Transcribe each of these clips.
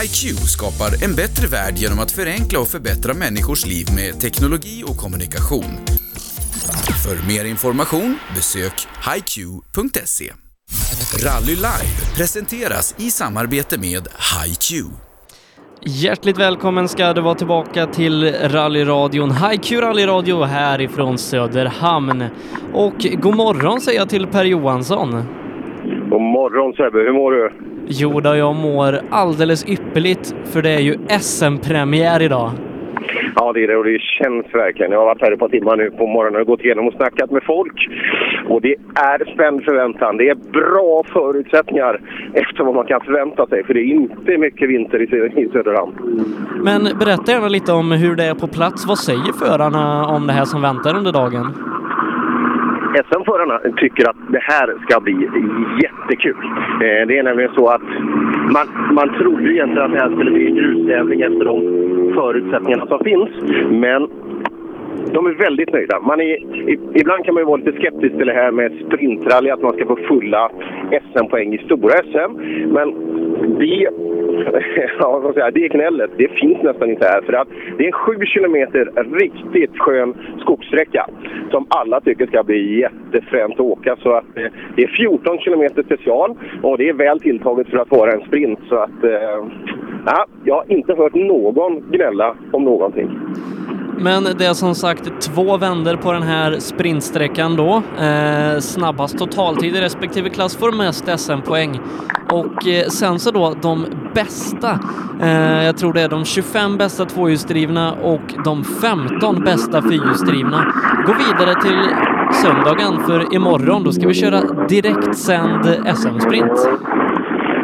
HiQ skapar en bättre värld genom att förenkla och förbättra människors liv med teknologi och kommunikation. För mer information besök hiq.se. Rally Live presenteras i samarbete med HiQ. Hjärtligt välkommen ska du vara tillbaka till rallyradion HiQ rallyradio härifrån Söderhamn. Och god morgon säger jag till Per Johansson. God morgon Sebbe, hur mår du? Jo då, jag mår alldeles ypperligt för det är ju SM-premiär idag. Ja, det är det och det känns verkligen. Jag har varit här ett par timmar nu på morgonen och gått igenom och snackat med folk. Och det är spänd förväntan. Det är bra förutsättningar efter vad man kan förvänta sig. För det är inte mycket vinter i Söderhamn. Men berätta gärna lite om hur det är på plats. Vad säger förarna om det här som väntar under dagen? SM-förarna tycker att det här ska bli jättekul. Eh, det är nämligen så att man, man trodde egentligen att det här skulle bli en grustävling efter de förutsättningarna som finns. Men de är väldigt nöjda. Man är, ibland kan man ju vara lite skeptisk till det här med sprintrally, att man ska få fulla SM-poäng i stora SM. Men det, ja, vad säga, det knället, det finns nästan inte här. För att det är en 7 kilometer riktigt skön skogssträcka som alla tycker ska bli jättefränt att åka. Så att, eh, det är 14 kilometer special och det är väl tilltaget för att vara en sprint. Så att, eh, ja, jag har inte hört någon gnälla om någonting. Men det som sagt två vänder på den här sprintsträckan då. Eh, snabbast totaltid i respektive klass får mest SM-poäng. Och eh, sen så då de bästa, eh, jag tror det är de 25 bästa tvåhjulsdrivna och de 15 bästa fyrhjulsdrivna går vidare till söndagen för imorgon då ska vi köra direktsänd SM-sprint.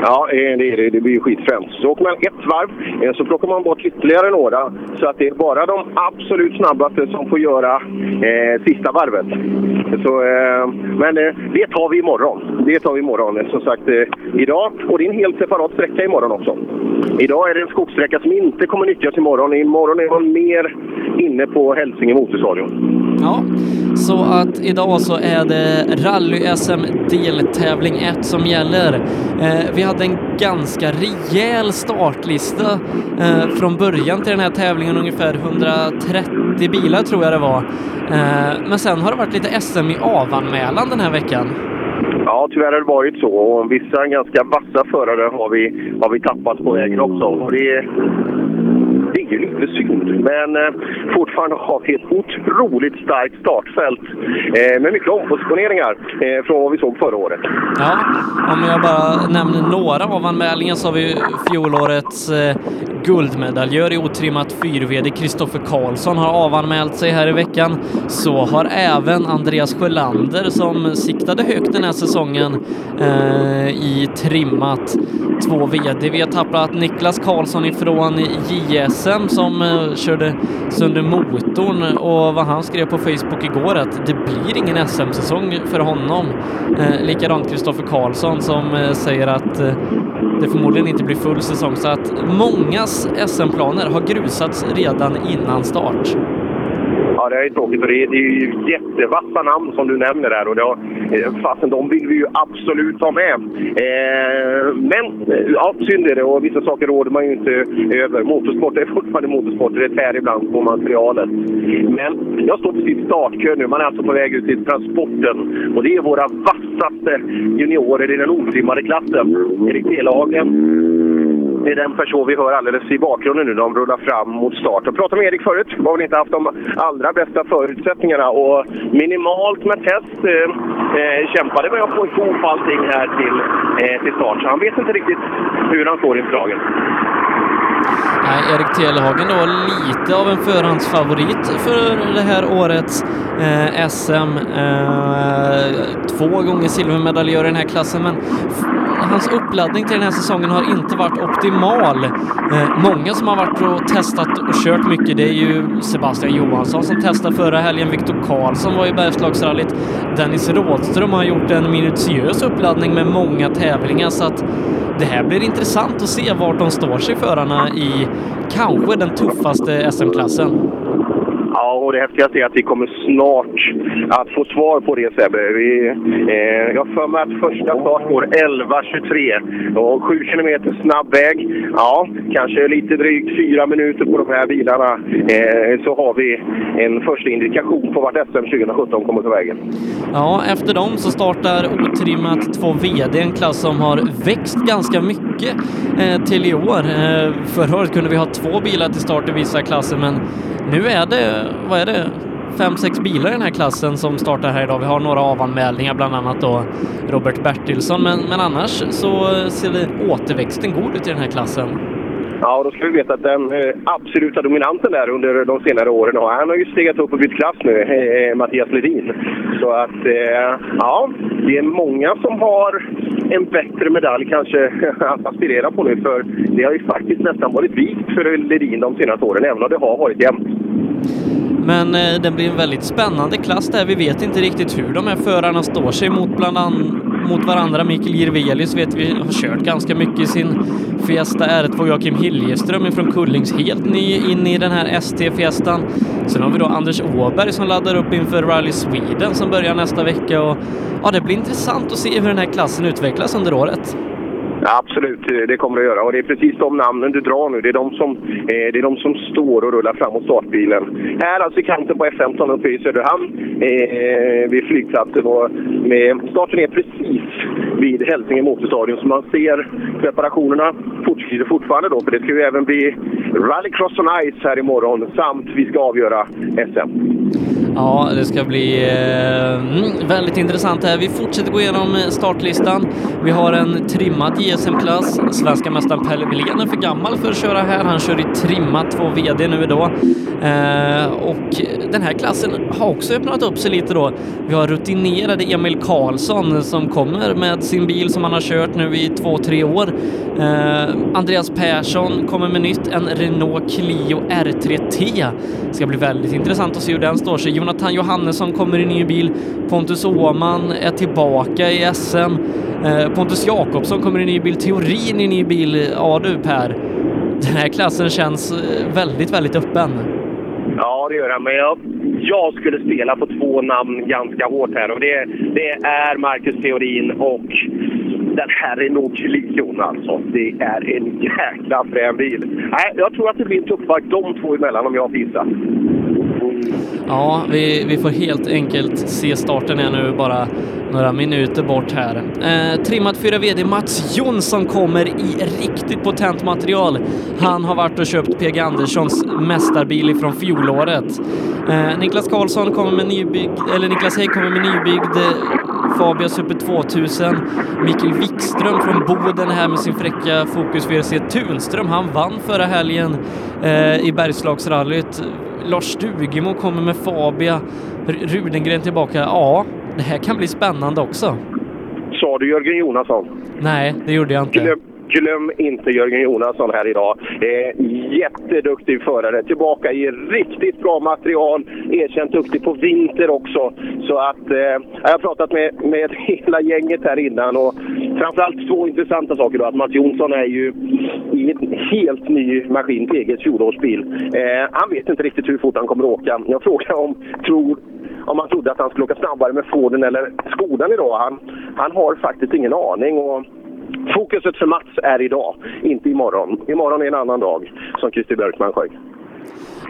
Ja, eh, det, det, det blir ju skitfränt. Så åker man ett varv eh, så plockar man bort ytterligare några. Så att det är bara de absolut snabbaste som får göra eh, sista varvet. Så, eh, men eh, det tar vi imorgon. Det tar vi imorgon. Eh, som sagt, eh, idag. Och det är en helt separat sträcka imorgon också. Idag är det en skogssträcka som inte kommer nyttjas imorgon. Imorgon är man mer inne på Hälsinge Motorstadion. Ja, så att idag så är det rally-SM deltävling 1 som gäller. Eh, vi hade en ganska rejäl startlista eh, från början till den här tävlingen, ungefär 130 bilar tror jag det var. Eh, men sen har det varit lite SM i avanmälan den här veckan. Ja, tyvärr har det varit så. Och vissa ganska vassa förare har vi, har vi tappat på vägen också. Och det, det är ju lite synd, men eh, fortfarande har vi ett otroligt starkt startfält eh, med mycket ompositioneringar eh, från vad vi såg förra året. Ja, om jag bara nämner några av anmälningarna så har vi fjolårets eh, guldmedaljör i otrimmat 4VD Kristoffer Karlsson har avanmält sig här i veckan. Så har även Andreas Sjölander som siktade högt den här säsongen eh, i trimmat 2VD. Vi har tappat Niklas Karlsson ifrån JS SM som eh, körde sönder motorn och vad han skrev på Facebook igår att det blir ingen SM-säsong för honom. Eh, likadant Kristoffer Karlsson som eh, säger att eh, det förmodligen inte blir full säsong så att mångas SM-planer har grusats redan innan start. Ja, det är tråkigt. För det är, det är ju jättevassa namn som du nämner där. Och det har, eh, fasen, de vill vi ju absolut ha med. Eh, men, eh, ja, synd är det. Och vissa saker råder man ju inte över. Motorsport är fortfarande motorsport. Det tär ibland på materialet. Men jag står precis i startkö nu. Man är alltså på väg ut till transporten. Och det är våra vassaste juniorer i den otrimmade klassen. Erik Delhagen det är den person vi hör alldeles i bakgrunden nu. De rullar fram mot start. Jag pratade med Erik förut. Har väl inte haft de allra bästa förutsättningarna och minimalt med test eh, eh, kämpade med att få ihop allting här till, eh, till start. Så han vet inte riktigt hur han står inför dagen. Nej, Erik Telehagen då lite av en förhandsfavorit för det här årets eh, SM. Eh, två gånger silvermedaljör i den här klassen, men hans uppladdning till den här säsongen har inte varit optimal. Eh, många som har varit och testat och kört mycket, det är ju Sebastian Johansson som testade förra helgen, Viktor Karlsson var i Bergslagsrallyt, Dennis Rådström har gjort en minutiös uppladdning med många tävlingar, så att det här blir intressant att se vart de står sig förarna i kanske den tuffaste SM-klassen. Ja, och det häftigaste är att vi kommer snart att få svar på det Sebbe. Vi, eh, jag har för mig att första start går 11.23 och 7 km snabb väg. Ja, kanske lite drygt fyra minuter på de här bilarna eh, så har vi en första indikation på vart SM 2017 kommer ta vägen. Ja, efter dem så startar otrimmat 2 VD, en klass som har växt ganska mycket eh, till i år. Eh, förra året kunde vi ha två bilar till start i vissa klasser, men nu är det, vad är det, fem, sex bilar i den här klassen som startar här idag. Vi har några avanmälningar, bland annat då Robert Bertilsson, men, men annars så ser återväxten god ut i den här klassen. Ja, då ska vi veta att den eh, absoluta dominanten där under de senare åren, han har ju stegat upp och bytt klass nu, eh, Mattias Ledin. Så att, eh, ja, det är många som har en bättre medalj kanske att aspirera på nu, för det har ju faktiskt nästan varit vikt för Ledin de senaste åren, även om det har varit jämnt. Men eh, det blir en väldigt spännande klass där. Vi vet inte riktigt hur de här förarna står sig mot bland an, mot varandra. Mikael Jirvelius vet vi har kört ganska mycket i sin Fiesta R2. Joakim Liljeström från Kullings helt ny in i den här ST-fiestan. Sen har vi då Anders Åberg som laddar upp inför Rally Sweden som börjar nästa vecka och ja, det blir intressant att se hur den här klassen utvecklas under året. Ja, absolut, det kommer det att göra. Och det är precis de namnen du drar nu. Det är de som, eh, det är de som står och rullar framåt startbilen. Här alltså i kanten på F15 uppe i Söderhamn eh, vid flygplatsen. Och med, starten är precis vid Hälsinge Motorstadion. Så man ser preparationerna fortskrider fortfarande då. För det ska ju även bli Rallycross on Ice här imorgon. Samt vi ska avgöra SM. Ja, det ska bli eh, mm, väldigt intressant här. Vi fortsätter gå igenom startlistan. Vi har en trimmad JSM-klass. Svenska mästaren Pelle Wilén är för gammal för att köra här. Han kör i trimma 2 VD nu idag. Eh, och den här klassen har också öppnat upp sig lite då. Vi har rutinerade Emil Karlsson som kommer med sin bil som han har kört nu i två, tre år. Eh, Andreas Persson kommer med nytt, en Renault Clio R3T. Det ska bli väldigt intressant att se hur den står sig. Jonathan Johannesson kommer i ny bil. Pontus Åhman är tillbaka i SM. Eh, Pontus Jakobsson kommer i ny bil. Teorin i ny bil. Ja du Per, den här klassen känns eh, väldigt, väldigt öppen. Ja, det gör den, Men jag, jag skulle spela på två namn ganska hårt här. Och det, det är Marcus Theorin och den här Renault Clion alltså. Det är en jäkla frän bil. Nej, jag tror att det blir en tufffight de två emellan om jag får gissa. Ja, vi, vi får helt enkelt se starten är nu bara några minuter bort här. Eh, trimmat 4 VD Mats Jonsson kommer i riktigt potent material. Han har varit och köpt PG Anderssons mästarbil ifrån fjolåret. Eh, Niklas Karlsson kommer med nybyggd, eller Niklas Hägg kommer med nybyggd eh, Fabia Super 2000. Mikael Wikström från Boden här med sin fräcka Fokus VRC Tunström. Han vann förra helgen eh, i Bergslagsrallyt. Lars Stugemo kommer med Fabia. Rudengren tillbaka. Ja, det här kan bli spännande också. Sa du Jörgen Jonasson? Nej, det gjorde jag inte. Glöm, glöm inte Jörgen Jonasson här idag. Eh, jätteduktig förare. Tillbaka i riktigt bra material. Erkänt duktig på vinter också. Så att, eh, jag har pratat med, med hela gänget här innan och framförallt två intressanta saker. Då, att Mats Jonsson är ju i en helt ny maskin, PGs fjolårsbil. Eh, han vet inte riktigt hur fort han kommer att åka. Jag frågade om, tror, om han trodde att han skulle åka snabbare med Forden eller Skodan idag. Han, han har faktiskt ingen aning. Och Fokuset för Mats är idag, inte imorgon. Imorgon är en annan dag, som Christer Björkman sjöng.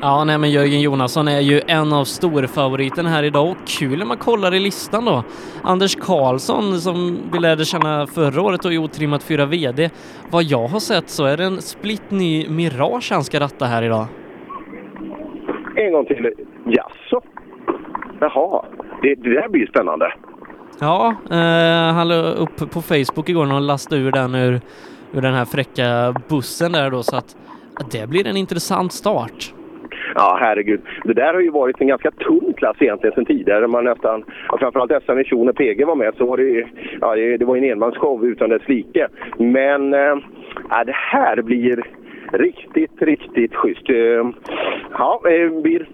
Ja, nej men Jörgen Jonasson är ju en av storfavoriterna här idag och kul när man kollar i listan då. Anders Karlsson som vi lärde känna förra året och i otrimmat 4 VD. Vad jag har sett så är det en splitt ny Mirage han ska ratta här idag. En gång till. Jaså? Jaha, det, det där blir spännande. Ja, eh, han la upp på Facebook igår när han lastade ur den ur, ur den här fräcka bussen där då så att, att det blir en intressant start. Ja, herregud. Det där har ju varit en ganska tung klass egentligen sen tidigare. Man nästan, ja, framförallt SM i Tjo när PG var med så var det, ja, det var en enmansshow utan dess like. Men äh, det här blir riktigt, riktigt schysst. Eh, ja, eh, blir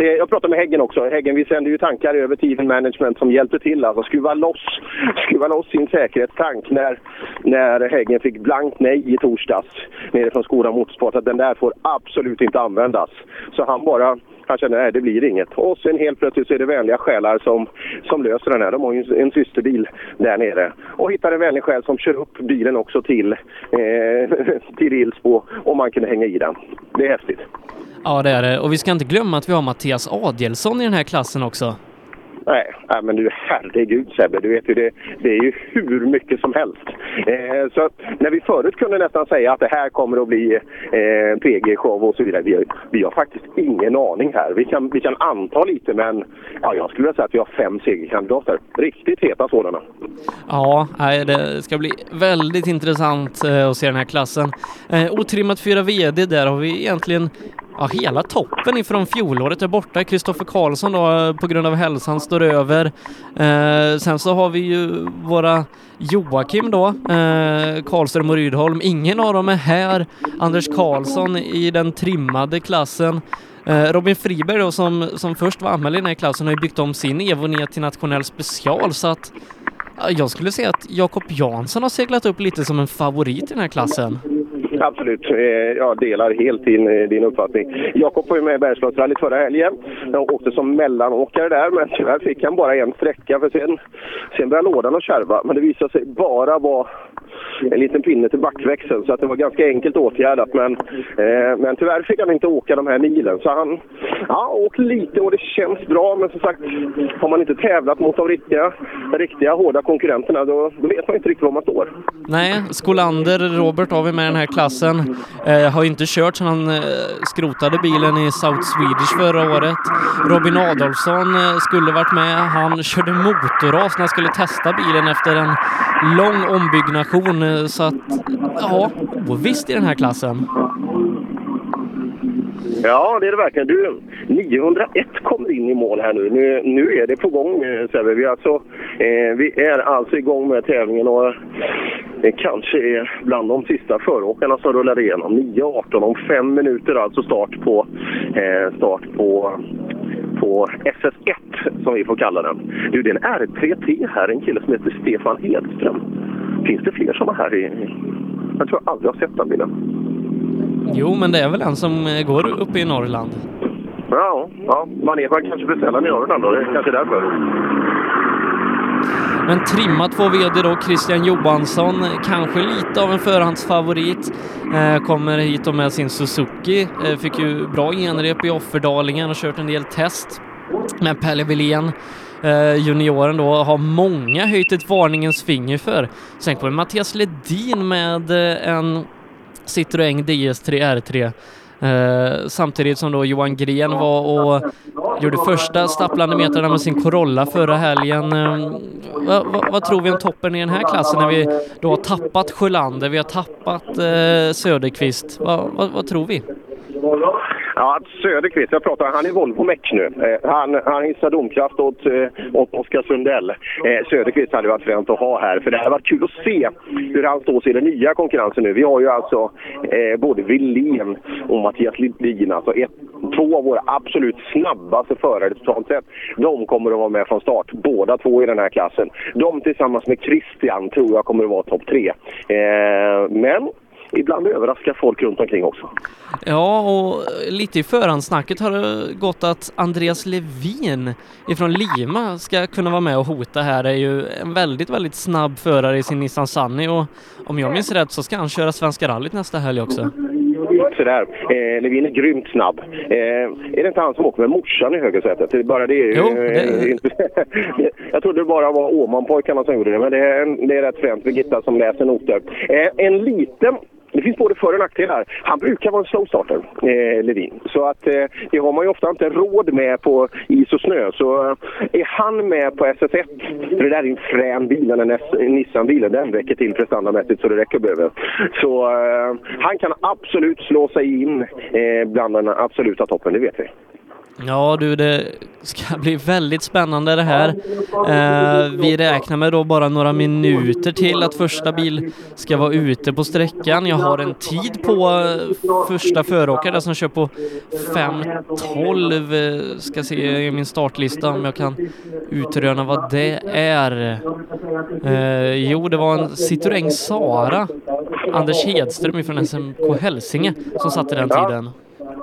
det, jag pratade med Häggen också. Häggen, vi sänder ju tankar över Team Management som hjälpte till. Alltså skruva loss, skruva loss sin säkerhetstank när, när Häggen fick blankt nej i torsdags nere från Skoda Motorsport att den där får absolut inte användas. Så han bara han känner nej det blir inget. Och sen helt plötsligt så är det vänliga själar som, som löser den här. De har ju en systerbil där nere. Och hittar en vänlig själ som kör upp bilen också till, eh, till Ilsbo om man kunde hänga i den. Det är häftigt. Ja, det är det. Och vi ska inte glömma att vi har Mattias Adielsson i den här klassen också. Nej, nej, men du herregud Sebbe, du vet ju det, det är ju hur mycket som helst. Eh, så när vi förut kunde nästan säga att det här kommer att bli eh, PG-show och så vidare. Vi, vi har faktiskt ingen aning här. Vi kan, vi kan anta lite men ja, jag skulle vilja säga att vi har fem segerkandidater. Riktigt heta sådana. Ja, det ska bli väldigt intressant eh, att se den här klassen. Eh, otrimmat 4 VD, där har vi egentligen ja, hela toppen ifrån fjolåret är borta. Kristoffer Karlsson då eh, på grund av hälsan står över. Eh, sen så har vi ju våra Joakim då, eh, Karlström och Rydholm. Ingen av dem är här. Anders Karlsson i den trimmade klassen. Eh, Robin Friberg då som, som först var anmäld i den här klassen har ju byggt om sin Evo ner till nationell special så att jag skulle säga att Jakob Jansson har seglat upp lite som en favorit i den här klassen. Mm. Absolut. Eh, Jag delar helt din, eh, din uppfattning. Jakob var ju med i Bergslagsrallyt förra helgen. Jag åkte som mellanåkare där, men tyvärr fick han bara en sträcka. För sen, sen började lådan att kärva. Men det visade sig bara vara en liten pinne till backväxeln så att det var ganska enkelt åtgärdat. Men, eh, men tyvärr fick han inte åka de här milen. Så han ja, åkt lite och det känns bra. Men som sagt, har man inte tävlat mot de riktiga, riktiga hårda konkurrenterna då, då vet man inte riktigt var man står. Nej, Skolander, Robert har vi med i den här klassen. Eh, har inte kört sedan han eh, skrotade bilen i South Swedish förra året. Robin Adolfsson eh, skulle varit med. Han körde motorras när han skulle testa bilen efter en lång ombyggnation. Eh, så att, ja, ovisst i den här klassen. Ja, det är det verkligen. Du, 901 kommer in i mål här nu. Nu, nu är det på gång eh, Sebbe. Vi, alltså, eh, vi är alltså igång med tävlingen och det kanske är bland de sista föråkarna som rullar igenom. 9.18 om fem minuter alltså start på, eh, start på på SS1 som vi får kalla den. Du, det är en R3T här, en kille som heter Stefan Hedström. Finns det fler sådana här i... Jag tror jag aldrig har sett den bilen. Jo, men det är väl en som eh, går uppe i Norrland. Ja, ja. man är man kanske beställer i Norrland då. Det är kanske därför. Men trimmat två VD då, Christian Johansson, kanske lite av en förhandsfavorit. Eh, kommer hit och med sin Suzuki. Eh, fick ju bra genrep i Offerdalingen och kört en del test. med Pelle Wilén, Eh, junioren då, har många höjt ett varningens finger för. Sen kommer Mattias Ledin med eh, en Citroën DS3 R3 Uh, samtidigt som då Johan Gren var och gjorde första stapplande metrarna med sin Corolla förra helgen. Eh, uh, vad, vad, vad, tror vi om toppen i den här klassen när vi då har tappat Sjölander, vi har tappat uh, Söderqvist. Va, vad tror vi? Ja, Söderqvist, jag pratar, han är Volvo Mech nu. Eh, han, han hissar domkraft åt, eh, åt Oskar Sundell. Eh, Söderqvist hade varit fränt att ha här, för det hade varit kul att se hur han står sig i den nya konkurrensen nu. Vi har ju alltså eh, både Wilén och Mattias Lindin, alltså ett, två av våra absolut snabbaste förare totalt sett. De kommer att vara med från start, båda två i den här klassen. De tillsammans med Christian tror jag kommer att vara topp tre. Eh, men ibland överraskar folk runt omkring också. Ja, och lite i förhandsnacket har det gått att Andreas Levin ifrån Lima ska kunna vara med och hota här. Det är ju en väldigt, väldigt snabb förare i sin Nissan Sunny och om jag minns rätt så ska han köra Svenska rallyt nästa helg också. Sådär. Eh, Levin är grymt snabb. Eh, är det inte han som åker med morsan i högersätet? Bara det är ju... Jo, det... jag trodde det bara var Åmanpojkarna som gjorde det, men det är, det är rätt fränt. Birgitta som läser noter. Eh, en liten det finns både för och nackdelar. Han brukar vara en slowstarter, eh, Levin. Så att eh, det har man ju ofta inte råd med på is och snö. Så eh, är han med på SS1, för det där är en frän bil, den Nissan-bilen, den räcker till prestandamässigt så det räcker behöver. Så eh, han kan absolut slå sig in eh, bland den absoluta toppen, det vet vi. Ja du, det ska bli väldigt spännande det här. Eh, vi räknar med då bara några minuter till att första bil ska vara ute på sträckan. Jag har en tid på eh, första föråkare som kör på 5.12. Eh, ska se i min startlista om jag kan utröna vad det är. Eh, jo, det var en Citroën Sara, Anders Hedström ifrån SMK Hälsinge, som satte den tiden.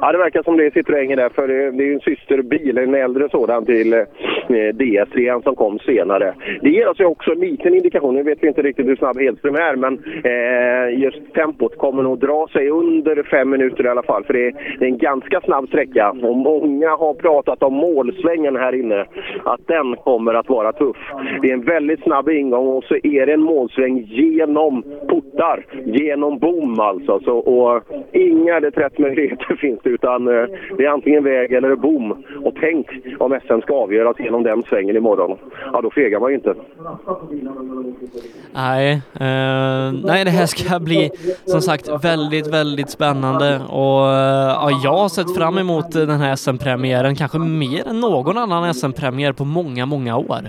Ja, det verkar som det är Citroën där, för det, är ju en systerbil, en äldre sådan till eh, DS3 som kom senare. Det ger alltså också en liten indikation, nu vet vi inte riktigt hur snabb Hedström är, men eh, just tempot kommer nog dra sig under fem minuter i alla fall, för det är, det är en ganska snabb sträcka. Och många har pratat om målsvängen här inne, att den kommer att vara tuff. Det är en väldigt snabb ingång och så är det en målsväng genom portar, genom bom alltså. Så, och inga reträttmöjligheter finns det utan eh, det är antingen väg eller bom. Och tänk om SM ska avgöras genom den svängen imorgon. Ja, då fegar man ju inte. Nej, eh, nej, det här ska bli som sagt väldigt, väldigt spännande och eh, ja, jag har sett fram emot den här SM-premiären kanske mer än någon annan SM-premiär på många, många år.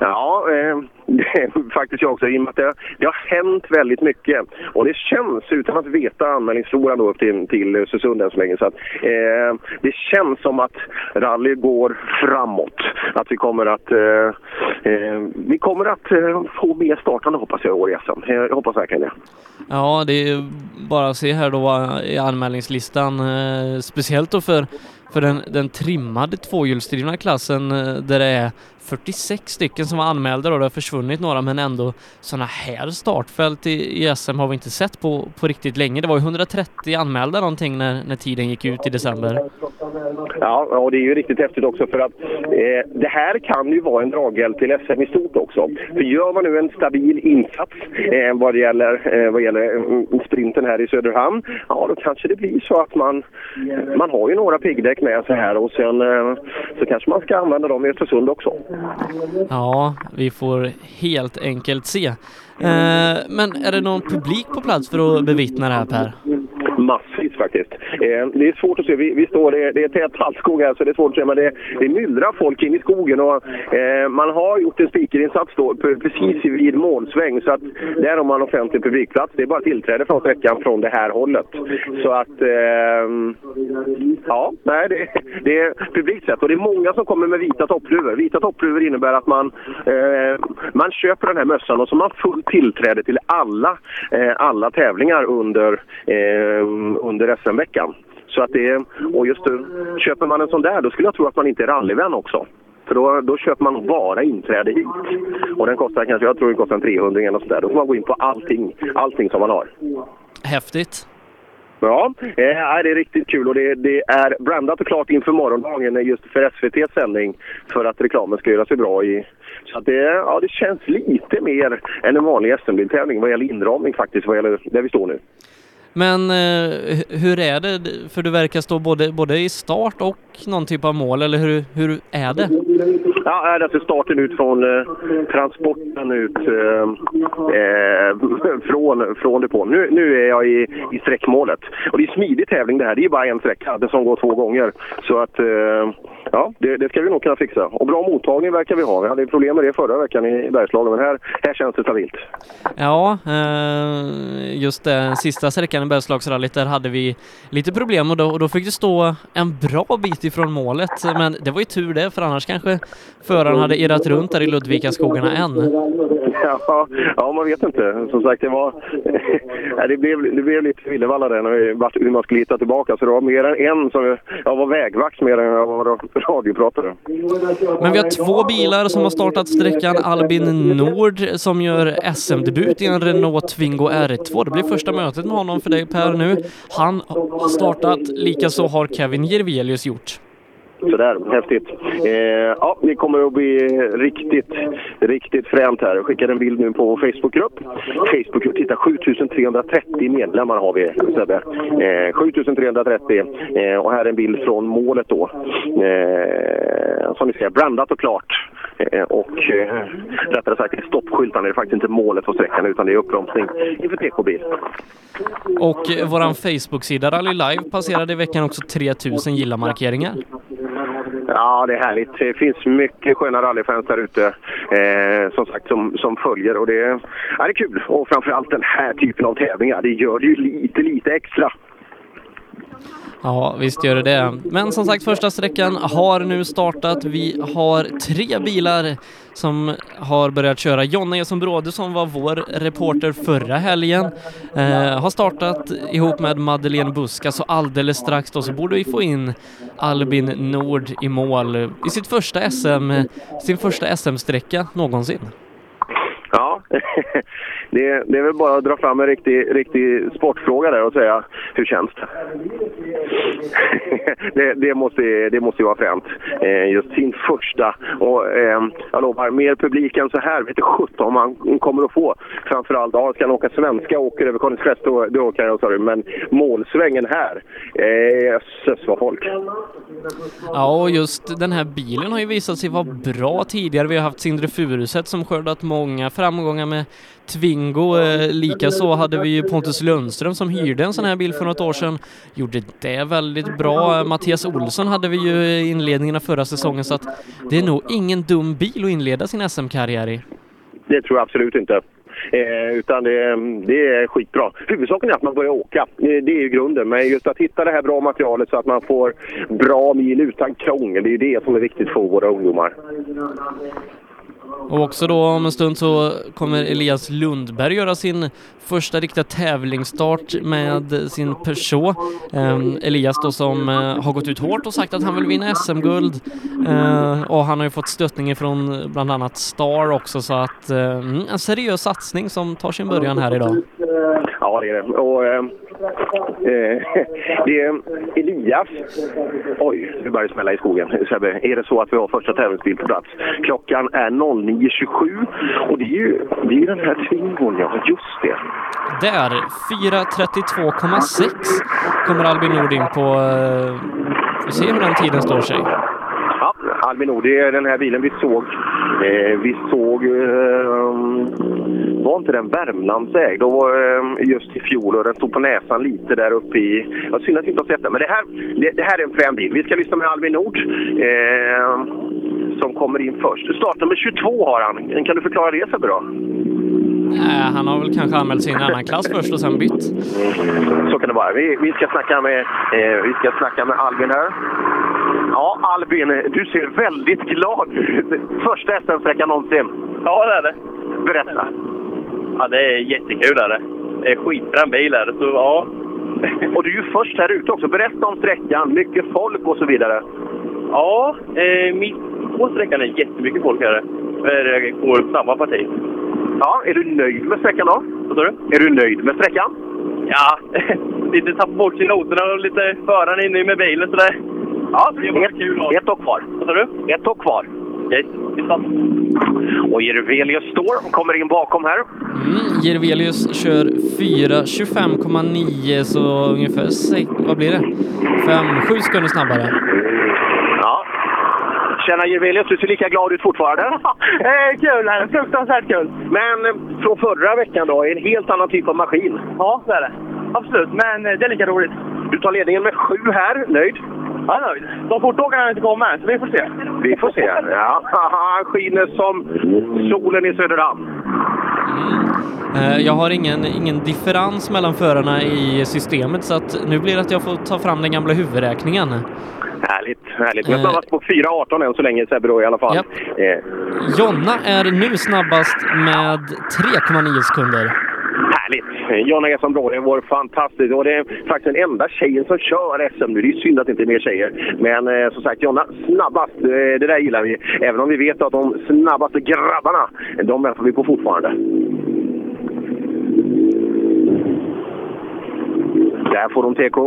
Ja, eh, faktiskt jag också. I och med att det, det, har hänt väldigt mycket. Och det känns, utan att veta anmälningsfloran då upp till, till Östersund än så länge, så att, eh, det känns som att rally går framåt. Att vi kommer att, eh, eh vi kommer att eh, få mer startande hoppas jag i år i SM. Eh, jag hoppas verkligen det. Ja, det är bara att se här då eh, i anmälningslistan, eh, speciellt då för för den, den trimmade tvåhjulsdrivna klassen eh, där det är 46 stycken som var anmälda och det har försvunnit några men ändå sådana här startfält i, i, SM har vi inte sett på, på riktigt länge. Det var ju 130 anmälda någonting när, när tiden gick ut i december. Ja, och det är ju riktigt häftigt också för att eh, det här kan ju vara en draghjälp till SM i stort också. För gör man nu en stabil insats eh, vad gäller, eh, vad gäller mm, sprinten här i Söderhamn, ja då kanske det blir så att man, man har ju några piggdäck med sig här och sen eh, så kanske man ska använda dem i Östersund också. Ja, vi får helt enkelt se. Eh, men är det någon publik på plats för att bevittna det här Per? Massvis faktiskt. Eh, det är svårt att se. Vi, vi står, det, det är tät tallskog här så det är svårt att se men det, det myllrar folk in i skogen och eh, man har gjort en spikerinsats då precis vid målsväng så att där har man offentlig publikplats. Det är bara tillträde från sträckan från det här hållet. Så att eh, ja, nej det, det är publikt sett och det är många som kommer med vita toppluvor. Vita toppluvor innebär att man, eh, man köper den här mössan och så har man fullt tillträde till alla, eh, alla tävlingar under eh, under SM-veckan. Så att det, och just köper man en sån där, då skulle jag tro att man inte är rallyvän också. För då, då köper man bara inträde hit. Och den kostar kanske, jag tror den kostar en 300 eller sådär. Då får man gå in på allting, allting som man har. Häftigt. Ja, eh, det är riktigt kul och det, det, är brandat och klart inför morgondagen just för SVTs sändning för att reklamen ska göra sig bra i... Så det, ja, det känns lite mer än en vanlig SM-biltävling vad gäller inramning faktiskt, vad gäller där vi står nu. Men eh, hur är det? För du verkar stå både, både i start och någon typ av mål, eller hur, hur är det? Ja, alltså starten ut från eh, transporten ut eh, eh från, från depån. Nu, nu är jag i, i sträckmålet. Och det är smidig tävling det här. Det är bara en sträcka som går två gånger. Så att, eh, ja, det, det, ska vi nog kunna fixa. Och bra mottagning verkar vi ha. Vi hade problem med det förra veckan i Bergslagen, men här, här känns det stabilt. Ja, eh, just det sista sträckan i Bergslagsrallyt, där hade vi lite problem och då, och då fick det stå en bra bit ifrån målet. Men det var ju tur det, för annars kanske föraren hade irrat runt där i Ludvikaskogarna än. Ja, ja, man vet inte. Som sagt, det var... det, blev, det blev lite villevalla där när hur man skulle hitta tillbaka. Så det var mer än en som... Jag var vägvakt mer än jag var radiopratare. Men vi har två bilar som har startat sträckan. Albin Nord som gör SM-debut i en Renault Twingo R2. Det blir första mötet med honom för dig Per nu. Han har startat, likaså har Kevin Jirvelius gjort. Sådär, häftigt. Eh, ja, det kommer att bli riktigt, riktigt fränt här. Jag skickade en bild nu på vår Facebookgrupp. Facebookgrupp, titta 7330 medlemmar har vi Sebbe. Eh, 7330 eh, och här är en bild från målet då. Eh, som ni ser, brandat och klart. Eh, och eh, rättare sagt, stoppskyltarna det är faktiskt inte målet på sträckan utan det är uppbromsning inför TK-bil. Och eh, våran Facebook-sida Rally Live passerade i veckan också 3000 gilla-markeringar. Ja, det är härligt. Det finns mycket sköna rallyfans där ute eh, som sagt som, som följer och det, ja, det är kul. Och framförallt den här typen av tävlingar, det gör det ju lite, lite extra. Ja, visst gör det det. Men som sagt, första sträckan har nu startat. Vi har tre bilar som har börjat köra. Jonna Eson Bråde som var vår reporter förra helgen eh, har startat ihop med Madeleine Buska så alldeles strax då så borde vi få in Albin Nord i mål i sitt första SM, sin första SM-sträcka någonsin. Ja, det, det är väl bara att dra fram en riktig, riktig sportfråga där och säga hur känns det? det, det, måste, det måste ju vara fränt. Eh, just sin första. Och eh, jag lovar, mer publik än så här vet du sjutton man kommer att få. Framförallt, ja, ska han åka svenska och åker över Konungsfest då, då kan jag säga Men målsvängen här, eh, jösses vad folk. Ja, och just den här bilen har ju visat sig vara bra tidigare. Vi har haft Sindre Furuset som skördat många framgångar med Twingo. Eh, Likaså hade vi ju Pontus Lundström som hyrde en sån här bil för något år sedan. Gjorde det väldigt bra. Mattias Olsson hade vi ju i inledningen av förra säsongen så att det är nog ingen dum bil att inleda sin SM-karriär i. Det tror jag absolut inte. Eh, utan det, det, är skitbra. Huvudsaken är att man börjar åka. Det, det är ju grunden. Men just att hitta det här bra materialet så att man får bra mil utan krångel. Det är ju det som är viktigt för våra ungdomar. Och också då om en stund så kommer Elias Lundberg göra sin första riktiga tävlingsstart med sin Peugeot. Ehm, Elias då som eh, har gått ut hårt och sagt att han vill vinna SM-guld eh, och han har ju fått stöttning ifrån bland annat Star också så att eh, mm, en seriös satsning som tar sin början här idag. Ja, det är det. Och, eh, det är Elias. Oj, nu börjar det smälla i skogen. Sebbe, är det så att vi har första tävlingsbil på plats? Klockan är 09.27 och det är ju det är den här Twingon, ja, just det. Där, 4.32,6 kommer Albin Nord in på. Eh, vi ser hur den tiden står sig. Ja, Albin Nord, det är den här bilen vi såg. Eh, vi såg... Eh, var inte den Värmlandsägd? Då var eh, just i fjol och den stod på näsan lite där uppe i... Ja, synd att vi inte har sett den. Men det här, det, det här är en frän bil. Vi ska lyssna med Albin Nord. Eh, som kommer in först. Startnummer 22 har han. Kan du förklara det så bra? Äh, han har väl kanske anmält sig i en annan klass först och sen bytt. Så kan det vara. Vi, vi, ska, snacka med, eh, vi ska snacka med Albin här. Ja, Albin, du ser väldigt glad ut. Första SM-sträckan någonsin. Ja, det är det. Berätta. Ja, det är jättekul. Är det. det är skitbra bil. Är det. Så, ja. och du är ju först här ute också. Berätta om sträckan, mycket folk och så vidare. Ja, eh, mitt på sträckan är jättemycket folk här. Det går samma parti. Ja, är du nöjd med sträckan då? Vad sa du? Är du nöjd med sträckan? Ja, lite tappat bort sig noterna och lite föraren inne med bilen sådär. Ja, det var ett, kul. Ett år kvar. Vad sa du? Ett år kvar. Yes, och Jervelius står och kommer in bakom här. Mm, Jervelius kör 4.25,9 så ungefär, vad blir det? 5-7 sekunder snabbare. Ja. Tjena Jervelius, du ser lika glad ut fortfarande. eh, kul är det, fruktansvärt kul. Men eh, från förra veckan då, en helt annan typ av maskin. Ja, det är det. Absolut, men eh, det är lika roligt. Du tar ledningen med sju här, nöjd? Är nöjd. De fortåkarna har inte kommit, så vi får se. Vi får se. Ja, han skiner som solen i Söderhamn. Jag har ingen, ingen differens mellan förarna i systemet så att nu blir det att jag får ta fram den gamla huvudräkningen. Härligt, härligt. Men snabbast på 4.18 än så länge Sebbe då i alla fall. Ja. Eh. Jonna är nu snabbast med 3,9 sekunder. Härligt! Jonna Eson Bråde är vår fantastisk och det är faktiskt den enda tjejen som kör SM nu. Det är synd att det inte är mer tjejer. Men eh, som sagt, Jonna snabbast. Eh, det där gillar vi. Även om vi vet att de snabbaste grabbarna, de väntar vi på fortfarande. Där får de TK.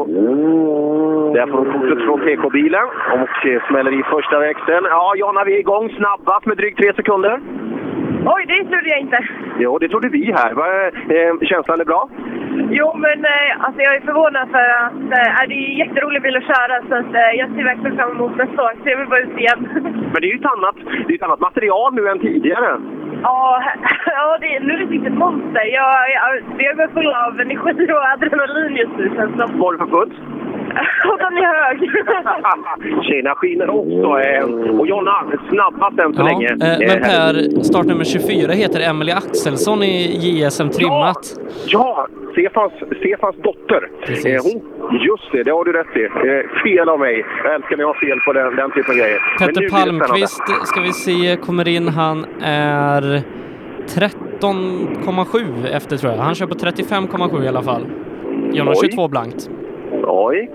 Där får de kortet från TK-bilen och eh, smäller i första växeln. Ja, Jonna, vi är igång snabbast med drygt tre sekunder. Oj, det trodde jag inte. Jo, det trodde vi här. Eh, känslan är bra? Jo, men eh, alltså jag är förvånad för att eh, det är en jätterolig bil att köra. Så att, eh, jag ser verkligen fram emot nästa år. Så jag vill bara ut igen. Men det är ju ett annat, det är ett annat material nu än tidigare. Ja, ja det, nu är det riktigt monster. Jag, jag, jag är full av energi och adrenalin just nu känns som. Vad har du för puls? Och den är hög. Tjena skiner också. Och Jonna, snabbast än så Ja, länge. eh, men Eh, Per, startnummer 24 heter Emelie Axelsson i JSM Trimmat. Ja, Stefans, Stefans dotter. Precis. Eh, hon, just det, det har du rätt i. Fel av mig. Jag älskar när jag har fel på den, den typen av grejer. Petter. Palmqvist ska vi se, kommer in. Han är 13,7 efter tror jag. Han kör på 35,7 i alla fall. Jonna Oj. 22 blankt. Oj.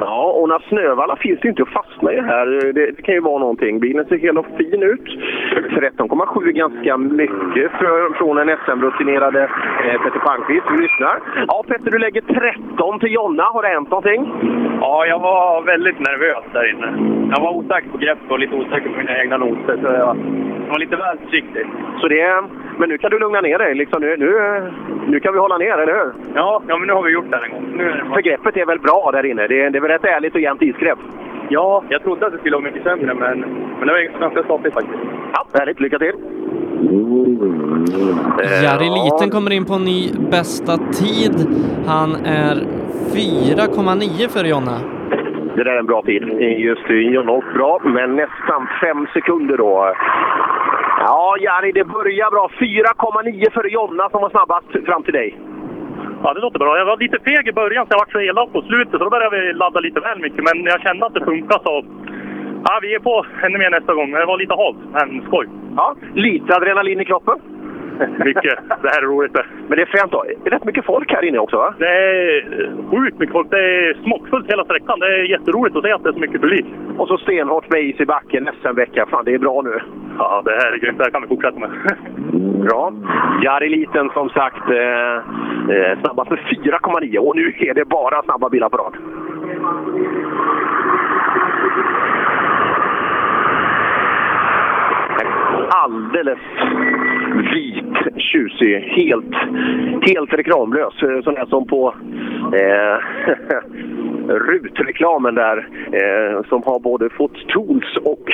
Ja, och några snövallar finns det inte att fastna i här. Det, det kan ju vara någonting. Bilen ser hel och fin ut. 13,7 är ganska mycket för, från en SM-rutinerade eh, Petter Palmqvist. Vi lyssnar. Ja, Petter, du lägger 13 till Jonna. Har det hänt någonting? Ja, jag var väldigt nervös där inne. Jag var osäker på greppet och lite osäker på mina egna noter. Så jag var lite väl försiktig. Så det, men nu kan du lugna ner dig. Liksom nu, nu, nu kan vi hålla ner, eller hur? Ja, ja men nu har vi gjort det här en gång. Nu är det För greppet är väl bra där inne? Det, är- det är väl rätt ärligt och jämnt isgrepp? Ja, jag trodde att det skulle vara mycket sämre, men, men det var ganska stapligt faktiskt. Ja, härligt. Lycka till! Eh, Jari ja. Liten kommer in på en ny bästa tid. Han är 4,9 för Jonna. Det där är en bra tid. Just det, åkt bra, men nästan fem sekunder då. Ja, Jari, det börjar bra. 4,9 för Jonna som var snabbast fram till dig. Ja, det låter bra. Jag var lite feg i början så jag var så elak på slutet. Så då började vi ladda lite väl mycket. Men jag kände att det funkade så... Ja, vi är på ännu mer nästa gång. Det var lite halt, men skoj. Ja, lite adrenalin i kroppen. Mycket. Det här är roligt. Men det är fränt rätt mycket folk här inne också, va? Det är sjukt mycket folk. Det är smockfullt hela sträckan. Det är jätteroligt att se att det är så mycket publik. Och så stenhårt med is i backen nästa vecka. Fan, det är bra nu. Ja, det här är grymt. Det här kan vi fortsätta med. Bra. Jari Liten som sagt eh, eh, snabbast med 4,9 och nu är det bara snabba bilar på rad. Alldeles vit, tjusig, helt, helt reklamlös. Eh, Sån här som på eh, RUT-reklamen där eh, som har både fått tools och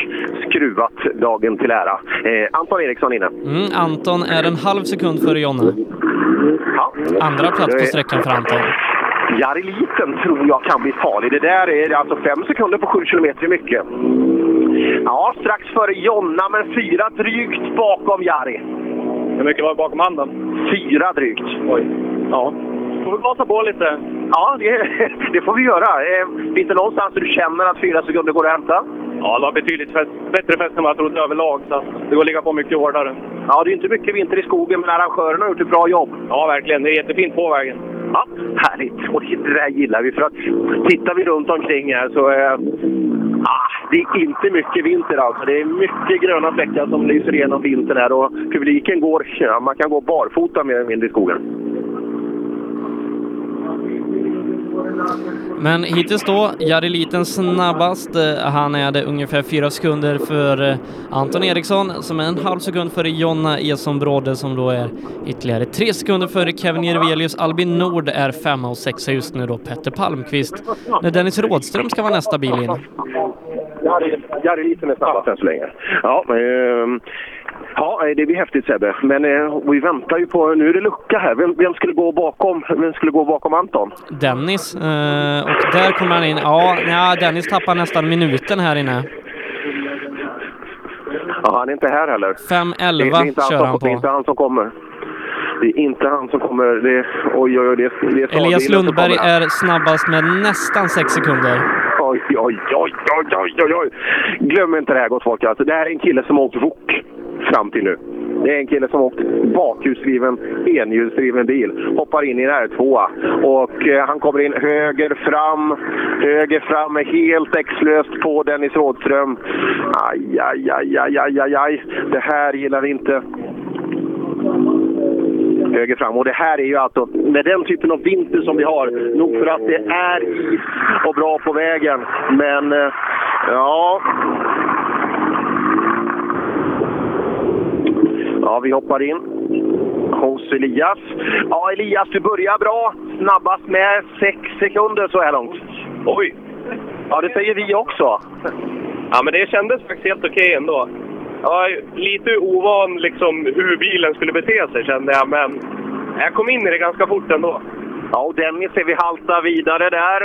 skruvat dagen till ära. Eh, Anton Eriksson inne. Mm, Anton är en halv sekund före Jonna. Ja. Andra plats på sträckan för Anton. Jari Liten tror jag kan bli farlig. Det där är alltså fem sekunder på sju kilometer mycket. Ja, strax före Jonna, men fyra drygt bakom Jari. Hur mycket var det bakom handen? Fyra drygt. Oj. Ja. Får vi gasa på lite? Ja, det, det får vi göra. Eh, finns det någonstans där du känner att fyra sekunder går att hämta? Ja, det var betydligt fest, bättre fest än vad jag trodde överlag. Så det går att ligga på mycket hårdare. Ja, det är inte mycket vinter i skogen, men arrangörerna har gjort ett bra jobb. Ja, verkligen. Det är jättefint på vägen. Ja, härligt! Och det där gillar vi. För att tittar vi runt omkring här så är ah, det är inte mycket vinter alltså. Det är mycket gröna fläckar som lyser igenom vintern här och publiken går, ja, man kan gå barfota mer eller mindre i skogen. Men hittills då, Jari Liten snabbast. Eh, han är det ungefär fyra sekunder för eh, Anton Eriksson som är en halv sekund före Jonna Eson Brodde som då är ytterligare tre sekunder före Kevin Jirvelius. Albin Nord är femma och sexa just nu då Petter Palmqvist. När Dennis Rådström ska vara nästa bil in. Jari, Liten är snabbast än så länge. Ja, ehm, ja, det blir häftigt Sebbe. Men eh, vi väntar ju på, nu är det lucka här. Vem, vem skulle gå bakom, vem skulle gå bakom Anton? Dennis, eh, och där kommer han in. Ja, ja, Dennis tappar nästan minuten här inne. Ja, han är inte här heller. Det är- 5.11 det är inte kör han Det är inte på. han som kommer. Det är inte han som kommer. Det, oj, oj, oj. Det, det Elias Lundberg är snabbast med nästan sex sekunder. Oj, oj, oj, oj, oj, oj, oj. Glöm inte det här gott folk. Alltså, det här är en kille som har åkt wok fram till nu. Det är en kille som har åkt bakhjulsdriven, enhjulsdriven bil. Hoppar in i en R2 och eh, han kommer in höger fram. Höger fram är helt exlöst på Dennis Rådström. Aj, aj, aj, aj, aj, aj, aj. Det här gillar vi inte. Höger fram. Och det här är ju alltså, med den typen av vinter som vi har, nog för att det är is och bra på vägen. Men, eh, ja... Ja, vi hoppar in hos Elias. Ja, Elias, du börjar bra. Snabbast med sex sekunder så här långt. Oj! Ja, det säger vi också. Ja, men det kändes faktiskt helt okej ändå. Jag lite ovan liksom hur bilen skulle bete sig kände jag, men jag kom in i det ganska fort ändå. Ja, och Dennis ser vi halta vidare där.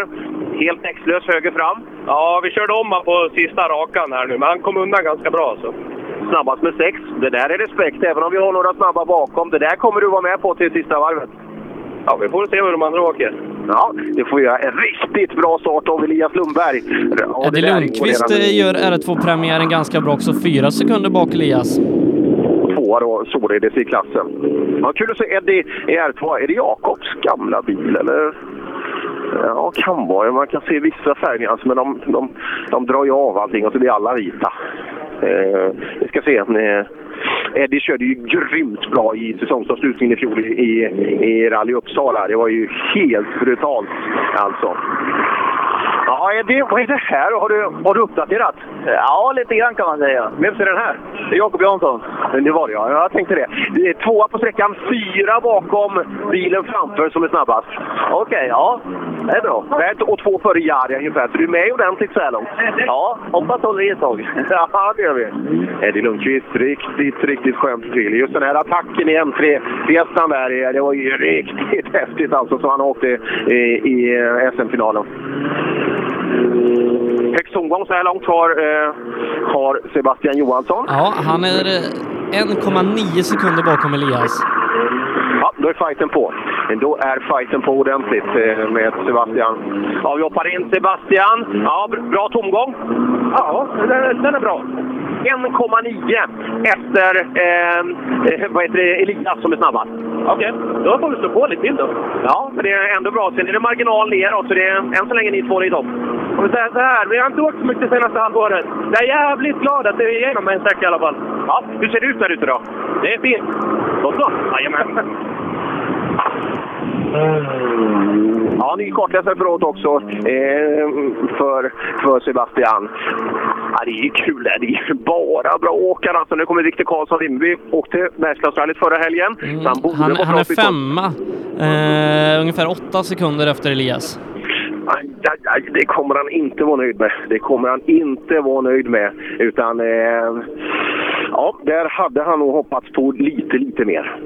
Helt växtlös höger fram. Ja, vi körde om han på sista rakan här nu, men han kom undan ganska bra. Så. Snabbast med sex. Det där är respekt, även om vi har några snabba bakom. Det där kommer du vara med på till sista varvet. Ja, vi får se hur de andra åker. Ja, det får vi göra. En riktigt bra start av Elias Lundberg. Ja, Eddie Lundqvist eh, gör R2-premiären ganska bra också, fyra sekunder bak Elias. Tvåa då, således i klassen. Ja, kul att se Eddie i R2. Är det Jakobs gamla bil eller? Ja, kan vara. Man kan se vissa färgnyanser, alltså, men de, de, de drar ju av allting och så blir alla vita. Eh, vi ska se. Eh, Eddie körde ju grymt bra i säsongsavslutningen i fjol i, i, i Rally Uppsala. Det var ju helt brutalt alltså. Ja, Eddie, vad är det här? Har du, har du uppdaterat? Ja, lite grann kan man säga. Vem ser den här? Det är Jakob Jansson. Det var det ja, jag tänkte det. det är tvåa på sträckan, fyra bakom bilen framför som är snabbast. Okej, ja. Det är bra. Rätt och två före Jari ungefär, så du är med ordentligt så här långt. Ja, hoppas håller i ett tag. Ja, det gör vi. Eddie Lundqvist, riktigt, riktigt skönt till. Just den här attacken i M3 Fiestan där, det var ju riktigt häftigt alltså, så han åkte i, i eh, SM-finalen. Högst omgång så här långt har, eh, har Sebastian Johansson. Ja, han är eh, 1,9 sekunder bakom Elias. Ja, då är fighten på. Men då är fighten på ordentligt eh, med Sebastian. Ja, vi hoppar in Sebastian. Ja, br- bra tomgång. Ja, den är bra. 1,9 efter eh, eh, vad heter det, Elias som är snabbast. Okej, då får vi slå på lite till då. Ja, men det är ändå bra. Sen är det marginal neråt, så det är än så länge ni två i topp. Om vi säger så här, vi har inte åkt så mycket senaste halvåret. Jag är jävligt glad att det är igenom en sträcka i alla fall. Ja, hur ser det ut där ute då? Det är fint. Så så. Jajamän. Ja, ny kartläsare förråd också eh, för, för Sebastian. Ja, det är ju kul det. Det är ju bara bra åkare. Alltså, nu kommer Viktor Karlsson Vimmerby. Åkte Bergslagsrallyt förra helgen. Han borde Mm. Han, han bra är femma, eh, ungefär åtta sekunder efter Elias. Aj, aj, aj, det kommer han inte vara nöjd med. Det kommer han inte vara nöjd med. Utan, eh, ja, där hade han nog hoppats på lite, lite mer.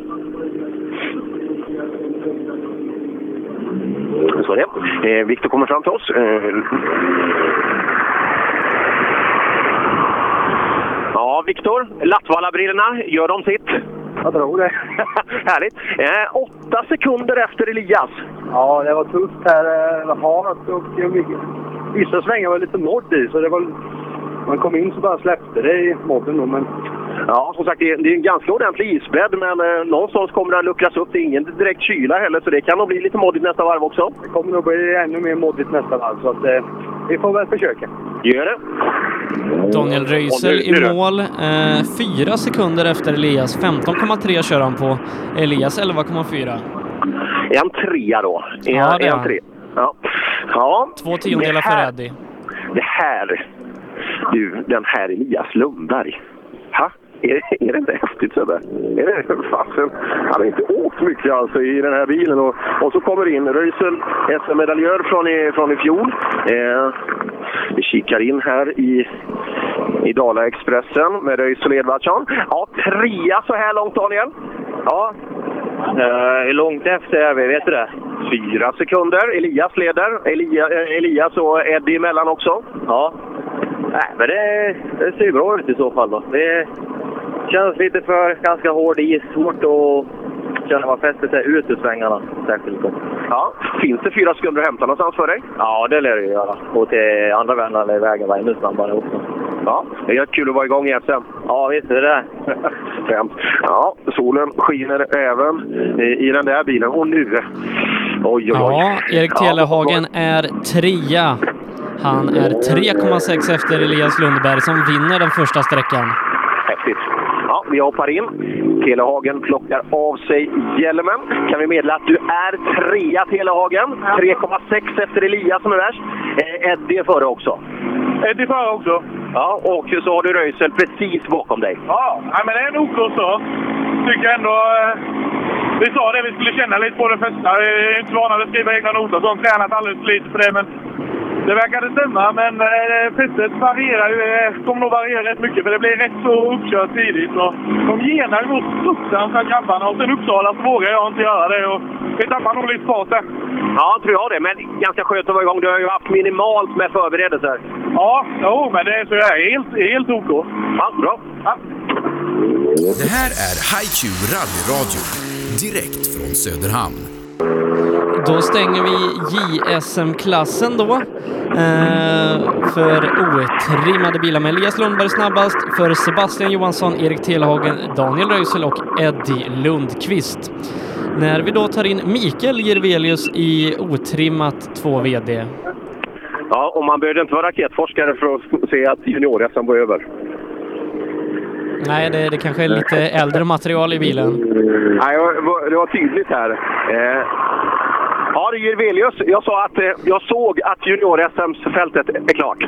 Så är det. Eh, Viktor kommer fram till oss. Eh, ja, Viktor. Lattvalla-brillorna, gör de sitt? Jag tror det. Härligt. Eh, åtta sekunder efter Elias. Ja, det var tufft här. eh, Halt och mycket. Vissa svängar var lite modd i, så det var... Man kom in så bara släppte det i modden då, men... Ja, som sagt, det är, det är en ganska ordentlig isbädd, men eh, någonstans kommer den luckras upp. Det är ingen direkt kyla heller, så det kan nog bli lite moddigt nästa varv också. Det kommer nog bli ännu mer moddigt nästa varv, så att, eh, vi får väl försöka. Gör det. Daniel Röisel i mål, eh, fyra sekunder efter Elias. 15,3 kör han på. Elias 11,4. Är han trea då? Är Ja, han, det är han tre? Ja. ja. Två tiondelar för Eddie. Det här... Du, den här Elias Lundberg. Ha? Är, är det inte häftigt Sebbe? Är det fasen? Han har inte åkt mycket alltså i den här bilen. Och, och så kommer in Röisel, SM-medaljör från i, från i fjol. Eh, vi kikar in här i, i Dala-Expressen med Röisel Edvardsson. Ja, trea så här långt Daniel. Ja. Uh, hur långt efter är vi? Vet du det? Fyra sekunder. Elias leder. Elia, eh, Elias och Eddie emellan också. Ja. Nej, men det, det ser ju bra ut i så fall då. Det känns lite för ganska hård is. Svårt att känna vad fäster sig ut ur svängarna särskilt. Då. Ja. Finns det fyra sekunder att hämta någonstans för dig? Ja, det lär det ju göra. Och till andra vänner lär vägen vara ännu snabbare också. Ja, det är kul att vara igång i SM. Ja, visst är det det. Ja, solen skiner även i, den där bilen. Och nu... Oj, oj, oj. Ja, Erik Ja, Telehagen är trea. Han är 3,6 efter Elias Lundberg som vinner den första sträckan. Häftigt. Ja, vi hoppar in. Telehagen plockar av sig hjälmen. Kan vi meddela att du är trea, Telehagen. 3,6 efter Elias som är värst. Eh, Eddie är före också. Eddie före också. Ja, och så har du Röisel precis bakom dig. Ja, men det är en OK start. Tycker ändå... Eh, vi sa det, vi skulle känna lite på det första. Vi är inte vana vid att skriva egna noter. Så har tränat alldeles för lite för det, men Det verkade stämma, men eh, fästet varierar ju, eh, kommer nog variera rätt mycket för det blev rätt så uppkört tidigt. Och de genar ju något fruktansvärt grabbarna och sen Uppsala så vågar jag inte göra det. Och vi tappar nog lite fart där. Ja, tror jag det. Men ganska skönt att vara igång. Du har ju haft minimalt med förberedelser. Ja, jo, men det, så jag är helt, helt OK. Ja, bra. Ja. Det här är HiQ rallyradio, direkt från Söderhamn. Då stänger vi JSM-klassen då. Eh, för otrimmade bilar med Elias Lundberg snabbast, för Sebastian Johansson, Erik Telehagen, Daniel Röisel och Eddie Lundqvist. När vi då tar in Mikael Jirvelius i otrimmat 2 VD. Ja, och man behövde inte vara raketforskare för att se att junior-SM var över. Nej, det, det kanske är lite äldre material i bilen. Nej, det var tydligt här. Eh, ja, det är Jirvelius. Jag sa att eh, jag såg att junior-SM-fältet är klart.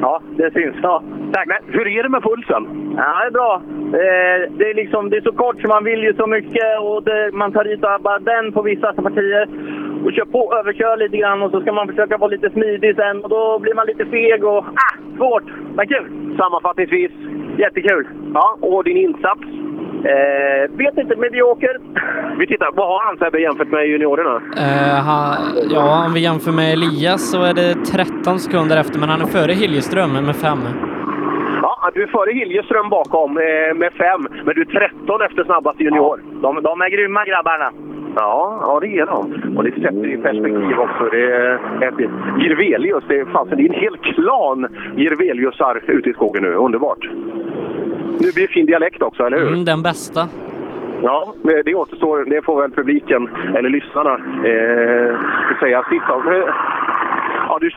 Ja, det syns. Ja, tack. Men hur är det med pulsen? Ja, det är bra. Eh, det, är liksom, det är så kort så man vill ju så mycket och det, man tar i bara den på vissa partier och kör på, överkör lite grann och så ska man försöka vara lite smidig sen och då blir man lite feg och ah, svårt, men kul! Sammanfattningsvis, Jättekul! ja, och din insats? Eh, vet inte, medioker. Vi tittar, vad har han Sebbe jämfört med juniorerna? Eh, ha, ja, om vi jämför med Elias så är det 13 sekunder efter, men han är före Hiljeström med 5. Ja, du är före Hiljeström bakom eh, med fem, men du är 13 efter snabbaste junior. De, de är grymma grabbarna. Ja, ja det är de. Och det sätter i perspektiv också. Det är ett Jirvelius, det är, fan, det är en hel klan Jirveliusar ute i skogen nu. Underbart! Nu blir det fin dialekt också, eller hur? Mm, den bästa. Ja, det återstår. Det får väl publiken, eller lyssnarna, eh, säga sitt om. Eh, Ja, du,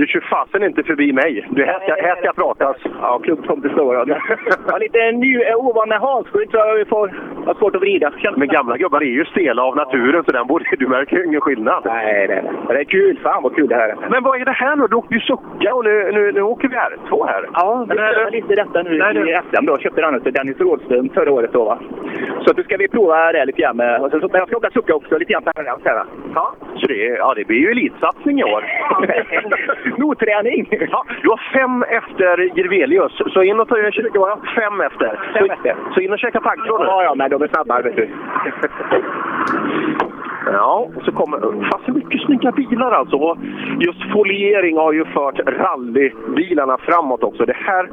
du kör fasen inte förbi mig. Du, här, ska, här ska pratas. Ja, klubbkompis står jag. Ja, lite ny, ovan med halsskydd tror jag vi får ha svårt att vrida. Men gamla gubbar är ju stela av naturen, så den borde, du märker ju ingen skillnad. Nej, det är, det är kul. Fan vad kul det här är. Men vad är det här nu? Du åkte ju sucka och nu, nu, nu åker vi här. Två här. Ja, vi kör lite detta nu Nej, i SM då. Köpte den till Dennis Rådström förra året då va. Så nu ska vi prova det lite grann med, och så- men jag ska åka sucka också lite grann permanent här va. Ja, så det, ja, det blir ju elitsatsning i år. Nordträning! Ja, du har fem efter Jirvelius, så in och ta en bara. Fem efter. Fem så, efter. Så in och käka taggtråd nu. Ja, ja, men de är snabba vet du. Ja, och så kommer... Fast mycket snygga bilar alltså. Och just foliering har ju fört rallybilarna framåt också. Det här...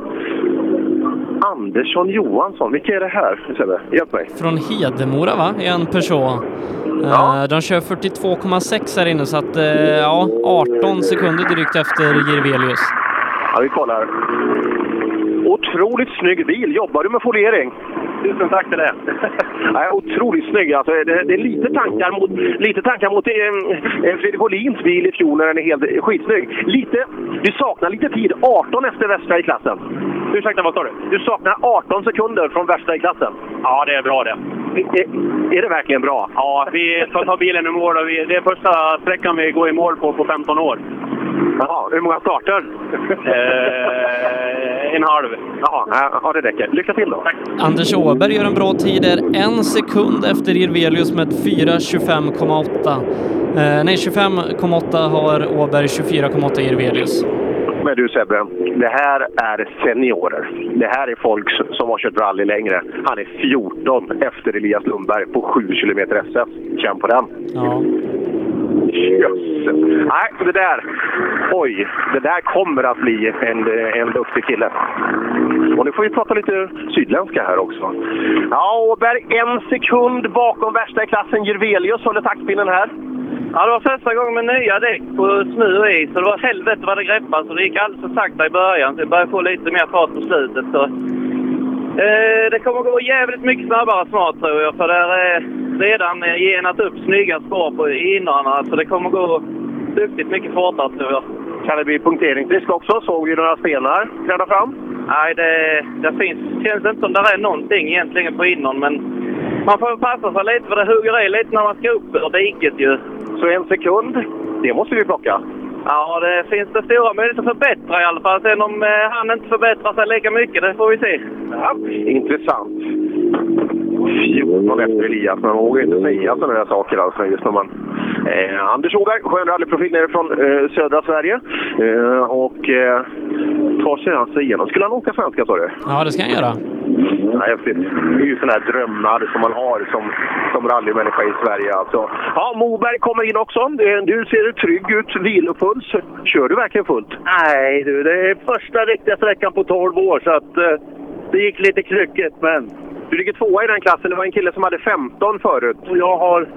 Andersson Johansson, vilka är det här? Hjälp mig. Från Hedemora va, är en Peugeot. Ja. Eh, de kör 42,6 här inne så att eh, ja, 18 sekunder drygt efter Jirvelius. Ja, vi kollar. Otroligt snygg bil. Jobbar du med foliering? Tusen tack för det. Nej, otroligt snygg. Alltså, det, det är lite tankar mot, lite tankar mot eh, eh, Fredrik Wåhlins bil i fjol när den är helt skitsnygg. Lite, du saknar lite tid. 18 efter värsta i klassen. Ursäkta, vad sa du? Du saknar 18 sekunder från värsta i klassen. Ja, det är bra det. Är, är det verkligen bra? Ja, vi ska ta bilen i mål och vi, det är första sträckan vi går i mål på på 15 år. Jaha, hur många starter? En halv. Jaha, ja, det räcker. Lycka till då. Anders Åberg gör en bra tid där, en sekund efter Jirvelius med 4.25,8. Eh, nej, 25,8 har Åberg, 24,8 Jirvelius. Men du Sebbe, det här är seniorer. Det här är folk som har kört rally längre. Han är 14 efter Elias Lundberg på 7 km SS. Känn på den. Ja. Jösses. Nej, det där... Oj, det där kommer att bli en, en duktig kille. Och nu får vi prata lite sydländska här också. Ja, Åberg, en sekund bakom värsta i klassen. Jirvelius håller taktpinnen här. Ja, det var första gången med nya däck på snö och is. Så det var helvete vad det greppade. Så det gick alldeles för sakta i början. Så det började få lite mer fart på slutet. Så, det kommer gå jävligt mycket snabbare snart tror jag. För det är redan eh, genat upp snygga spår på innan. Så det kommer gå duktigt mycket fortare tror jag. Kan det bli punkteringsrisk också? Såg vi några stenar träda fram? Nej, det, det finns, känns inte som det är någonting egentligen på innan. Men man får passa sig lite för det hugger i lite när man ska upp ur diket ju. Så en sekund, det måste vi plocka. Ja, det finns det stora möjligheter att förbättra i alla fall. Sen om eh, han inte förbättrar sig lika mycket, det får vi se. Ja, intressant. 14 efter Elias, men man vågar inte säga sådana där saker alltså, just när man Eh, Anders Åberg, skön rallyprofil nerifrån eh, södra Sverige. Eh, och eh, tar sig alltså igenom. Skulle han åka svenska sa du? Ja, det ska han göra. Ja, häftigt. Det är ju sådana här drömmar som man har som, som rallymänniska i Sverige. Alltså. Ja, Moberg kommer in också. Eh, Du ser trygg ut, vilopuls. Kör du verkligen fullt? Nej du, det är första riktiga sträckan på 12 år så att eh, det gick lite kryckigt men... Du ligger tvåa i den klassen. Det var en kille som hade 15 förut. Och jag har...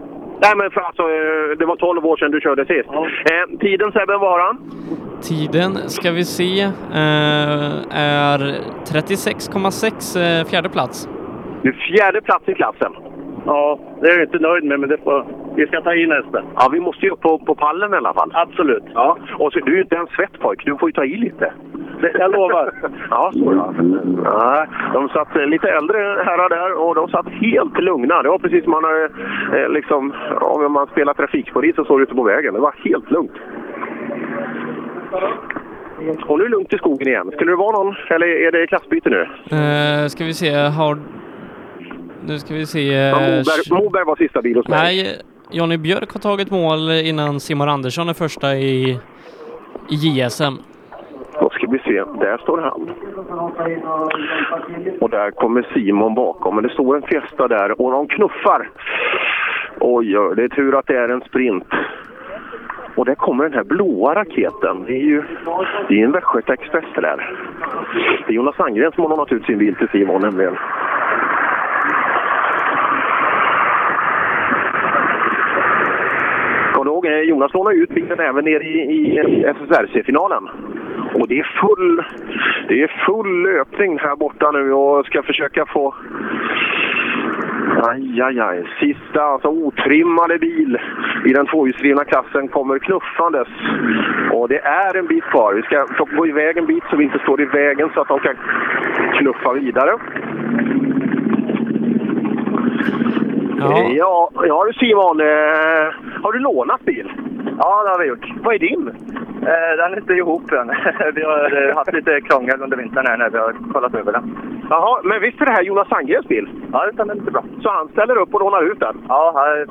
Nej, men för alltså, eh, det var 12 år sedan du körde sist. Eh, tiden Sebben var han? Tiden ska vi se eh, är 36,6 eh, fjärde plats. Du är fjärde plats i klassen. Ja, det är jag inte nöjd med men det får, vi ska ta in nästa. Ja, vi måste ju upp på, på pallen i alla fall. Absolut. Ja, och så, du är ju inte en svettpojk. Du får ju ta i lite. Det, jag lovar. ja, så ja. ja. De satt eh, lite äldre herrar där och de satt helt lugna. Det var precis som man har eh, liksom, om man spelar trafikpolis och står ute på vägen. Det var helt lugnt. Och nu är det lugnt i skogen igen. Skulle det vara någon, eller är det klassbyte nu? Eh, ska vi se, har... Nu ska vi se... Ja, eh, Moberg, Moberg var sista bil hos mig. Nej, Jonny Björk har tagit mål innan Simon Andersson är första i, i JSM. Då ska vi se. Där står han. Och där kommer Simon bakom. Men det står en Fiesta där och de knuffar. Oj, oj, det är tur att det är en sprint. Och där kommer den här blåa raketen. Det är ju det är en Västgöta Express det där. Det är Jonas Sandgren som har lånat ut sin bil till Simon nämligen. Kommer ihåg, eh, Jonas lånade ut bilen även ner i, i SSRC-finalen. Och det är full det är full löpning här borta nu och ska försöka få... Aj, aj, aj. Sista alltså otrimmade bil i den tvåhjulsdrivna klassen kommer knuffandes. Och det är en bit kvar. Vi ska gå iväg en bit så vi inte står i vägen så att de kan knuffa vidare. Ja. Ja, ja du Simon. Eh, har du lånat bil? Ja, det har vi gjort. Vad är din? Eh, den är inte ihop än. vi har eh, haft lite krångel under vintern här när vi har kollat över den. Jaha, men visst är det här Jonas Sandgrens bil? Ja, det stämmer lite bra. Så han ställer upp och lånar ut den? Ja, här är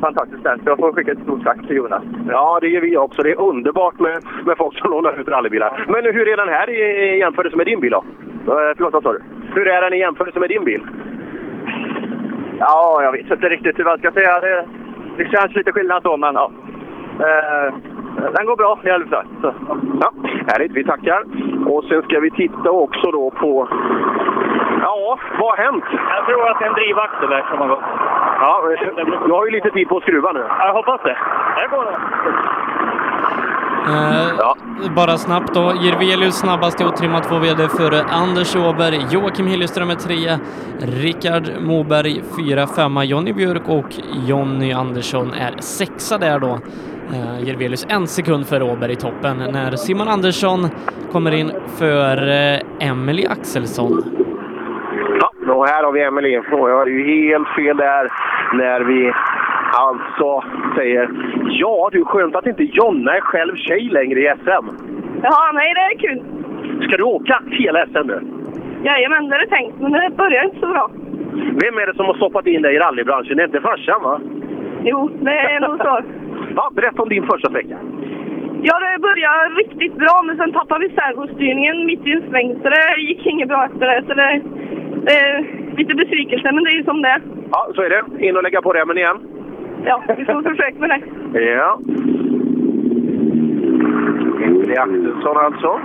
fantastiskt snällt. Jag får skicka ett stort tack till Jonas. Ja, det gör vi också. Det är underbart med, med folk som lånar ut rallybilar. Men hur är den här i, i jämförelse med din bil då? Eh, förlåt, vad sa du? Hur är den i jämförelse med din bil? Ja, jag vet inte riktigt hur man ska säga. Det, det känns lite skillnad så, men ja. Eh, den går bra i alla fall. Så. Ja, härligt. Vi tackar. Och sen ska vi titta också då på... Ja, vad har hänt? Jag tror att det är en drivaxel där som har gått. Ja, du har ju lite tid på att skruva nu. Jag hoppas det. Det går det. Eh, Bara snabbt då. Jirvelius snabbast i otrimmat två VD före Anders Åberg. Joakim Hilleström är trea. Rickard Moberg fyra, femma. Jonny Björk och Jonny Andersson är sexa där då. Uh, Jirvelius en sekund före Åberg i toppen när Simon Andersson kommer in för uh, Emily Axelsson. Ja, och här har vi Emelie. Jag hade ju helt fel där när vi alltså säger ja, du skönt att inte Jonna är själv tjej längre i SM. Jaha, nej det är kul. Ska du åka hela SM nu? Jajamän, det är det tänkt, men det börjar inte så bra. Vem är det som har stoppat in dig i rallybranschen? Det är inte farsan va? Jo, det är nog så. Ja, berätta om din första sträcka. Ja, det började riktigt bra, men sen tappade vi servostyrningen mitt i en sväng, så det gick inget bra efter det. Så det, det är lite besvikelse, men det är ju som det. Ja, så är det. In och lägga på remmen igen. Ja, vi får försöka med det. Ja. Emily Axelsson alltså.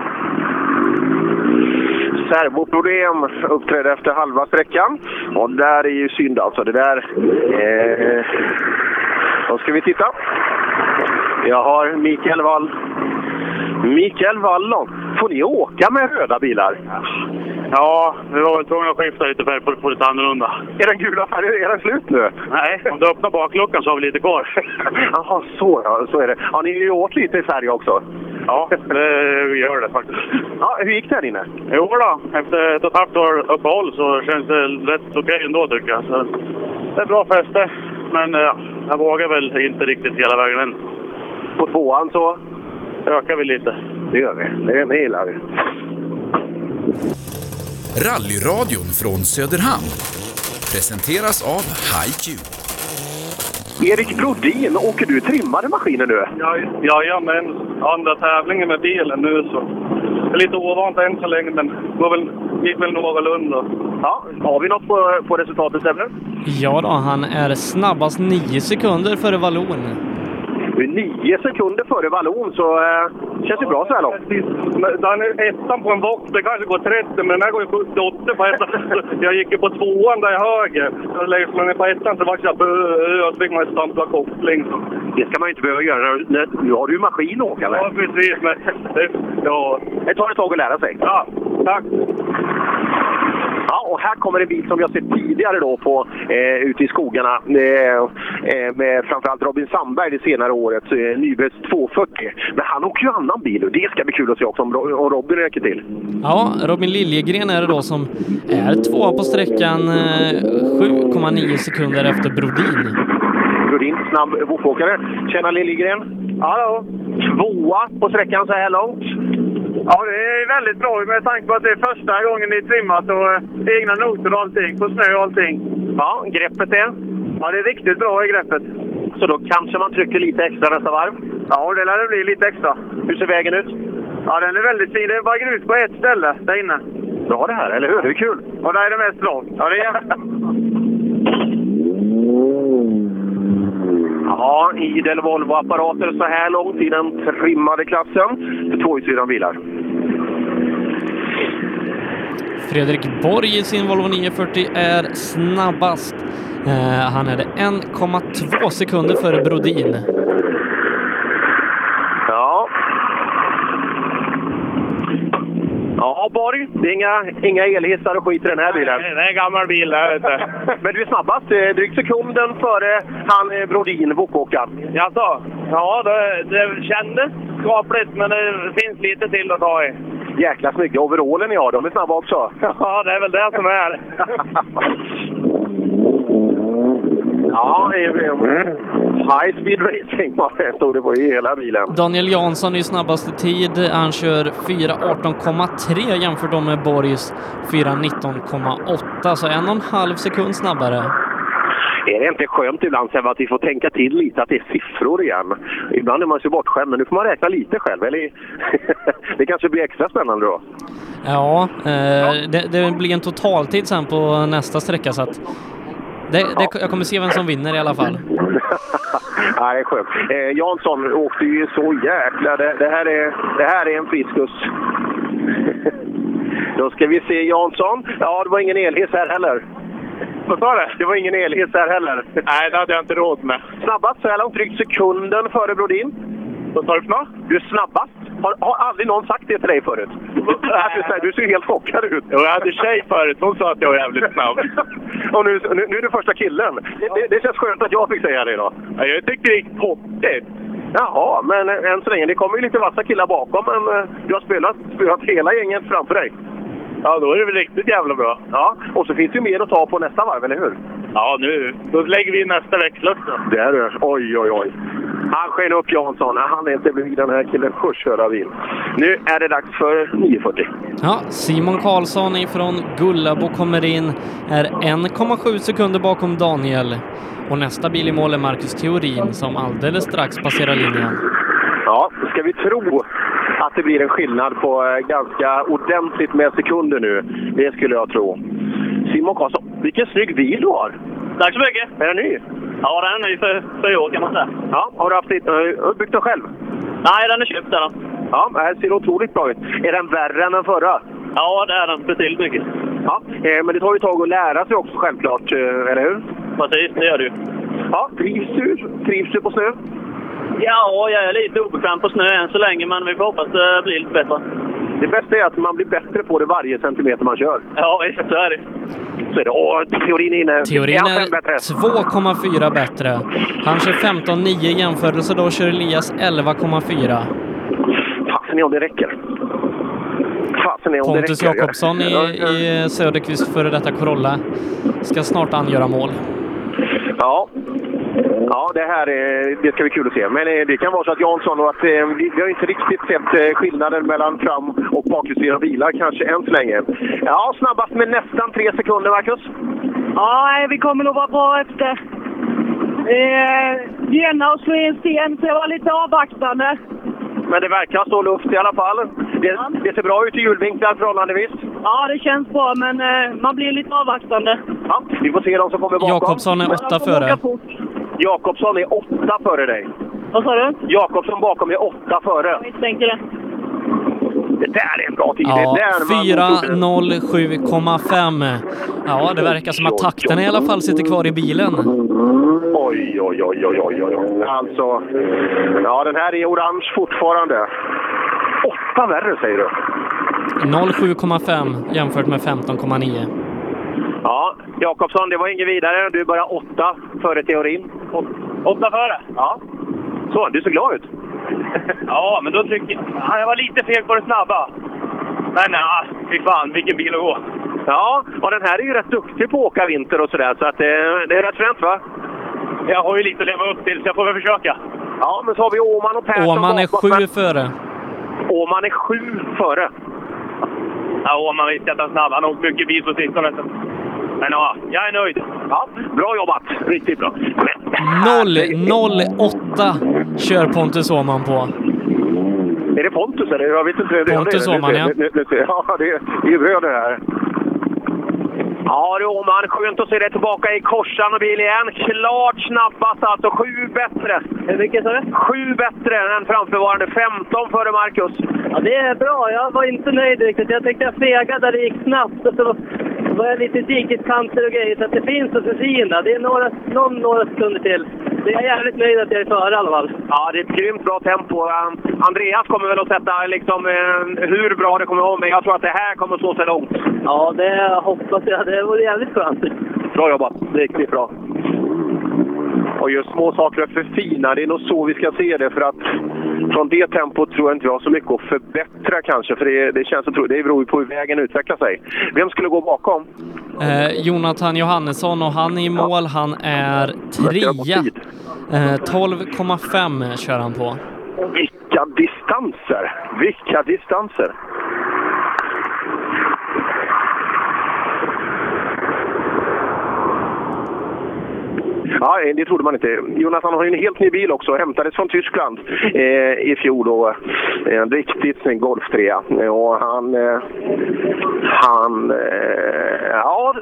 Servoproblem uppträdde efter halva sträckan. Och där är ju synd alltså. Det där... Eh, då ska vi titta. Jag har Mikael Wall. Mikael Wallon. Får ni åka med röda bilar? Ja, vi var väl tvungna att skifta lite färg på, på lite annorlunda. Är den gula färgen är den slut nu? Nej, om du öppnar bakluckan så har vi lite kvar. Jaha, så, ja, så är det. Har ni ju åt lite i färg också? Ja, det gör det faktiskt. Ja, hur gick det här inne? Jo då, efter ett och ett halvt år uppehåll så känns det rätt okej ändå tycker jag. Så det är bra fäste, men ja, jag vågar väl inte riktigt hela vägen än. På tvåan så ökar vi lite. Det gör vi. Det, det gillar vi. Rallyradion från Söderhamn presenteras av HiQ. Erik Brodin, åker du trimmade maskiner nu? Ja, jajamän. Andra tävlingen med bilen nu så. Det är lite ovant än så länge men det väl, gick väl någorlunda. Ja, har vi något på, på resultatet Sebbe? Ja då, han är snabbast 9 sekunder före Vallon. Nio sekunder före Vallon så eh, känns det bra så här långt. Den är ettan på en box, det kanske går 30 men den här går ju 78 på ettan. Jag gick ju på tvåan där i höger. Så lägger man ner på ettan så vart jag bö och så fick man en stampla koppling. Det ska man ju inte behöva göra. Nu har du ju maskin att åka med. Ja, precis. Men, ja. Det tar ett tag att lära sig. ja, tack. Ja, och här kommer en bil som vi har sett tidigare då på, eh, ute i skogarna eh, eh, med framförallt Robin Sandberg det senare året, eh, Nybets 240. Men han åker ju annan bil och det ska bli kul att se också om, om Robin räcker till. Ja, Robin Liljegren är det då som är tvåa på sträckan, eh, 7,9 sekunder efter Brodin. Brodin, snabb Wofåkare. Tjena Liljegren! Hallå! Tvåa på sträckan så här långt. Ja, det är väldigt bra med tanke på att det är första gången ni trimmat och eh, egna noter och allting, på snö och allting. Ja, greppet är? Ja, det är riktigt bra i greppet. Så då kanske man trycker lite extra nästa varv? Ja, det lär det bli lite extra. Hur ser vägen ut? Ja, den är väldigt fin. Det är bara grus på ett ställe där inne. Bra det här, eller hur? Det är kul. Och där är det mest lag. Ja, det är Ja, idel Volvo-apparater så här långt i den trimmade klassen för tvåhjulsdrivna bilar. Fredrik Borg i sin Volvo 940 är snabbast. Eh, han är det 1,2 sekunder före Brodin. Ja. Borg. Det är inga, inga elhissar och skit i den här bilen. Det är en gammal bil där ute. Men du är snabbast. eh, Drygt sekunden före han eh, Brodin, Wokåkaren. Jaså? Ja, det, det kändes skapligt, men det finns lite till att ta i. Jäkla snygga overallen ni har. De är snabba också. Ja, det är väl det som är. ja, det är high speed racing var det, stod det på i hela bilen. Daniel Jansson i tid. Han kör 4.18,3 jämfört med Borgs 4.19,8, så en och en halv sekund snabbare. Är det inte skönt ibland Sebbe, att vi får tänka till lite att det är siffror igen? Ibland är man så bortskämd, men nu får man räkna lite själv. Eller? det kanske blir extra spännande då. Ja, eh, det, det blir en totaltid sen på nästa sträcka så att det, det, jag kommer se vem som vinner i alla fall. ja, det är skönt. Eh, Jansson åkte ju så jäkla... Det, det, här, är, det här är en friskus. Då ska vi se Jansson. Ja, det var ingen elhiss här heller. Vad sa du? Det var ingen elhiss här heller. Nej, det hade jag inte råd med. Snabbast så här långt, drygt sekunden före Brodin. Vad sa du för något? Du är snabbast. Har, har aldrig någon sagt det till dig förut? Du ser helt chockad ut. Jo, jag hade tjej förut. Hon sa att jag var jävligt snabb. Och nu, nu, nu är du första killen. Det, det, det känns skönt att jag fick säga det idag. Ja, jag tyckte det gick toppigt. Jaha, men eh, än så länge. Det kommer ju lite vassa killar bakom, men eh, du har spelat, spelat hela gänget framför dig. Ja, då är det väl riktigt jävla bra. Ja, och så finns det ju mer att ta på nästa varv, eller hur? Ja, nu. Då lägger vi nästa växel också. Det är det. Oj, oj, oj. Han sken upp Jansson. Han är inte blyg den här killen. Usch, köra bil. Nu är det dags för 940. Ja, Simon Karlsson ifrån Gullabo kommer in, är 1,7 sekunder bakom Daniel. Och nästa bil i mål är Marcus Theorin som alldeles strax passerar linjen. Ja, ska vi tro att det blir en skillnad på eh, ganska ordentligt med sekunder nu? Det skulle jag tro. Simon Karlsson, vilken snygg bil du har! Tack så mycket! Är den ny? Ja, den är ny för, för i år kan man säga. Ja, har du haft lite, har du byggt den själv? Nej, den är köpt den. Ja, här ser otroligt bra ut. Är den värre än den förra? Ja, det är den. Betydligt mycket. Ja, eh, men det tar ju tag att lära sig också självklart, eh, eller hur? Precis, det gör det ju. Ja, trivs du? Trivs du på snö? Ja, jag är lite obekväm på snö än så länge, men vi får hoppas det blir lite bättre. Det bästa är att man blir bättre på det varje centimeter man kör. Ja, så är det. Så är det. Åh, teorin är inne. Teorin han är fem bättre? 2,4 bättre. Han kör 15,9 i jämförelse, då kör Elias 11,4. Fasen är om det räcker. Fasen är om det Pontus räcker. Jakobsson i, i Söderqvist före detta Corolla ska snart angöra mål. Ja. Ja, det här är, det ska bli kul att se. Men eh, det kan vara så att Jansson och att eh, vi, vi har inte riktigt sett eh, skillnaden mellan fram och bakhjulsdrivna bilar kanske än så länge. Ja, snabbast med nästan tre sekunder, Marcus. Ja, vi kommer nog vara bra efter. Eh, gena och slå in sten, så jag var lite avvaktande. Men det verkar stå luft i alla fall. Det, det ser bra ut i hjulvinklar förhållandevis. Ja, det känns bra, men eh, man blir lite avvaktande. Ja, vi får se de som kommer bakom. Jakobsson är åtta före. Jakobsson är åtta före dig. Vad sa du? Jakobsson bakom är åtta före. Jag misstänker det. Det där är en bra tid. Ja, det där man- 4.07,5. Ja, det verkar som att takten i alla fall sitter kvar i bilen. Oj, oj, oj, oj, oj, oj. Alltså, ja den här är orange fortfarande. Åtta värre säger du? 07,5 jämfört med 15,9. Ja, Jakobsson, det var inget vidare. Du börjar åtta före teorin. Åtta före? Ja. Så, du ser glad ut. Ja, men då tycker jag... Ja, jag var lite feg på det snabba. Men nej, fy fan vilken bil att gå. Ja, och den här är ju rätt duktig på att åka vinter och sådär, så att det, det är rätt fränt va? Jag har ju lite att leva upp till, så jag får väl försöka. Ja, men så har vi Åman och Persson Åman är bakom, sju men- före. Åman är sju före. Ja, Åman visste att han snabb. Han har åkt mycket bil på sistone. Men ja, jag är nöjd. Ja, bra jobbat. Riktigt bra. 0,08 kör Pontus Åhman på. Är det Pontus eller? Jag vet inte. Det- Pontus det- det- Åhman, ja. Ja, det är, det är bröder här. Ja du Åman, skönt att se dig tillbaka i korsan och bil igen. Klart snabbast alltså, sju bättre. Hur mycket sa du? Sju bättre än framförvarande, 15 före Marcus. Ja, det är bra. Jag var inte nöjd riktigt. Jag tyckte jag fegade där det gick snabbt. Så var jag lite dikeskanter och grejer. Så att det finns att förfina. Det är några, någon, några sekunder till. Så jag är jävligt nöjd att jag är före i alla fall. Ja, det är ett grymt bra tempo. Andreas kommer väl att sätta liksom, eh, hur bra det kommer att vara, men jag tror att det här kommer att stå sig långt. Ja, det hoppas jag. Det vore jävligt skönt. Bra jobbat. Riktigt bra. Och just små saker att förfina, det är nog så vi ska se det. För att från det tempot tror jag inte vi har så mycket att förbättra kanske. För det, det känns så, det beror ju på hur vägen utvecklar sig. Vem skulle gå bakom? Eh, Jonathan Johannesson och han är i mål. Han är trea. Eh, 12,5 kör han på. Vilka distanser! Vilka distanser! Ja, eh, det trodde man inte. Jonathan har ju en helt ny bil också. Hämtades från Tyskland eh, i fjol. Då. En riktigt snygg Golf 3. Och han... Eh, han... Eh, ja,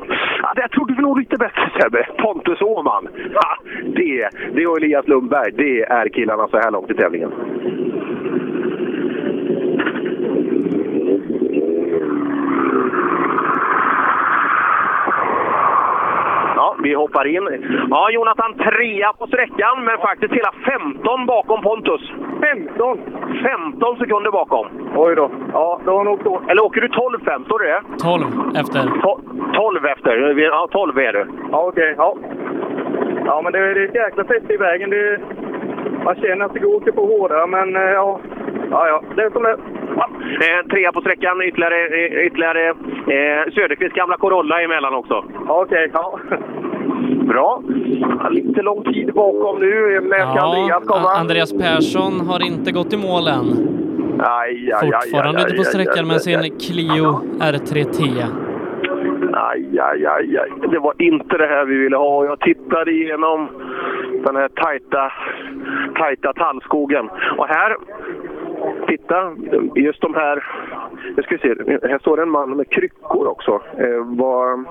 det trodde vi nog lite bättre Sebbe. Pontus Åhman. Ha, det, det och Elias Lundberg, det är killarna så här långt i tävlingen. Ja, vi hoppar in. Ja, Jonathan trea på sträckan, men faktiskt hela 15 bakom Pontus. 15? 15 sekunder bakom. Oj då. Ja, då har nog då. Eller åker du 12-5? Står det det? 12 efter. To- 12 efter. Ja, 12 är du. Ja, okej. Ja. ja, men det är, det ett jäkla fett i vägen. Det, man känner att det går att åka på hårdare, men eh, ja. Ja, ja. Det är som det är. Ja. Eh, trea på sträckan, ytterligare, eh, ytterligare eh, Söderqvists gamla Corolla emellan också. Okej, ja. Bra. Ja, Lite lång tid bakom nu. När ska Andreas komma? Andreas Persson har inte gått i mål än. Aj, aj, aj, Fortfarande aj, ute på aj, sträckan aj, med aj, sin aj. Clio R3T. Aj, aj, aj, aj. Det var inte det här vi ville ha. Jag tittade igenom den här tajta, tajta tallskogen. Och här, titta, just de här... Nu ska se, här står en man med kryckor också. Eh, vad,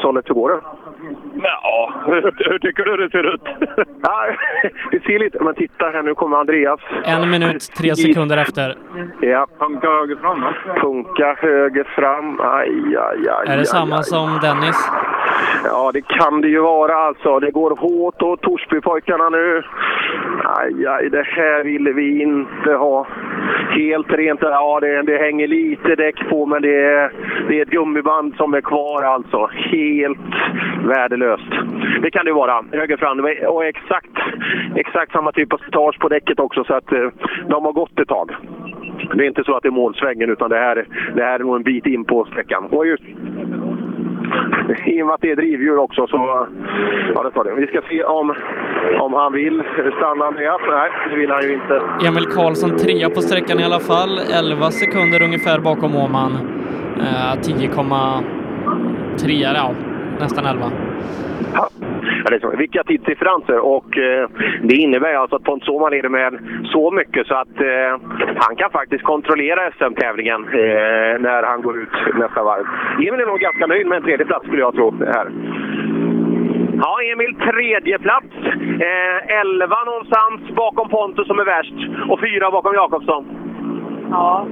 Sollefteå går det? Ja, hur tycker du det ser ut? ja, det ser lite... Men titta här, nu kommer Andreas. En minut, tre sekunder efter. Ja. Funka höger fram Funka höger fram. Aj, aj, aj. Är det aj, samma aj. som Dennis? Ja, det kan det ju vara alltså. Det går hårt åt Torsbypojkarna nu. Aj, aj, det här ville vi inte ha. Helt rent. Ja, det, det hänger lite däck på, men det är, det är ett gummiband som är kvar alltså. Helt värdelöst. Det kan det ju vara. Höger fram. Och exakt, exakt samma typ av slitage på däcket också, så att eh, de har gått ett tag. Det är inte så att det är målsvängen, utan det här, det här är nog en bit in på sträckan. Och just i och med att det är drivhjul också så... Ja, det tar det. Vi ska se om, om han vill stanna med. Nej, det vill han ju inte. Emil Karlsson trea på sträckan i alla fall. 11 sekunder ungefär bakom Åman. Eh, 10,3, ja, nästan 11 ja, det är så, vilka tidsdifferenser. Och eh, det innebär alltså att Pontus Åhman leder med så mycket så att eh, han kan faktiskt kontrollera SM-tävlingen eh, när han går ut nästa varv. Emil är nog ganska nöjd med en tredje plats skulle jag tro. Här. Ja, Emil tredje plats. Eh, elva någonstans bakom Pontus som är värst och fyra bakom Jakobsson. Ja,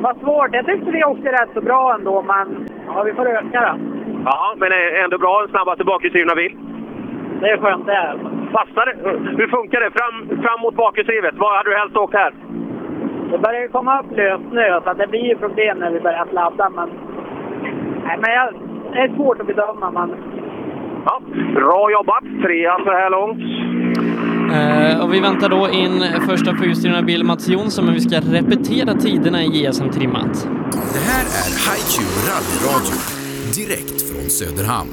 vad svårt. Jag tyckte vi åkte rätt så bra ändå, men ja, vi får öka då. Ja, men är ändå bra. Den snabbaste bakhjulsdrivna bil. Det är skönt det. Är. Passar det? Hur funkar det? Fram, fram mot bakhjulsdrivet. Vad hade du helst åkt här? Det börjar ju komma upp lös snö, så det blir ju problem när vi börjar ladda. Men, nej, men jag, det är svårt att bedöma. Men... Ja, bra jobbat! Trea så här långt. Eh, och vi väntar då in första fyrhjulsdrivna bil Mats Jonsson, men vi ska repetera tiderna i GSM Trimmat. Det här är HiQ rallyradio, direkt från Söderhamn.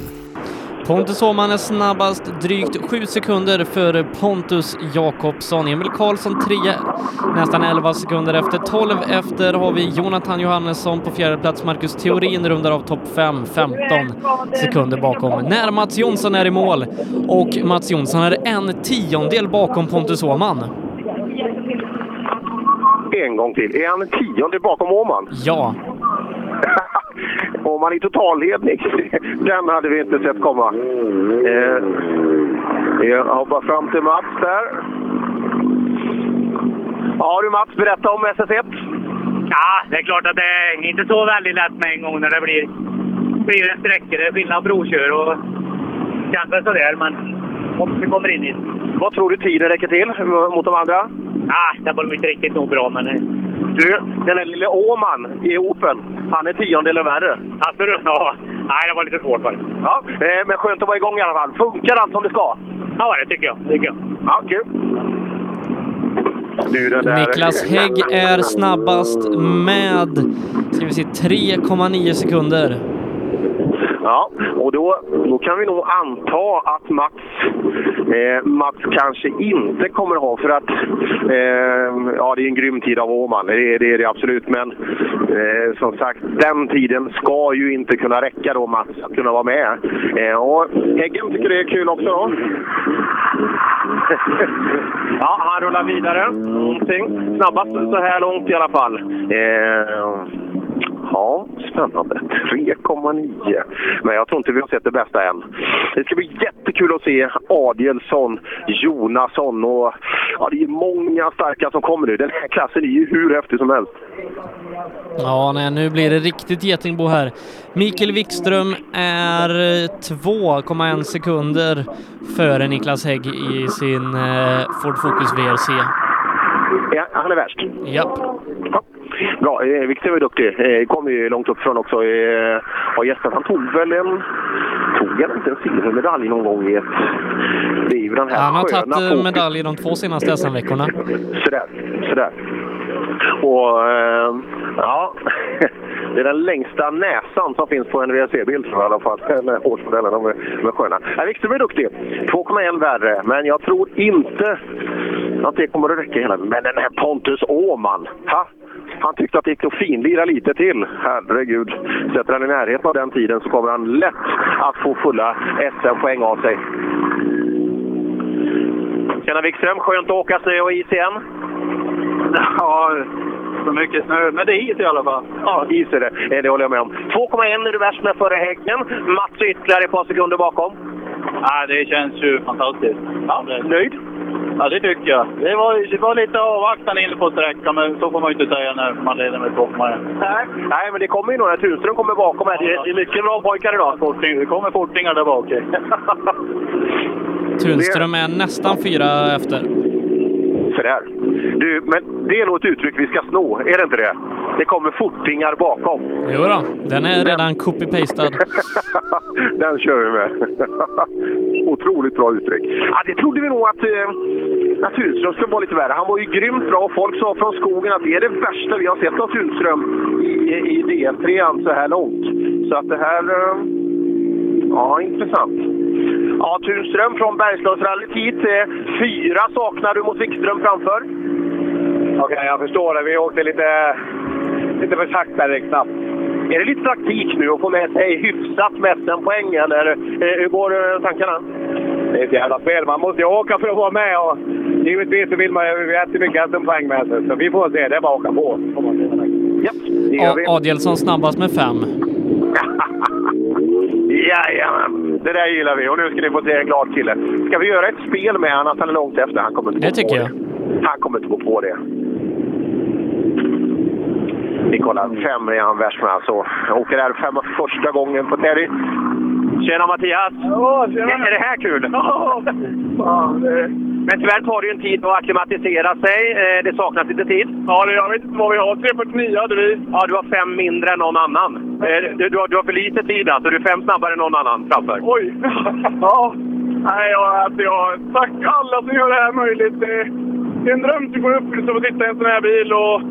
Pontus Åhman är snabbast, drygt 7 sekunder före Pontus Jakobsson. Emil Karlsson 3, nästan 11 sekunder efter. 12 efter har vi Jonathan Johannesson på fjärde plats. Marcus Theorin rundar av topp 5, 15 sekunder bakom. När Mats Jonsson är i mål och Mats Jonsson är en tiondel bakom Pontus Åhman. En gång till. Är han en tionde bakom Åhman? Ja. Åhman i totalledning. Den hade vi inte sett komma. Eh, jag hoppar fram till Mats där. Ja du Mats, berätta om SS1. Ja, det är klart att det är inte så väldigt lätt med en gång när det blir, blir en sträcka. Det är skillnad provkör och väl sådär, men hoppas vi kommer in i det. Vad tror du tiden räcker till mot de andra? Ah, det var inte riktigt nog bra, men... Du, den där lille Åman i Open, han är tiondelen värre. Alltså, ja. Nej, det var lite svårt faktiskt. Ja, eh, men skönt att vara igång i alla fall. Funkar allt som det ska? Ja, det tycker jag. Tycker jag. Ja, kul. Du. Niklas Hägg är snabbast med, ska vi se, 3,9 sekunder. Ja, och då, då kan vi nog anta att Mats, eh, Mats kanske inte kommer ha, för att eh, ja, det är en grym tid av Åhman, det, är- det är det absolut. Men eh, som sagt, den tiden ska ju inte kunna räcka då Mats att kunna vara med. Eh, och Häggen tycker det är kul också då. ja, han rullar vidare. Någonting. Snabbast så här långt i alla fall. Eh, Ja, spännande. 3,9. Men jag tror inte vi har sett det bästa än. Det ska bli jättekul att se Adielsson, Jonasson och ja, det är många starka som kommer nu. Den här klassen är ju hur häftig som helst. Ja, nej, nu blir det riktigt getingbo här. Mikael Wikström är eh, 2,1 sekunder före Niklas Hägg i sin eh, Ford Focus VRC. Ja, han är värst. Japp. Ja. Bra, eh, Viktor var duktig. Eh, kom ju långt uppifrån också. Eh, har gästat. Han tog väl en... Tog han inte en silvermedalj någon gång i ett... Det är ju den här Han har tagit eh, medalj i de två senaste SM-veckorna. Sådär, sådär. Och eh, ja, det är den längsta näsan som finns på en WRC-bild, tror jag i alla fall. Eller årsmodellen, de är, de är sköna. Ja, Wikström är duktig. 2,1 värre, men jag tror inte att det kommer att räcka hela Men den här Pontus Åhman, ha? han tyckte att det gick att finlira lite till. Herregud. Sätter han i närheten av den tiden så kommer han lätt att få fulla SM-poäng av sig. Tjena Wikström, skönt att åka snö och is igen. Ja, så mycket snö. Men det är is i alla fall. Ja, is är det. Det håller jag med om. 2,1 är du värst med före Häggen. Mats är ytterligare ett par sekunder bakom. Ja, det känns ju fantastiskt. Ja, nöjd? Ja, det tycker jag. Det var, det var lite avvaktande inne på sträckan, men så får man ju inte säga när man leder med 2,1. Nej. Nej, men det kommer ju några. Tunström kommer bakom här. Det är- det är mycket bra pojkar idag. Forting, det kommer fortingar där bak. Tunström är nästan fyra efter. Sådär. Du, men det är nog ett uttryck vi ska sno, är det inte det? Det kommer fortingar bakom. Jo då, den är redan copy-pastad. Den kör vi med. Otroligt bra uttryck. Ja, det trodde vi nog att, eh, att Tunström skulle vara lite värre. Han var ju grymt bra. Folk sa från skogen att det är det värsta vi har sett av Tunström i, i D3 så här långt. Så att det här... Eh, ja, intressant. Ja, Tunström från Bergslagsrallyt hit. Fyra saknar du mot Wikström framför. Okej, jag förstår det. Vi åkte lite, lite för sakta rätt snabbt. Är det lite taktik nu att få med sig hyfsat med SM-poäng eller eh, hur går eh, tankarna? Det är ett jävla spel. Man måste ju åka för att vara med och givetvis så vill man ju jättemycket SM-poäng med sig. Så vi får se. Det är bara att åka på. Ja, det gör vi. Snabbast med fem. Jajamän, det där gillar vi. Och nu ska ni få se en glad kille. Ska vi göra ett spel med honom att han är långt efter? Han kommer inte Det tycker på jag. det. Han kommer inte gå på det. Vi kollar fem är han värst med alltså. Åker där femma för första gången på Terry. Tjena Mattias! Ja, tjena. Är det här kul? Men tyvärr tar det ju en tid att acklimatisera sig. Eh, Det saknas lite tid. Ja, det, jag vet inte vad vi har. 3.49 hade vi. Ja, du har fem mindre än någon annan. Eh, Du, du, har, du har för lite tid alltså. Du är fem snabbare än någon annan framför. Oj! ja. Nej, jag, alltså, jag, tack alla som gör det här möjligt. Det, är en dröm som går i uppfyllelse att sitta i en sån här bil. Och,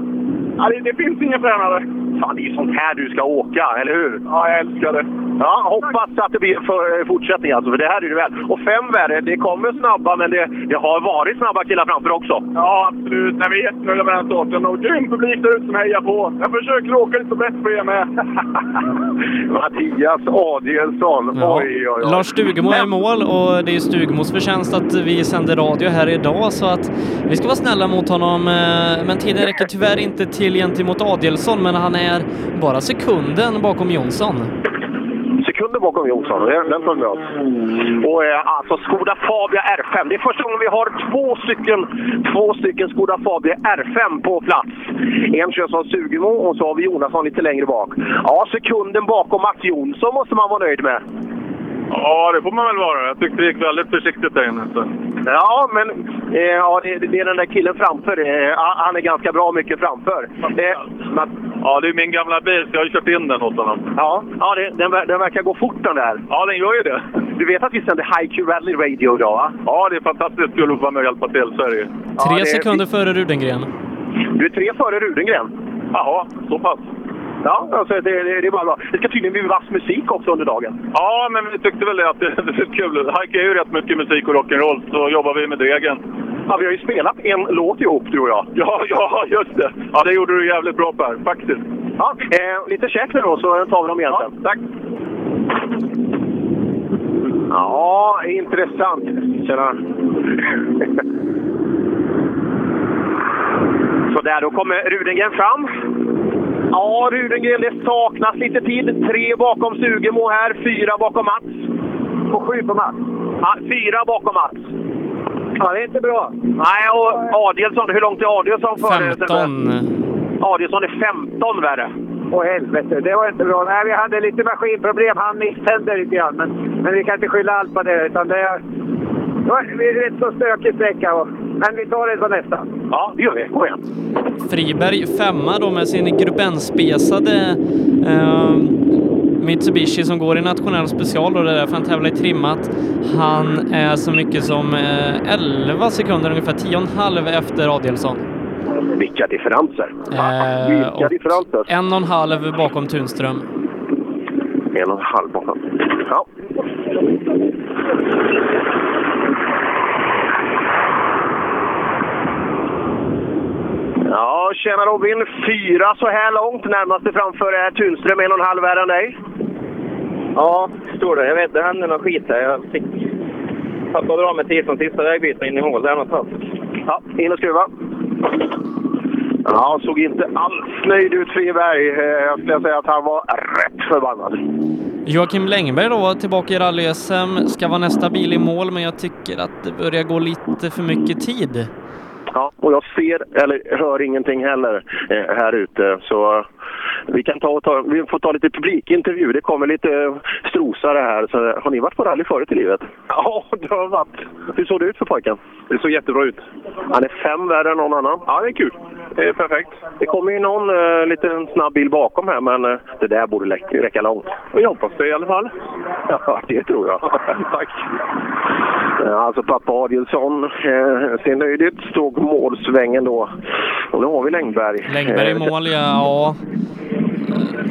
ja, det, det finns inga fränare. Fan, det är ju sånt här du ska åka, eller hur? Ja, jag älskar det. Ja, hoppas att det blir för, fortsättning alltså, för det här är det väl. Och fem värre, det kommer snabba, men det, det har varit snabba killar framför också. Ja, absolut. Nej, vi är jättenöjda med den starten. Och grym publik där ute som hejar på. Jag försöker åka lite brett för er med. Mattias Adielsson. Ja. Oj, oj, oj. Lars Stugemo är i mål och det är Stugemos förtjänst att vi sänder radio här idag så att vi ska vara snälla mot honom. eh, Men tiden räcker tyvärr inte till gentemot Adelsson, men han är bara sekunden bakom Jonsson. Sekunder bakom Jonsson, det- den föll bra. Och eh, alltså Skoda Fabia R5. Det är första gången vi har två stycken, två stycken Skoda Fabia R5 på plats. En körs av Sugemo och så har vi Jonasson lite längre bak. Ja, sekunden bakom Mats Jonsson måste man vara nöjd med. Ja, det får man väl vara. Jag tyckte det gick väldigt försiktigt där inne. Så. Ja, men eh, ja, det, det är den där killen framför. Eh, han är ganska bra mycket framför. Eh, Ja, det är min gamla bil, så jag har ju kört in den åt honom. ja, ja det, den, den verkar gå fort den där. Ja, den gör ju det. Du vet att vi sänder HiQ Rally Radio idag, va? Ja, det är fantastiskt kul att vara med och hjälpa till. Så är det ju. Tre det- sekunder före Rudengren. Du är tre före Rudengren. Jaha, så pass. Ja, alltså det, det, det är bara bra. Det ska tydligen bli vass musik också under dagen. Ja, men vi tyckte väl det att det, det är kul. Hike är ju rätt mycket musik och rock'n'roll, så jobbar vi med degen. Ja, vi har ju spelat en låt ihop, du och jag. Ja, ja, just det. Ja, det gjorde du jävligt bra Per, faktiskt. Ja, eh, lite käk nu då, så tar vi dem igen sen. Tack! Ja, intressant. Tjena. Så där, då kommer Rudengren fram. Ja, Rudengren, det saknas lite tid. Tre bakom Sugemo här, fyra bakom Mats. Och sju på Mats. Ja, fyra bakom Mats. Ja, det är inte bra. Nej, och Adielsson, hur långt är Adielsson före? 15. Adielsson är 15 värre. Åh helvete, det var inte bra. Nej, vi hade lite maskinproblem. Han misstände lite grann. Men, men vi kan inte skylla allt på det. Utan det, är- det en rätt så stökig sträcka. Men vi tar det på nästa. Ja, det gör vi. Kom igen. Friberg femma då med sin Grupp N-spesade eh, Mitsubishi som går i nationell special och det är därför han tävlar i trimmat. Han är så mycket som eh, 11 sekunder ungefär, 10,5 efter Adielsson. Vilka differenser! Eh, Vilka differenser! en och en halv bakom Tunström. En och en halv bakom. Ja. Ja, tjena Robin. Fyra så här långt. Närmaste framför är Tunström, en och en halv värre än dig. Ja, står det. Jag vet, det hände någon skit här. Jag fick tappa bra med tid från sista vägbytet in i hål. Det är något fast. Ja, in och skruva. Ja, såg inte alls nöjd ut Friberg. Eh, Jag skulle säga att han var rätt förbannad. Joakim Längberg då tillbaka i rally-SM, ska vara nästa bil i mål men jag tycker att det börjar gå lite för mycket tid. Ja, och jag ser, eller hör ingenting heller eh, här ute. Så eh, vi, kan ta, ta, vi får ta lite publikintervju. Det kommer lite eh, strosare här. Så, eh, har ni varit på rally förut i livet? Ja, det har varit. Hur såg det ut för pojken? Det såg jättebra ut. Han är fem värre än någon annan. Ja, det är kul. Det är perfekt. Det kommer ju någon eh, liten snabb bil bakom här, men eh, det där borde räcka, räcka långt. Jag hoppas det i alla fall. Ja, det tror jag. Tack. Alltså pappa Adielsson eh, ser nöjd ut. Stod målsvängen då. Och nu har vi Längberg. Längberg i Eh, mål, ja. ja. Eh,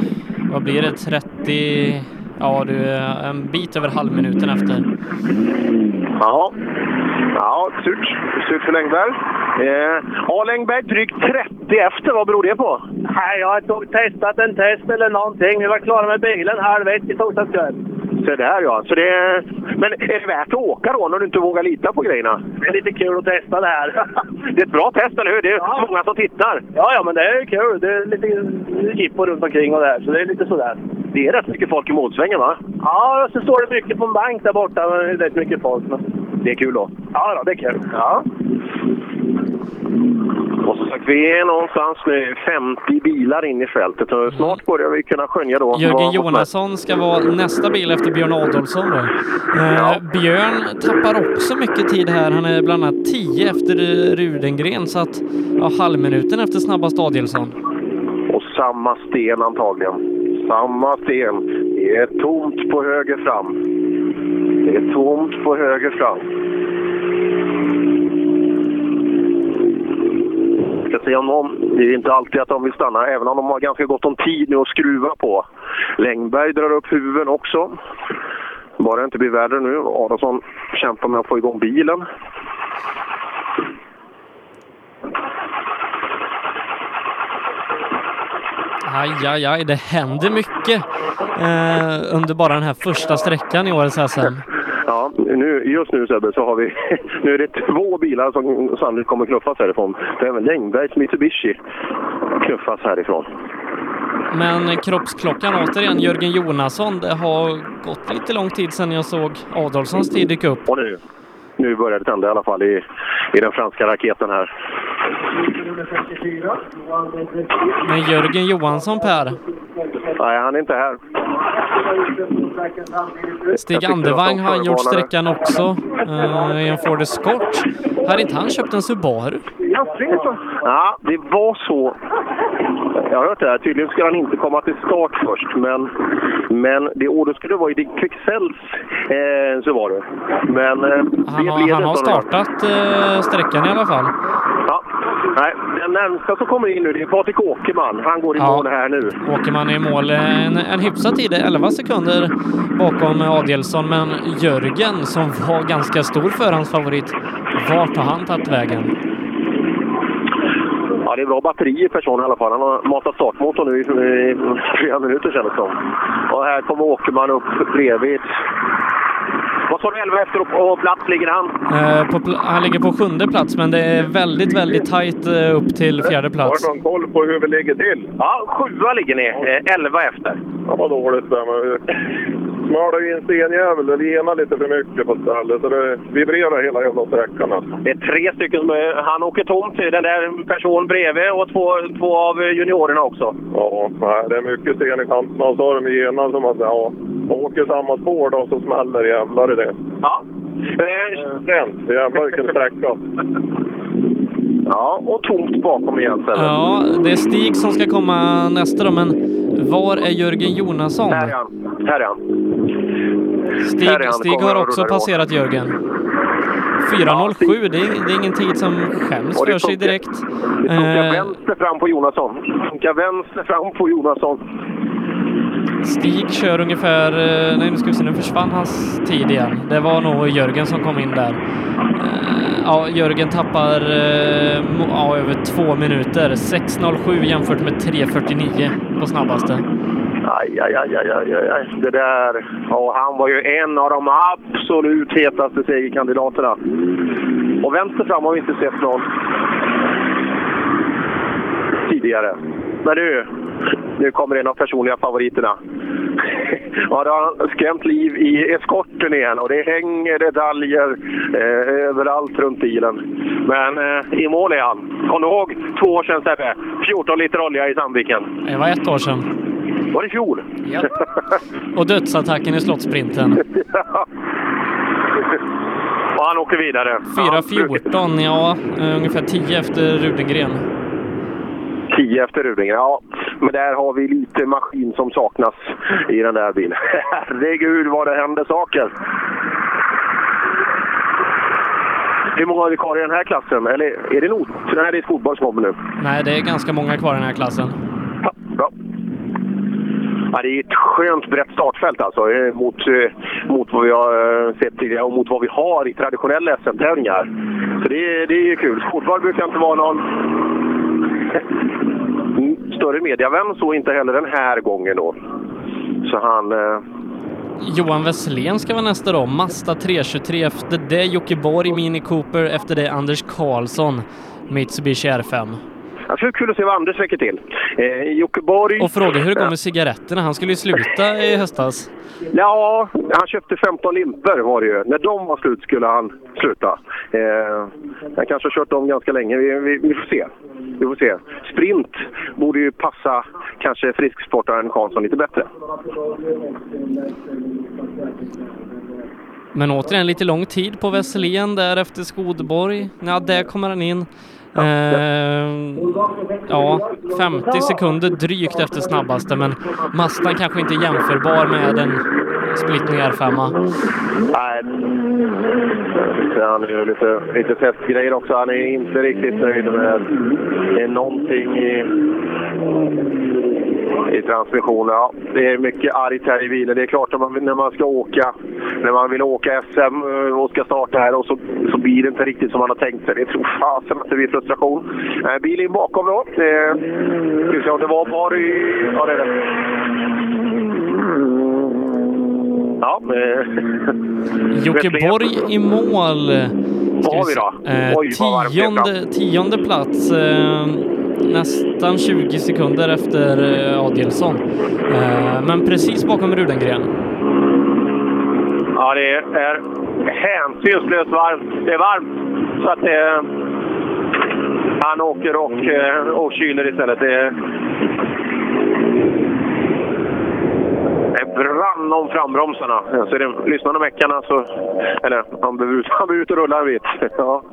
Vad blir det? 30... Ja, du är en bit över halvminuten efter. Ja, ja surt. Surt för Längberg. Eh, ja, Längberg drygt 30 efter. Vad beror det på? Nej, jag har testat en test eller någonting. Vi var klara med bilen halv ett i torsdags kväll. Så där ja. Så det, men är det värt att åka då när du inte vågar lita på grejerna? Det är lite kul att testa det här. Det är ett bra test, eller hur? Det är Ja. många som tittar. Ja, ja, men det är kul. Det är lite jippo runt omkring och det här, så det är lite sådär. Det är rätt mycket folk i målsvängen va? Ja, och så står det mycket på en bank där borta. men Det är rätt mycket folk. Men... Det är kul då. Ja, då, det är kul. Ja. Och som sagt, vi är någonstans nu 50 bilar in i fältet och snart börjar vi kunna skönja då. Jörgen Jonasson ska vara nästa bil efter Björn Adolfsson. Då. Eh, Björn tappar också mycket tid här. Han är bland annat 10 efter Rudengren, så att ja, halvminuten efter snabbast Adielsson. Och samma sten antagligen. Samma sten. Det är tomt på höger fram. Det är tomt på höger fram. Jag ska se om de, det är inte alltid att de vill stanna, även om de har ganska gott om tid nu att skruva på. Längberg drar upp huven också. Bara det inte blir värre nu. Adolfsson kämpar med att få igång bilen. Aj, aj, aj, det händer mycket eh, under bara den här första sträckan i årets SM. Ja, nu, just nu Sebbe så har vi... Nu är det två bilar som sannolikt kommer knuffas härifrån. Det är även Längbergs Mitsubishi knuffas härifrån. Men kroppsklockan återigen, Jörgen Jonasson. Det har gått lite lång tid sedan jag såg Adolfssons tid dyka upp. Och nu, nu börjar det tända i alla fall i, i den franska raketen här. Men Jörgen Johansson, Per. Nej, han är inte här. Stig de har gjort sträckan också eh, i en Ford Escort. Har inte han köpt en Subaru? Ja, det var så. Jag har hört det här. Tydligen skulle han inte komma till start först. Men, men det ordet skulle vara i Dick Kvicksells eh, så var det. Men eh, Han det har, han har startat eh, sträckan i alla fall. Ja, nej, den närmsta som kommer in nu det är Patrik Åkerman. Han går i Ja. mål här nu. Åkerman är i mål. En, en hyfsad tid, 11 sekunder bakom Adielsson. Men Jörgen, som var ganska stor förhandsfavorit, vart har han tagit vägen? Ja, det är bra batteri i person i alla fall. Han har matat startmotorn nu i, i flera minuter kändes det som. Och här kommer Åkerman upp bredvid. Vad sa du, 11 efter och, och plats ligger han? Eh, på, pl- han ligger på sjunde plats, men det är väldigt, väldigt tajt eh, upp till fjärde plats. Har du någon koll på hur vi ligger till? Ja, sjua ligger ni. Eh, 11 efter. Ja, vad dåligt det Smörde ju in stenjävel. Det genade lite för mycket på stället. Så det vibrerar hela jävla sträckan. Det är tre stycken som är, Han åker tomt. Den där personen bredvid och två, två av juniorerna också. Ja, nej, det är mycket sten i kanterna. Och så har de genan som att ja, åker samma spår då så smäller jävlar i det. Ja. Rent. Jävlar vilken sträcka. Ja, och tomt bakom igen sen. Ja, det är Stig som ska komma nästa då, men var är Jörgen Jonasson? Här är han. Här är han. Stig, är han. Stig har också passerat Jörgen. 4.07, det, är, det är ingen tid som skäms för sig direkt. Det funkar Eh, vänster fram på Jonasson. Det funkar vänster fram på Jonasson. Stig kör ungefär... Eh, nej, nu ska vi se, nu försvann hans tid igen. Det var nog Jörgen som kom in där. Eh, ja, Jörgen tappar eh, ja, över två minuter. 6.07 jämfört med 3.49 på snabbaste. Aj, aj, aj, aj, aj, aj, aj. Det där. Ja, han var ju en av de absolut hetaste segerkandidaterna. Och vänster fram har vi inte sett någon tidigare. Men du, nu kommer en av personliga favoriterna. Ja, det har skrämt liv i eskorten igen och det hänger medaljer eh, överallt runt bilen. Men eh, i mål är han. Kom du ihåg två år sedan Sebbe? 14 liter olja i Sandviken. Det var ett år sedan. Var det i fjol? Ja. Och dödsattacken i slottsprinten. Och han åker vidare. 4.14, ja, eh, ungefär 10 efter Rudengren. 10 efter Rudingen, ja. Men där har vi lite maskin som saknas i den där bilen. Herregud vad det händer saker! Hur många har vi kvar i den här klassen? Eller är det nog? För den här är fotboll som kommer nu. Nej, det är ganska många kvar i den här klassen. Bra. Ja, det är ett skönt brett startfält alltså, eh, mot, eh, mot vad vi har eh, sett tidigare och mot vad vi har i traditionella SM-tävlingar. Så det, är- det är kul. Fotboll brukar inte vara någon Mm. större mediavän, så inte heller den här gången då. Så han, eh, Johan Wesselén ska vara nästa då. Mazda 323 efter det Jocke Borg Mini Cooper, efter det Anders Karlsson Mitsubishi R5. Jag tror kul att se vad Anders räcker till. Eh, Jocke Borg... Och fråga hur det går med cigaretterna. Han skulle ju sluta i höstas. Ja, han köpte 15 limper var det ju. När de var slut skulle han sluta. Eh, han kanske har kört dem ganska länge. Vi, vi, vi, får se. Vi får se. Sprint borde ju passa kanske frisksportaren Karlsson lite bättre. Men återigen lite lång tid på Wesselén där efter Skodborg. Ja, där kommer han in. Eh, ja, 50 sekunder drygt efter snabbaste, men Mastan kanske inte är jämförbar med en splittning R5. Nej, han är ju lite, lite testgrejer också. Han är inte riktigt nöjd med det är någonting i, i transmissionen. Ja, det är mycket argt här i bilen. Det är klart att man, när man ska åka, när man vill åka SM och ska starta här och så, så blir det inte riktigt som man har tänkt sig. Det tror fasen att det blir frustration. Eh, bilen bakom då. Eh, ska vi se om det var i... Ja, det är det. Ja, eh, Jocke Borg i mål. Vad har vi då? Eh, Oj, tionde, tionde plats. Eh, nästan 20 sekunder efter eh, Adielsson. Eh, men precis bakom Rudengren. Ja, det är hänsynslöst varmt. Det är varmt. Så att det, han åker och, och kyler istället. Det, brann om frambromsarna. Så det, lyssnar de meckarna så... Eller han behöver ut, han behöver ut och rulla en bit. Ja.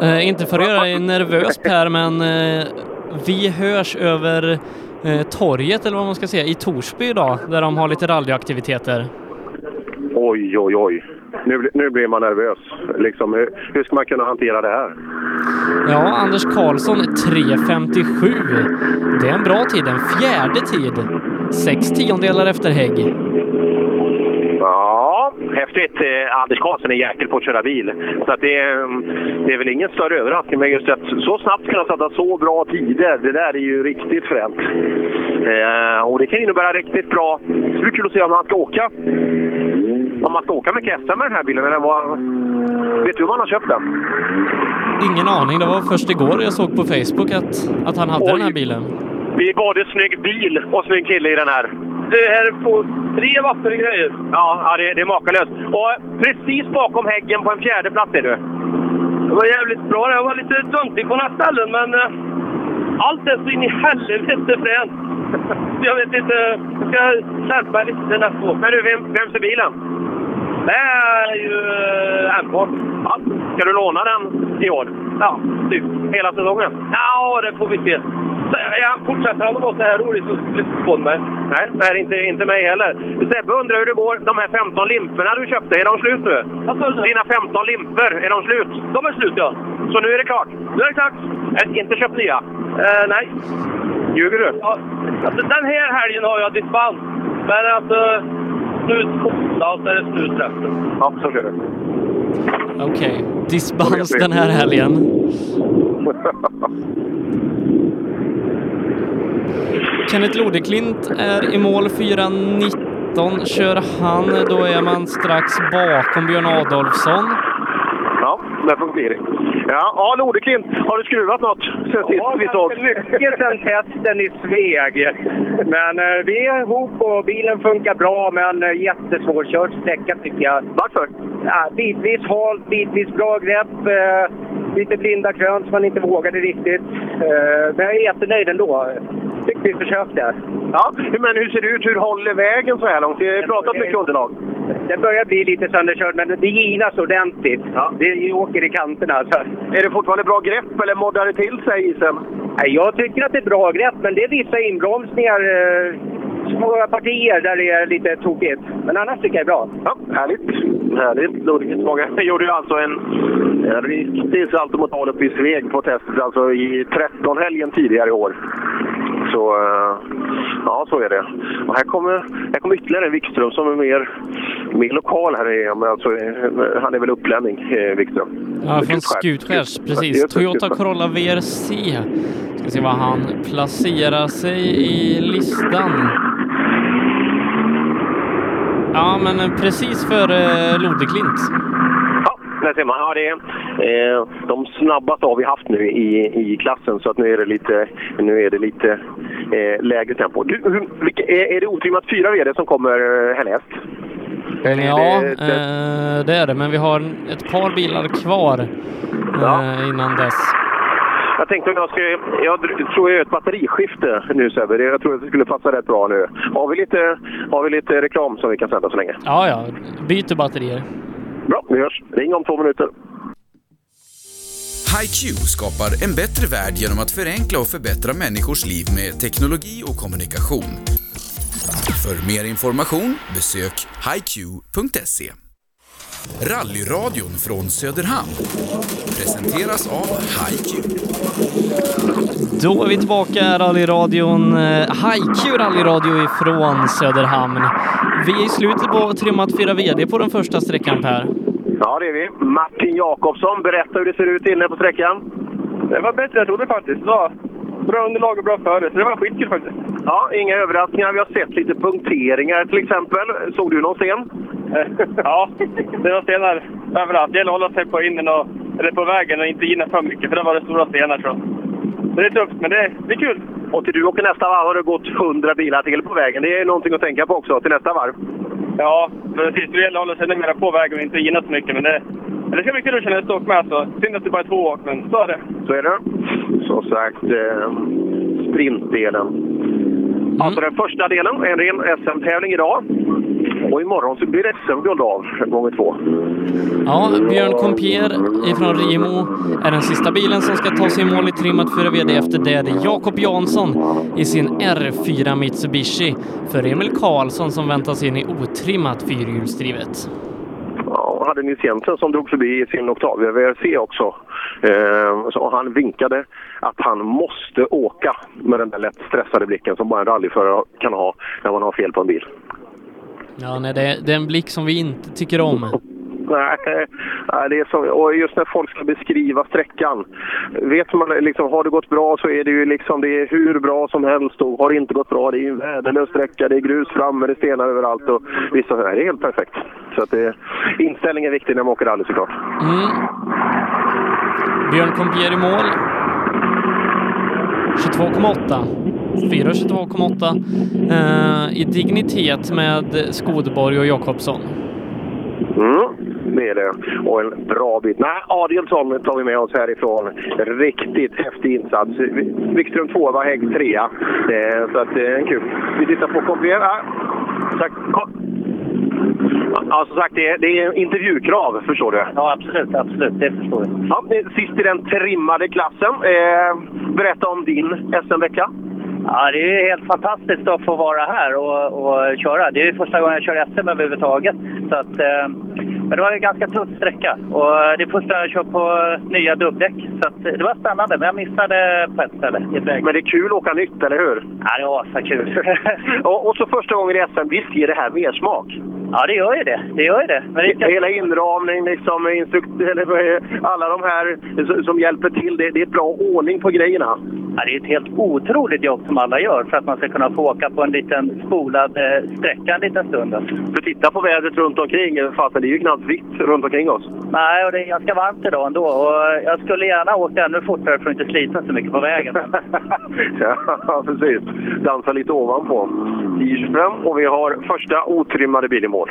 Eh, inte för att göra dig nervös Per, men eh, vi hörs över eh, torget, eller vad man ska säga, i Torsby idag, där de har lite rallyaktiviteter. Oj, oj, oj. Nu, nu blir man nervös. Liksom, hur, hur ska man kunna hantera det här? Ja, Anders Karlsson 3.57. Det är en bra tid, en fjärde tid. Sex tiondelar efter Hägg. Ja, häftigt. Eh, Anders Karlsson är jäkel på att köra bil. Så att det, är, det är väl ingen större överraskning. Men just att så snabbt kunna sätta så bra tider, det där är ju riktigt fränt. Eh, och det kan innebära riktigt bra... Det blir kul att se om han ska åka. Om man ska åka mycket SM med den här bilen. Eller vad, vet du om han har köpt den? Ingen aning, det var först igår jag såg på Facebook att, att han hade Oj. den här bilen. Det är både snygg bil och snygg kille i den här. Det här är på tre vatter grejer. Ja, ja det, det är makalöst. Och precis bakom häggen på en fjärde plats är du. Det var jävligt bra. Jag var lite töntig på några ställen, men eh, allt är så in i helvete fränt. Jag vet inte. Jag ska skärpa mig lite nästa år. Men du, vem, vems är bilen? Det är ju äh, Enbart. Ja. Ska du låna den i år? Ja, typ. Hela säsongen? Ja, det får vi se. Så, ja, fortsätter han att vara så här rolig så skulle det få mig. Nej, nej inte, inte mig heller. Sebbe undrar hur det går. De här 15 limporna du köpte, är de slut nu? Dina 15 limper, är de slut? De är slut, ja. Så nu är det klart? Nu är det klart. Äh, inte köpt nya? Eh, nej. Ljuger du? Ja, alltså, den här helgen har jag dispens. Men alltså, slut och så är det slut resten. Ja, så kör du. Okej, dispens den här helgen. Kenneth Lodeklint är i mål 4.19 kör han. Då är man strax bakom Björn Adolfsson. Ja, där funkar det. Ja, ja Nordeklint, har du skruvat något sen sist vi såg? mycket sen testen i Sveg. Men eh, vi är ihop och bilen funkar bra, men eh, jättesvårkörd sträcka tycker jag. Varför? Ja, bitvis halt, bitvis bra grepp. Eh, lite blinda krön som man inte vågade riktigt. Eh, men jag är jättenöjd ändå. Tycker vi försökte. Ja, men hur ser det ut? Hur håller vägen så här långt? Vi har pratat mycket underlag. Det börjar bli lite sönderkörd, men det ginas ordentligt. Det åker i kanterna. Så. Är det fortfarande bra grepp eller moddar det till sig isen? Nej, Jag tycker att det är bra grepp, men det är vissa inbromsningar, eh, små partier där det är lite tokigt. Men annars tycker jag det är bra. Ja, härligt. Härligt. Många gjorde ju alltså en, en riktig saltomortal uppe i Sveg på testet, alltså i 13-helgen tidigare i år. Så, eh, ja, så är det. Och här kommer, här kommer ytterligare en Wikström som är mer, mer lokal här. Men alltså, eh, han är väl upplänning, eh, Wikström. Ja, från Skutskär. Skutskärs, Skut- precis. Toyota. Corolla VRC. Ska se vad han placerar sig i listan. Ja, men precis före Lodeklint. Ja, där ser man. Ja, det är eh, de snabbaste har vi haft nu i, i klassen så att nu är det lite, nu är det lite eh, lägre tempo. Du, hur, vilka, är, är det otrimmat fyra VD som kommer eh, härnäst? Ja, det- det- eh, det är det, men vi har ett par bilar kvar eh, innan dess. Jag tänkte om jag ska... Jag tror jag gör ett batteriskifte nu Sebbe. Jag tror att det skulle passa rätt bra nu. Har vi lite, har vi lite reklam som vi kan sända så länge? Ja, ja, byter batterier. Bra, vi hörs. Ring om två minuter. HiQ skapar en bättre värld genom att förenkla och förbättra människors liv med teknologi och kommunikation. För mer information besök hiq.se. Rallyradion från Söderhamn presenteras av HiQ. Då är vi tillbaka, rallyradion, eh, HiQ rallyradio ifrån Söderhamn. Vi är i slutet på trimmat 4 VD på den första sträckan Per. Ja, det är vi. Martin Jakobsson, berätta hur det ser ut inne på sträckan. Det var bättre än jag trodde faktiskt. Det var bra underlag och bra före, så det var skitkul faktiskt. Ja, inga överraskningar. Vi har sett lite punkteringar till exempel. Såg du någon sten? ja, det var stenar överallt. Det gäller att hålla sig på innen och, eller på vägen och inte gina för mycket, för det var det stora stenar. Så. så det är tufft, men det, det är kul. Och till du åker nästa varv har det gått 100 bilar till på vägen. Det är någonting att tänka på också till nästa varv. Ja, precis. Det gäller att hålla sig ännu mer på vägen och inte gina så mycket. Men det, det ska bli kul att känna ett åk med. Så. Synd att det bara är två åk, men så är det. Så är det. Som sagt, eh, sprintdelen. Alltså den första delen, en ren SM-tävling idag. Och imorgon så blir det SM-guld av gånger två. Ja, Björn Compier ifrån Rimo är den sista bilen som ska ta sig i mål i trimmat 4 VD. Efter det är det Jakob Jansson i sin R4 Mitsubishi för Emil Karlsson som väntas in i otrimmat fyrhjulsdrivet. Ja, och hade Nils Jensen som drog förbi i sin Octavia VRC också. Eh, så han vinkade att han måste åka med den där lätt stressade blicken som bara en rallyförare kan ha när man har fel på en bil. Ja, nej, det, det är en blick som vi inte tycker om. Eh, nej, det är så, och just när folk ska beskriva sträckan. Vet man liksom, har det gått bra så är det ju liksom, det är hur bra som helst. Och har det inte gått bra, det är ju en värdelös sträcka. Det är grus framme, det är stenar överallt. Och vissa här det är helt perfekt. Så att det, inställning är viktig när man åker rally såklart. Mm. Björn Compier i mål. 22,8. 4.22,8 eh, i dignitet med Skodborg och Jakobsson. Mm, det är det. Och en bra bit. Nej, Adielsson tar vi med oss härifrån. Riktigt häftig insats. Wikström tvåa, Hägg trea. Eh, så att det är kul. Vi tittar på Compier. Ja, sagt, kom. Ja, som sagt, det är, det är intervjukrav, förstår du. Ja, absolut. absolut. Det förstår jag. Ja, sist i den trimmade klassen. Eh, berätta om din SM-vecka. Ja, det är helt fantastiskt att få vara här och, och köra. Det är första gången jag kör SM överhuvudtaget. Så att, eh, men det var en ganska tuff sträcka. Och det är första jag kör på nya dubbdäck. Så att, det var spännande, men jag missade på ett ställe. Men det är kul att åka nytt, eller hur? Ja, det var så kul. och, och så första gången i SM, visst ger det här mer smak? Ja, det gör ju det. Det gör ju det. Men det Hela inramning, liksom, instrukt eller, vad är- alla de här som- som hjälper till. Det, det är bra ordning på grejerna. Ja, det är ett helt otroligt jobb som alla gör för att man ska kunna få åka på en liten spolad eh, sträcka en liten stund. För titta på vädret runt omkring. Fast det är ju knappt vitt runt omkring oss. Nej, och det är ganska varmt idag ändå. Och jag skulle gärna åkt ännu fortare för att inte slita så mycket på vägen. ja, precis. Dansa lite ovanpå. 10.25 och vi har första otrimmade bil i mål.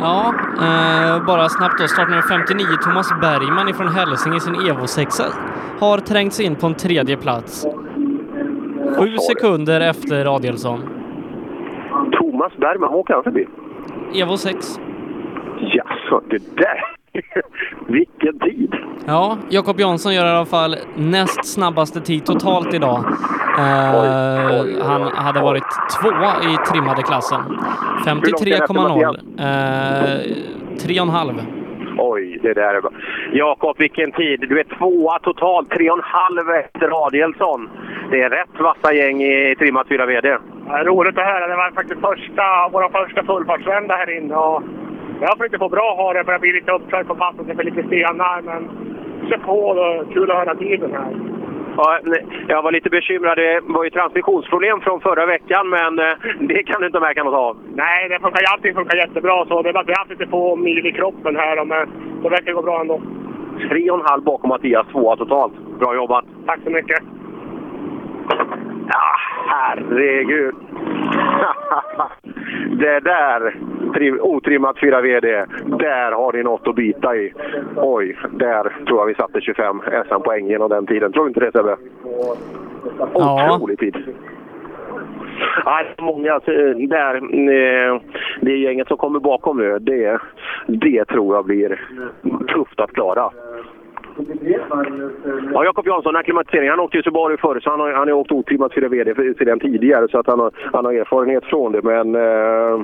Ja, eh, bara snabbt då. Startnummer 59, Thomas Bergman ifrån Hälsing i sin Evo 6 har trängt sig in på en tredje plats. Sju sekunder efter Adielsson. Thomas Bergman, åker han för bil? Evo 6. Jaså, det där! Vilken tid! Ja, Jakob Jansson gör i alla fall näst snabbaste tid totalt idag. Eh, han hade varit tvåa i trimmade klassen. 53,0. Eh, tre och en halv. Oj, det där är bra. Jakob, vilken tid! Du är tvåa totalt, tre och en halv efter Adielsson. Det är rätt vassa gäng i trimmat 4 VD. Ja, roligt att höra. Det var faktiskt första, vår första fullfartsvända här inne. Och jag försökte få bra ha det. börjar bli lite uppkörd på passet för lite stenar. Men kör på då. Kul att höra tiden här. Ja, jag var lite bekymrad. Det var ju transmissionsproblem från förra veckan, men eh, det kan du inte märka något av. Nej, det funkar, allting funkar jättebra. Så det är bara att vi har haft lite få mil i kroppen här, men det verkar gå bra ändå. Tre och en halv bakom Mattias, tvåa totalt. Bra jobbat! Tack så mycket! Ja, herregud! det där, trim, otrimmat 4 VD, där har ni något att bita i. Oj, där tror jag vi satte 25 SM-poäng genom den tiden. Tror du inte det Sebbe? Otrolig tid. Ja, det är många där. eh, Det gänget som kommer bakom nu, det, det tror jag blir tufft att klara. Ja, Jakob Jansson, acklimatisering. Han åkte ju Subaru förr, så han har, han har åkt otrimmat 4 VD för- sedan tidigare, så att han har, han har erfarenhet från det. Men eh,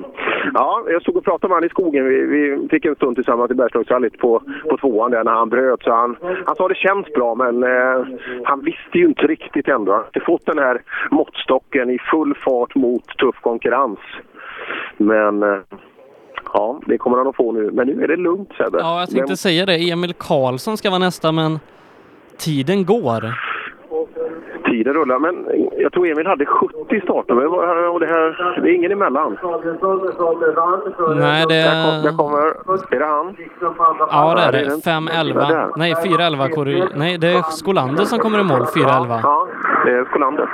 ja, jag stod och pratade med honom i skogen. Vi, vi fick en stund tillsammans i Bergslagsrallyt på, på tvåan där när han bröt. Så han, han sa det känns bra, men eh, han visste ju inte riktigt ändå. Han har fått den här måttstocken i full fart mot tuff konkurrens. Men eh, ja, det kommer han att få nu. Men nu är det lugnt Sebbe. Ja, jag tänkte Men- säga det. Emil Karlsson ska vara nästa, men tiden går. Tiden rullar, men jag tror Emil hade 70 startnummer och det, här, det är ingen emellan. Nej, det... Där, kom, där kommer... Är det han? Ja, det är det. den. 5-11. Där. Nej, 4-11. korri- Nej, det är Skolander som kommer i mål. 4-11. Ja, det är Skolander.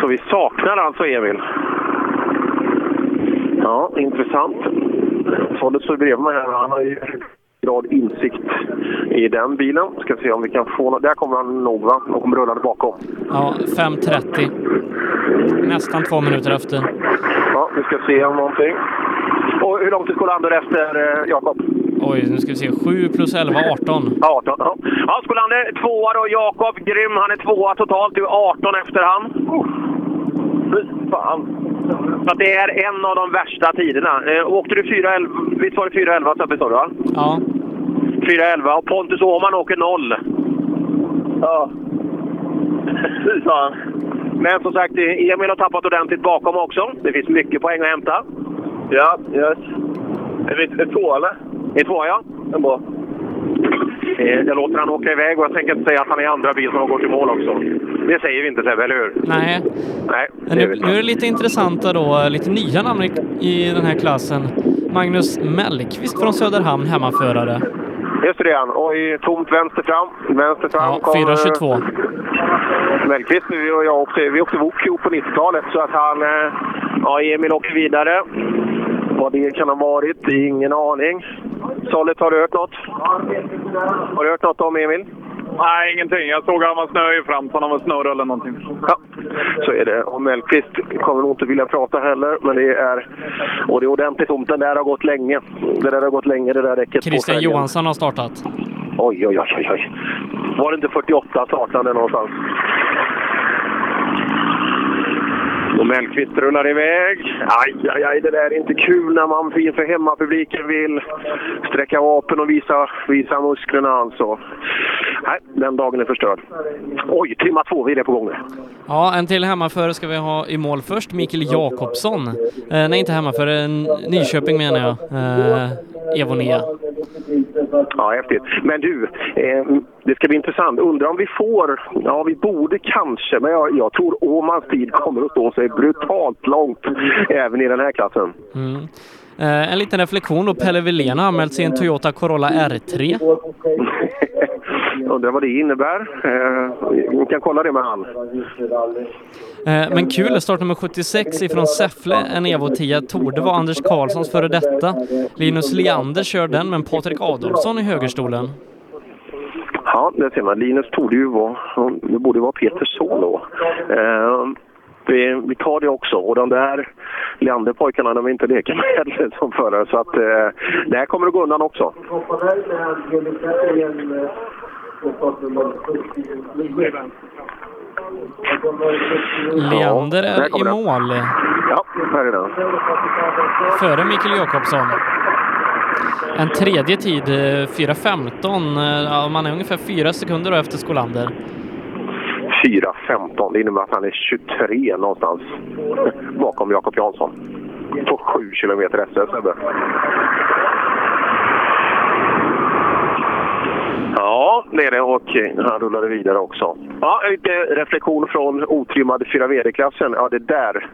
Så vi saknar alltså Emil. Ja, intressant. Sållet står bredvid mig här. Han har ju grad insikt i den bilen. Ska se om vi kan få något. Där kommer han nog va? De kommer rullande bakom. Ja, 5.30. Nästan två minuter efter. Ja, vi ska se om någonting. Och hur långt är Skolander efter eh, Jakob? Oj, nu ska vi se. 7 plus 11, 18. 18, ja. Ja, Skolander tvåa då. Jakob grym. Han är tvåa totalt. Du är 18 efter han. Fy fan. Så det är en av de värsta tiderna. Eh, åkte du 4.11? Visst var det 4.11 Sebbe sa du va? Ja. 4.11 och Pontus Åhman åker 0. Ja. Fy fan. Men som sagt, Emil har tappat ordentligt bakom också. Det finns mycket poäng att hämta. Ja, yes. Är vi två eller? Är två ja. Det är bra. Eh, Jag låter han åka iväg och jag tänker inte säga att han är andra bil som har gått i mål också. Det säger vi inte Sebbe, eller hur? Nej. Nej, Nu, nu är det lite intressanta då, lite nya namn i, i den här klassen. Magnus Mellqvist från Söderhamn, hemmaförare. Just det, han. Oj, tomt vänster fram. Vänster fram Ja, kommer- 4.22. Mellqvist nu och jag åkte, vi åkte Wok ihop på 90-talet så att han... eh, Ja, Emil åker vidare. Vad det kan ha varit, ingen aning. Sollet, har du hört något? Har du hört något om Emil? Nej, ingenting. Jag såg att han var snöig fram, så han var snurr eller någonting. Ja, så är det. Och Mellqvist kommer nog inte vilja prata heller, men det är... Och det är ordentligt tomt. Den där har gått länge. Det där har gått länge, det där räcket. Christian. Johansson har startat. Oj, oj, oj, oj, oj. Var det inte 48 startande någonstans? Och Mellqvist rullar iväg. Aj, aj, aj, det där är inte kul när man inför hemmapubliken vill sträcka vapen och visa, visa musklerna alltså. Nej, den dagen är förstörd. Oj, trimma två, vi är på gång nu. Ja, en till hemmaförare ska vi ha i mål först. Mikael Jakobsson. Eh, nej, inte hemmaförare. Nyköping menar jag. Eh, Evo 9. Ja, häftigt. Men du, eh, det ska bli intressant. Undrar om vi får... Ja, vi borde kanske, men jag, jag tror Åmans tid kommer att stå sig brutalt långt även i den här klassen. Mm. Eh, en liten reflektion då. Pelle Wilén har anmält sig i en Toyota Corolla R3. Undrar vad det innebär. Eh, vi kan kolla det med han. Eh, men kul, startnummer 76 ifrån Säffle, en Evo 10, torde vara Anders Karlssons före detta. Linus Leander kör den, men Patrik Adolfsson i högerstolen. Ja, det ser man. Linus torde ju vara... Det borde vara Peters son då. Eh, vi, vi tar det också. Och de där Leander-pojkarna, de är inte leka med som förare. Så att eh, det här kommer att gå undan också. Leander är i mål, Ja, är den. före Mikael Jakobsson. En tredje tid, eh, 4.15. Eh, Ja, man är ungefär fyra sekunder efter Skolander. 4.15. Det innebär att han är 23 någonstans bakom Jakob Jansson. På 7 kilometer SS, Ja, det är det och eh, han rullade vidare också. Ja, lite reflektion från otrimmade 4 VD-klassen. Ja, det där,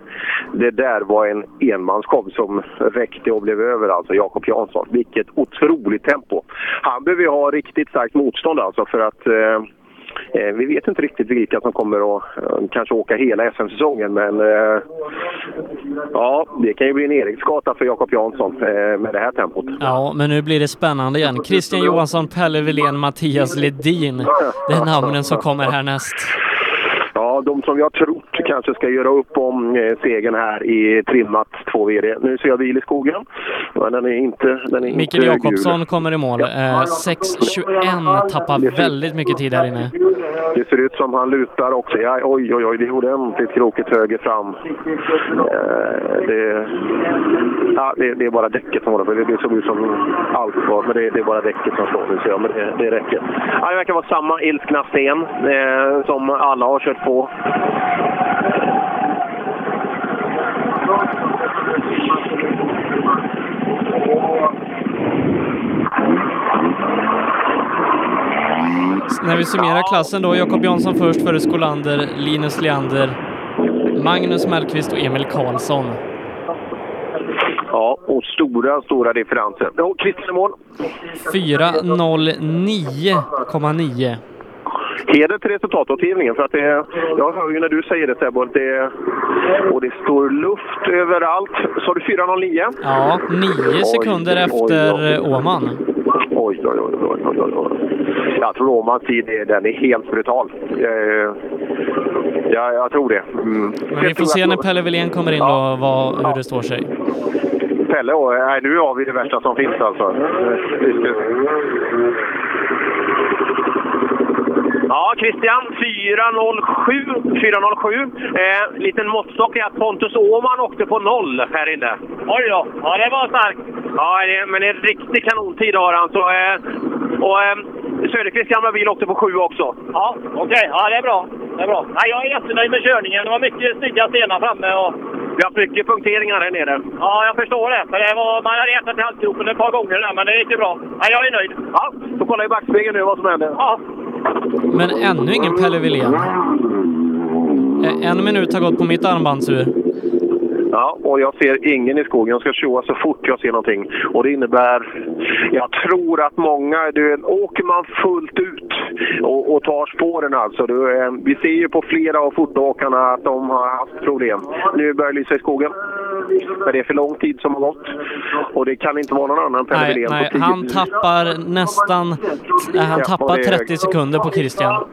det där var en enmanskobb som räckte och blev över alltså, Jakob Jansson. Vilket otroligt tempo. Han behöver ju ha riktigt starkt motstånd alltså för att Eh, Eh, vi vet inte riktigt vilka som kommer att eh, kanske åka hela SM-säsongen, men eh, ja, det kan ju bli en Eriksgata för Jakob Jansson eh, med det här tempot. Ja, men nu blir det spännande igen. Christian Johansson, Pelle Wilén, Mattias Ledin. Det är namnen som kommer härnäst. Ja, de som har trott kanske ska göra upp om eh, segern här i trimmat 2 VD. Nu ser jag bil i skogen, men den är inte den är Mikael Jakobsson kommer i mål. Eh, 6.21 tappar väldigt mycket tid här inne. Det ser ut som han lutar också. Ja, oj, oj, oj, det är ordentligt krokigt höger fram. Eh, det, ja, det, det är bara däcket som håller på. Det, det såg ut som allt var, men det, det är bara däcket som slår. Nu ser jag, men det, det räcker. Ja, det verkar vara samma ilskna sten eh, som alla har kört på. När vi summerar klassen då, Jakob Jansson först före Skolander, Linus Leander, Magnus Mellqvist och Emil Karlsson. Ja, och stora, stora differenser. Ja, Christian i mål. 4.09,9. Heder till resultatåtergivningen för att det, jag hör ju när du säger det Sebbe, att det, och det står luft överallt. Sa du 4.09? Ja, 9 sekunder Oj, oj, efter oj. eh, Åman. Oj, oj, oj, oj, oj, oj, oj. Jag tror Åmans tid är, den är helt brutal. Eh, ja, jag tror det. Mm. Men vi får se när Pelle Wilén kommer in då vad, hur det står sig. Pelle, och, nej, nu har vi det värsta som finns alltså. Vi Ja, Christian. 4.07. 4.07. Eh, liten måttstock är att Pontus Åhman åkte på noll här inne. Oj då. Ja, det var starkt. Ja, det, men en riktig kanontid har han. Så, eh, och eh, Söderqvists gamla bil åkte på sju också. Ja, okej. Ja, det är bra. Det är bra. Nej, jag är jättenöjd med körningen. Det var mycket snygga stenar framme. Och... Vi har haft mycket punkteringar här nere. Ja, jag förstår det. För det var, man hade ätit i halsgropen ett par gånger där, men det gick ju bra. Nej, jag är nöjd. Ja, får kolla i backspegeln nu vad som händer. Ja. Men ännu ingen Pelle Wilén. Eh, en minut har gått på mitt armbandsur. Ja, och jag ser ingen i skogen. Jag ska tjoa så fort jag ser någonting. Och det innebär... Jag tror att många... Du, åker man fullt ut och, och tar spåren alltså. Du, eh, vi ser ju på flera av fotåkarna att de har haft problem. Nu börjar det lysa i skogen. Men det är för lång tid som har gått. Och det kan inte vara någon annan Pelle Nej, nej, 10. han tappar nästan... Nej, han tappar och det är 30 sekunder på Christian.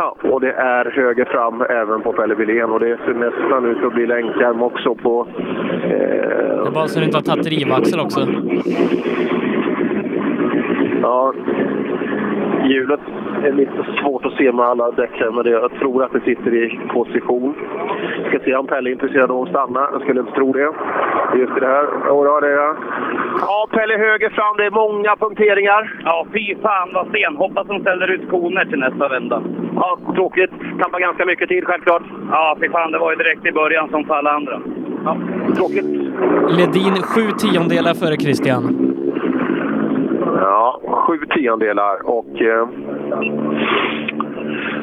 Ja, och det är höger fram även på Pelle Wilén. Och det ser nästan ut att bli länkarm också på... Eh, Det är bara så du inte har tagit drivaxel också. Ja, hjulet är lite svårt att se med alla däck här, men det, jag tror att det sitter i position. Ska se om Pelle är intresserad av att stanna. Jag skulle inte tro det. Just det här. Jo, då, det är det. Ja, Pelle höger fram. Det är många punkteringar. Ja, fy fan vad sten. Hoppas de ställer ut koner till nästa vända. Ja, tråkigt. Tappar ganska mycket tid självklart. Ja, fy fan. Det var ju direkt i början som för alla andra. Ja, tråkigt. Ledin sju tiondelar före Christian. Ja, sju tiondelar och... Eh,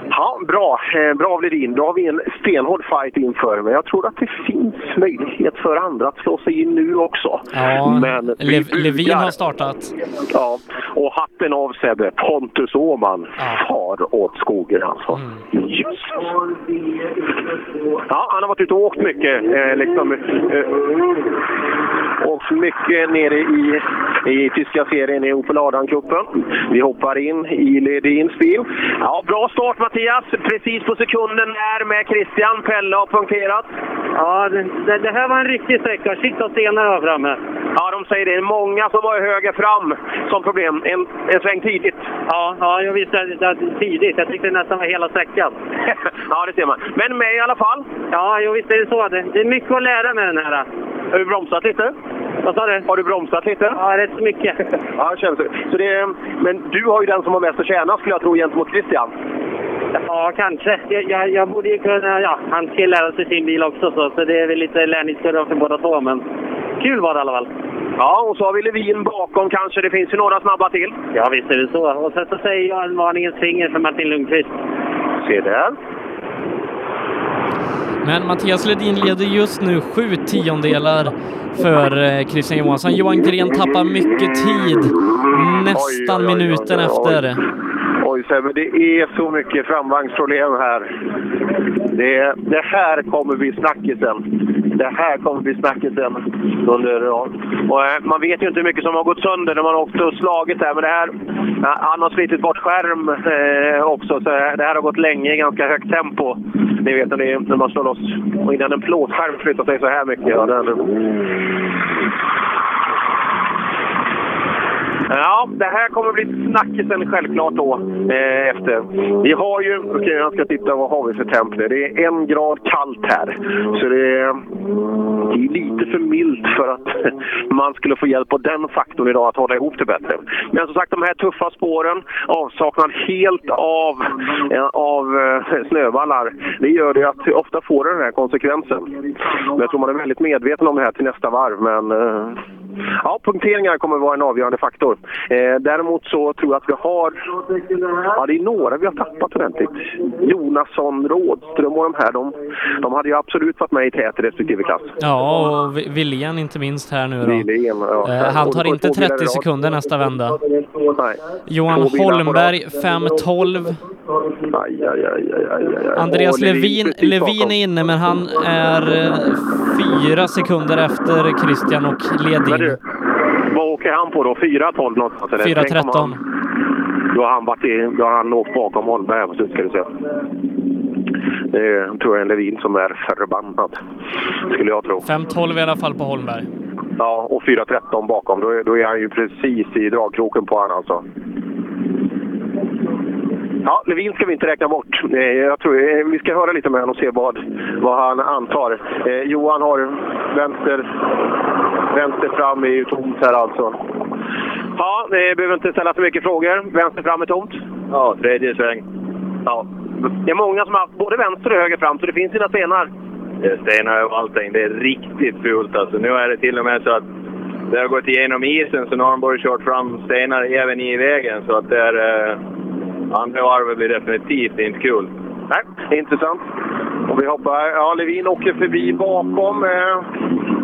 ja, bra. Eh, bra av Ledin. Då har vi en stenhård fight inför, men jag tror att det finns möjlighet för andra att slå sig in nu också. Ja, men Lev, Levin har startat. Ja, och hatten av Sebbe. Pontus Åhman far åt skogen alltså. Just. Ja, han har varit ute och åkt mycket. Eh, liksom, eh, och mycket nere i, i tyska serien i Opel Adam-cupen. Vi hoppar in i Ledins bil. Ja, bra start Mattias. Precis på sekunden är med Christian. Pelle har punkterat. Ja, det, det här var en riktig sträcka. Shit vad stenar har framme. Ja, de säger det. Många som var höger fram som problem. En, en sväng tidigt. Ja, ja jag visste att det var tidigt. Jag tyckte det nästan var hela sträckan. ja, det ser man. Men med i alla fall. Ja, jo, visst är det så. Det, det är mycket att lära med den här. Har du bromsat lite? Vad sa du? Har du bromsat lite? Ja, rätt så mycket. Ja, det känns det. Så det. Men du har ju den som har mest att tjäna skulle jag tro gentemot Christian. Ja, kanske. Jag, jag, jag borde ju kunna... Ja, han ska lära sig sin bil också, så, så det är väl lite lärningskurva för båda två. Men kul var det i alla fall. Ja, och så har vi Levin bakom kanske. Det finns ju några snabba till. Ja, visst är det så. Och sen så säger jag en varningens finger för Martin Lundqvist. Se där. Men Mattias Ledin leder just nu sju tiondelar för eh, Christian Johansson. Johan Gren tappar mycket tid, nästan oj, oj, minuten oj, efter. Oj Sebbe, det är så mycket framvagnsproblem här. Det, det här kommer bli snackisen. Det här kommer bli snackisen under dagen. och, eh, Man vet ju inte hur mycket som har gått sönder när man har åkt och slagit här, men det här... Han har slitit bort skärm eh, också, så det här har gått länge i ganska högt tempo. Ni vet när, det, när man slår loss. Och innan en plåtskärm flyttar sig så här mycket. Ja, den, Ja, det här kommer bli snackisen självklart då eh, efter. Vi har ju, okej jag ska titta vad har vi för temp nu. Det är en grad kallt här. Så det är, det är lite för milt för att man skulle få hjälp av den faktorn idag att hålla ihop det bättre. Men som sagt, de här tuffa spåren, avsaknad helt av, eh, av snövallar, det gör det att ofta får det den här konsekvensen. Men jag tror man är väldigt medveten om det här till nästa varv, men eh, Ja, punkteringar kommer vara en avgörande faktor. Eh, däremot så tror jag att vi har... Ja, det är några vi har tappat ordentligt. Jonasson, Rådström och de här, de, de hade ju absolut varit med i tät i respektive klass. Ja, och Wilén inte minst här nu då. Wilén, ja. Eh, Han tar inte två bilar i 30 rad. sekunder nästa vända. Nej. Johan Holmberg rad. 5.12. Aj, aj, aj, aj, aj, aj. Andreas Levin, Levin är inne, men han är eh, fyra sekunder efter Christian och Men Ledin. Vad åker han på då? 4.12 någonstans? eller? 4.13. Tänk om han- Då har han, varit i, då har han åkt bakom Holmberg här på slutet, ska du se. Det är, tror jag är en Levin som är förbannad, skulle jag tro. 5.12 i alla fall på Holmberg. Ja, och 4.13 bakom. Då är, då är han ju precis i dragkroken på han alltså. Ja, Levin ska vi inte räkna bort. Eh, Jag tror, eh, vi ska höra lite med honom och se vad, vad han antar. Eh, Johan har vänster, vänster fram är ju tomt här alltså. Ja, vi behöver inte ställa för mycket frågor. Vänster fram är tomt. Ja, tredje sväng. Ja. Det är många som har haft både vänster och höger fram, så det finns sina stenar. Det är stenar över allting. Det är riktigt fult alltså. Nu är det till och med så att det har gått igenom isen så nu har de både kört fram stenar även i vägen. Så att det är... Eh, andra varvet blir definitivt inte kul. Nej, intressant. Och vi hoppar, ja Levin åker förbi bakom. Eh,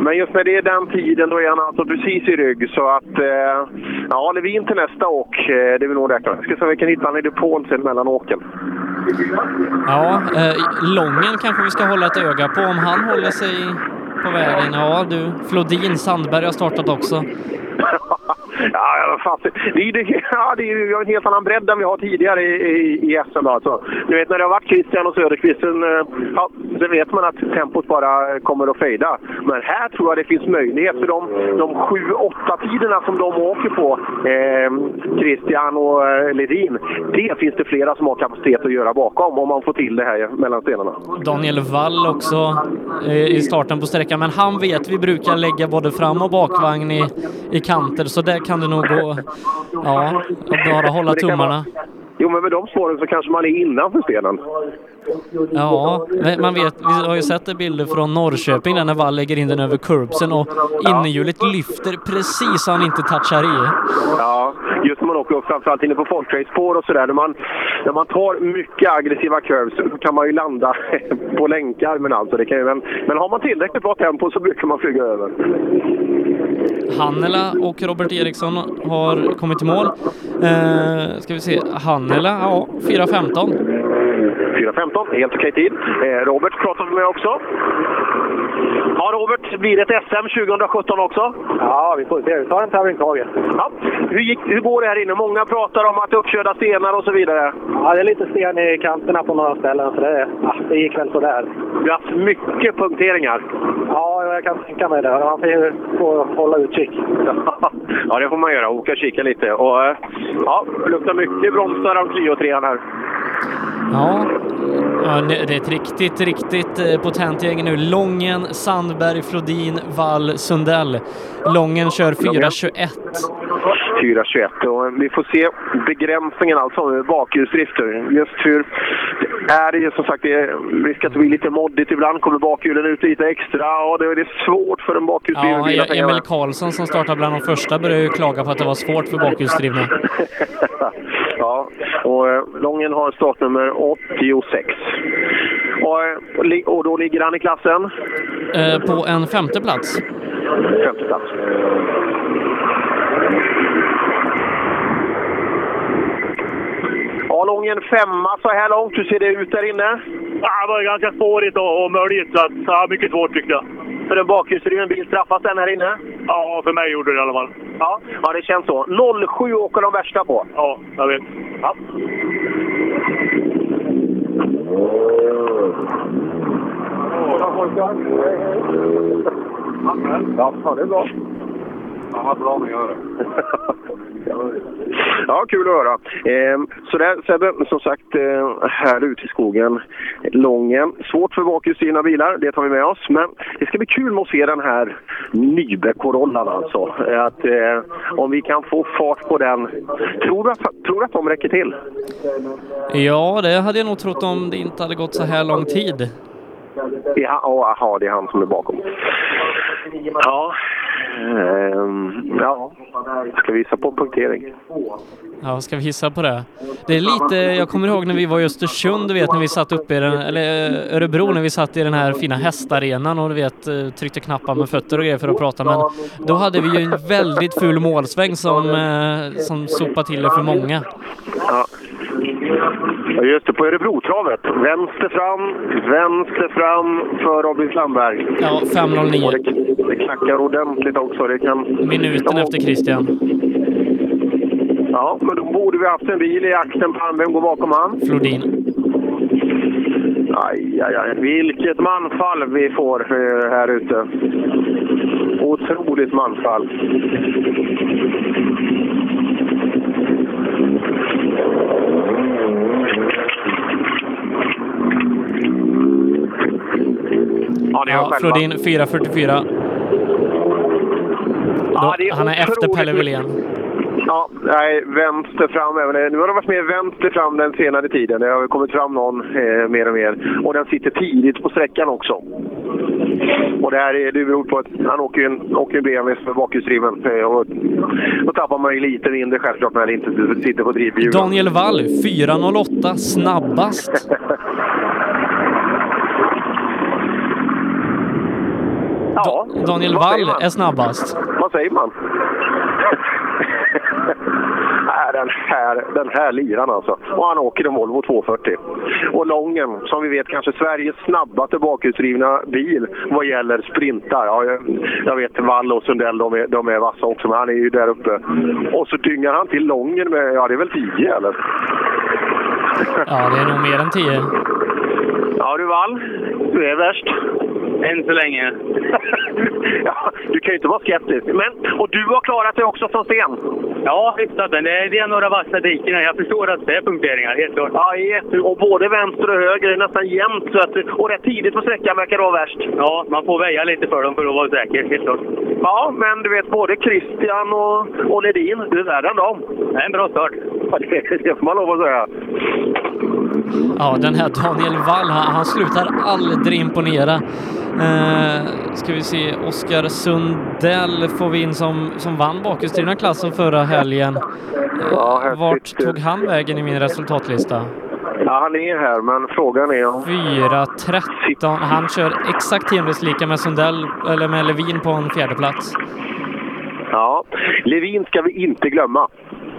men just när det är den tiden då är han alltså precis i rygg. Så att, eh, ja Levin till nästa åk, eh, det vill nog räkna med. Ska se om vi kan hitta han i depån sen mellan åken. Ja, eh, Lången kanske vi ska hålla ett öga på om han håller sig på vägen. Ja du, Flodin, Sandberg har startat också. Ja, fast, det det, ja, det är ju en helt annan bredd än vi har tidigare i, i, i SM. Alltså. Du vet när det har varit Christian och Söderqvist, eh, ja, sen vet man att tempot bara kommer att fejda. Men här tror jag det finns möjlighet för de, de 7-8 tiderna som de åker på, eh, Christian och eh, Ledin, det finns det flera som har kapacitet att göra bakom om man får till det här mellan stenarna. Daniel Wall också eh, i starten på sträckan, men han vet vi brukar lägga både fram och bakvagn i, i kanter, så där kan det nog gå. Ja, bara hålla Men tummarna. Jo, men med de spåren så kanske man är innanför stenen. Ja, men man vet, vi har ju sett bilder från Norrköping där när Wall lägger in den över curbsen och innerhjulet lyfter precis så han inte touchar i. Ja, just när man åker upp, framförallt inne på folkrace-spår och sådär. När man, när man tar mycket aggressiva curves så kan man ju landa på länkarmen alltså. Det kan ju, men, men har man tillräckligt bra tempo så brukar man flyga över. Hannela och Robert Eriksson har kommit i mål. Eh, ska vi se, Hannela, ja, 4.15. 4.15, helt okej tid. Eh, Robert pratar vi med också. Ja, Robert, blir det ett SM 2017 också? Ja, vi får se. Vi tar en tävling taget. Ja. Hur, gick, hur går det här inne? Många pratar om att uppkörda stenar och så vidare. Ja, det är lite sten i kanterna på några ställen, så det, ja, det gick väl sådär. Vi har haft mycket punkteringar. Ja, jag kan tänka mig det. Man får hålla utkik. ja, det får man göra. Åka och kika lite. Och, eh, ja, det luktar mycket bromsar av Clio 3 här. Ja, ja, det det är ett riktigt, riktigt eh, potent gäng nu. Lången, Sandberg, Flodin, Wall, Sundell. Lången kör 4.21. 4.21. Och vi får se begränsningen alltså med bakhjulsdrifter. Just hur är det som sagt, det är risk att det blir lite moddigt ibland. Kommer bakhjulen ut lite extra. Ja, det är svårt för en bakhjulsdriven Ja, bil hänga Emil. Karlsson som startade bland de första började ju klaga på att det var svårt för bakhjulsdrivna. ja, och eh, Lången har startnummer 86. Och, eh, och då ligger han i klassen? Eh, på en femte plats. Femte plats. Ja, Lången femma så här långt. Hur ser det ut där inne? Ja, det var ganska spårigt och, och möljigt, så att, ja, mycket svårt tyckte jag. För en bakhjulsdriven bil straffas den här inne? Ja, för mig gjorde det i alla fall. Ja, ja det känns så. 07 åker de värsta på. Ja, jag vet. Ja. Ja, det är bra. Ja, bra med göra. Ja, kul att höra. Eh, så där, Sebbe, som sagt, eh, här ute i skogen, Lången. Svårt för bakhjulsdrivna bilar, det tar vi med oss. Men det ska bli kul att se den här Nybe-Corollan alltså. Att, eh, om vi kan få fart på den. Tror du, att, tror du att de räcker till? Ja, det hade jag nog trott om det inte hade gått så här lång tid. Oh, aha, det är han som är bakom. Ja, ehm, ja. ska vi visa på punktering? Ja, ska vi gissa på det? Det är lite, jag kommer ihåg när vi var i Östersund, du vet när vi satt uppe i den, eller eh, Örebro när vi satt i den här fina hästarenan och du vet eh, tryckte knappar med fötter och grejer för att prata men då hade vi ju en väldigt ful målsväng som, eh, som sopade till det för många. Ja. Just det, på Örebrotravet. Vänster fram, vänster fram för Robin Slamberg. Ja, 5.09. Och Det, det knackar ordentligt också. Det kan... Minuten efter Christian. Ja, men då borde vi haft en bil i akten på han. Vem går bakom han? Flodin. Aj, aj, aj. Vilket manfall vi får eh, här ute. Otroligt manfall. Ja, det. Flodin 4.44. Ja, Han är efter Pelle Wilén. Ja, nej, vänster fram även. Nu har de varit med vänster fram den senare tiden. Det har kommit fram någon eh, mer och mer. Och den sitter tidigt på sträckan också. Och det här är, det beror på att han åker ju en, åker en BMW som är bakhjulsdriven. Eh, och då tappar man ju lite mindre självklart när det inte sitter på drivhjulen. Daniel Wall 4.08 snabbast. Ja, Daniel Wall är snabbast. Vad säger man? Nej, den här, den här liran alltså. Och han åker en Volvo 240. Och Lången, som vi vet kanske Sveriges snabbaste bakhjulsdrivna bil vad gäller sprintar. Ja, jag, jag vet Wall och Sundell, de är, de är vassa också, men han är ju där uppe. Och så dyngar han till Lången med, ja det är väl 10 eller? Ja, det är nog mer än 10. Ja du Wall, du är värst. Än så länge. ja, du kan ju inte vara skeptisk. Men, och du har klarat dig också från sten. Ja, hyfsat. Men det är, det är några vassa diken. Jag förstår att det är punkteringar, helt klart. Ja, jätte, och både vänster och höger är nästan jämnt. Så att, och rätt tidigt på sträckan verkar det vara värst. Ja, man får väja lite för dem för att vara säker, helt klart. Ja, men du vet både Christian och, och Ledin, du är värre än dem. Det är en bra start. Ja, det, det får man lov att säga. Ja, den här Daniel Wall, han, han slutar aldrig imponera. Eh, ska vi se, Oskar Sundell får vi in som, som vann bakhjulsdrivna klassen förra helgen. Eh, Vart tog han vägen i min resultatlista? Ja, han är här, men frågan är om... 4.13. Han kör exakt lika med Sundell, eller med Levin på en fjärde plats. Ja, Levin ska vi inte glömma.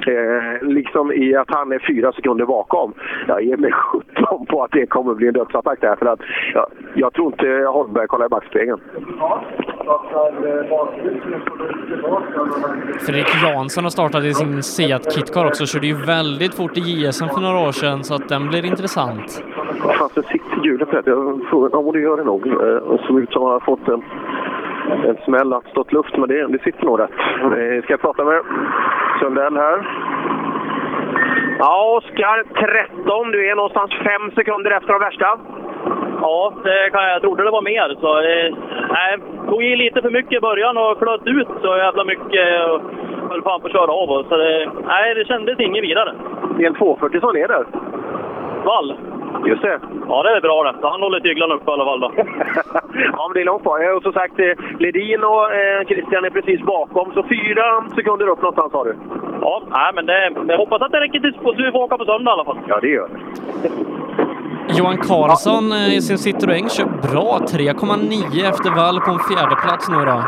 Eh, liksom i att han är fyra sekunder bakom. Jag ger mig 17 på att det kommer bli en dödsattack där. För att, ja, jag tror inte Holmberg kollar i backspegeln. Fredrik Jansson har startat i sin Seat Kitcar också, körde ju väldigt fort i JSM för några år sedan, så att den blir intressant. Fan, så sitter hjulet rätt. Jag tror, ja, det gör det nog. Det såg ut som att han har fått en, en smäll att stått luft, men det, det sitter nog rätt. Eh, Ska jag prata med Sundell här. Ja, Oskar, 13. Du är någonstans fem sekunder efter de värsta. Ja, det kan jag. jag trodde det var mer. Så, eh, nej, tog i lite för mycket i början och flöt ut så jävla mycket. Och höll fan på att köra av oss. Så det, nej, det kändes inget vidare. Det är en 240 som leder. Wall. Just det. Ja, det är bra det. Han håller tyglarna uppe i alla fall då. Ja, men det är långt kvar. Och som sagt, eh, Ledin och eh, Christian är precis bakom. Så fyra sekunder upp någonstans har du. Ja, nej, men det, jag hoppas att det räcker tills så vi får åka på söndag i alla fall. Ja, det gör det. Johan Karlsson eh, i sin Citroën kör bra. 3,9 efter vall på en fjärde plats nu då.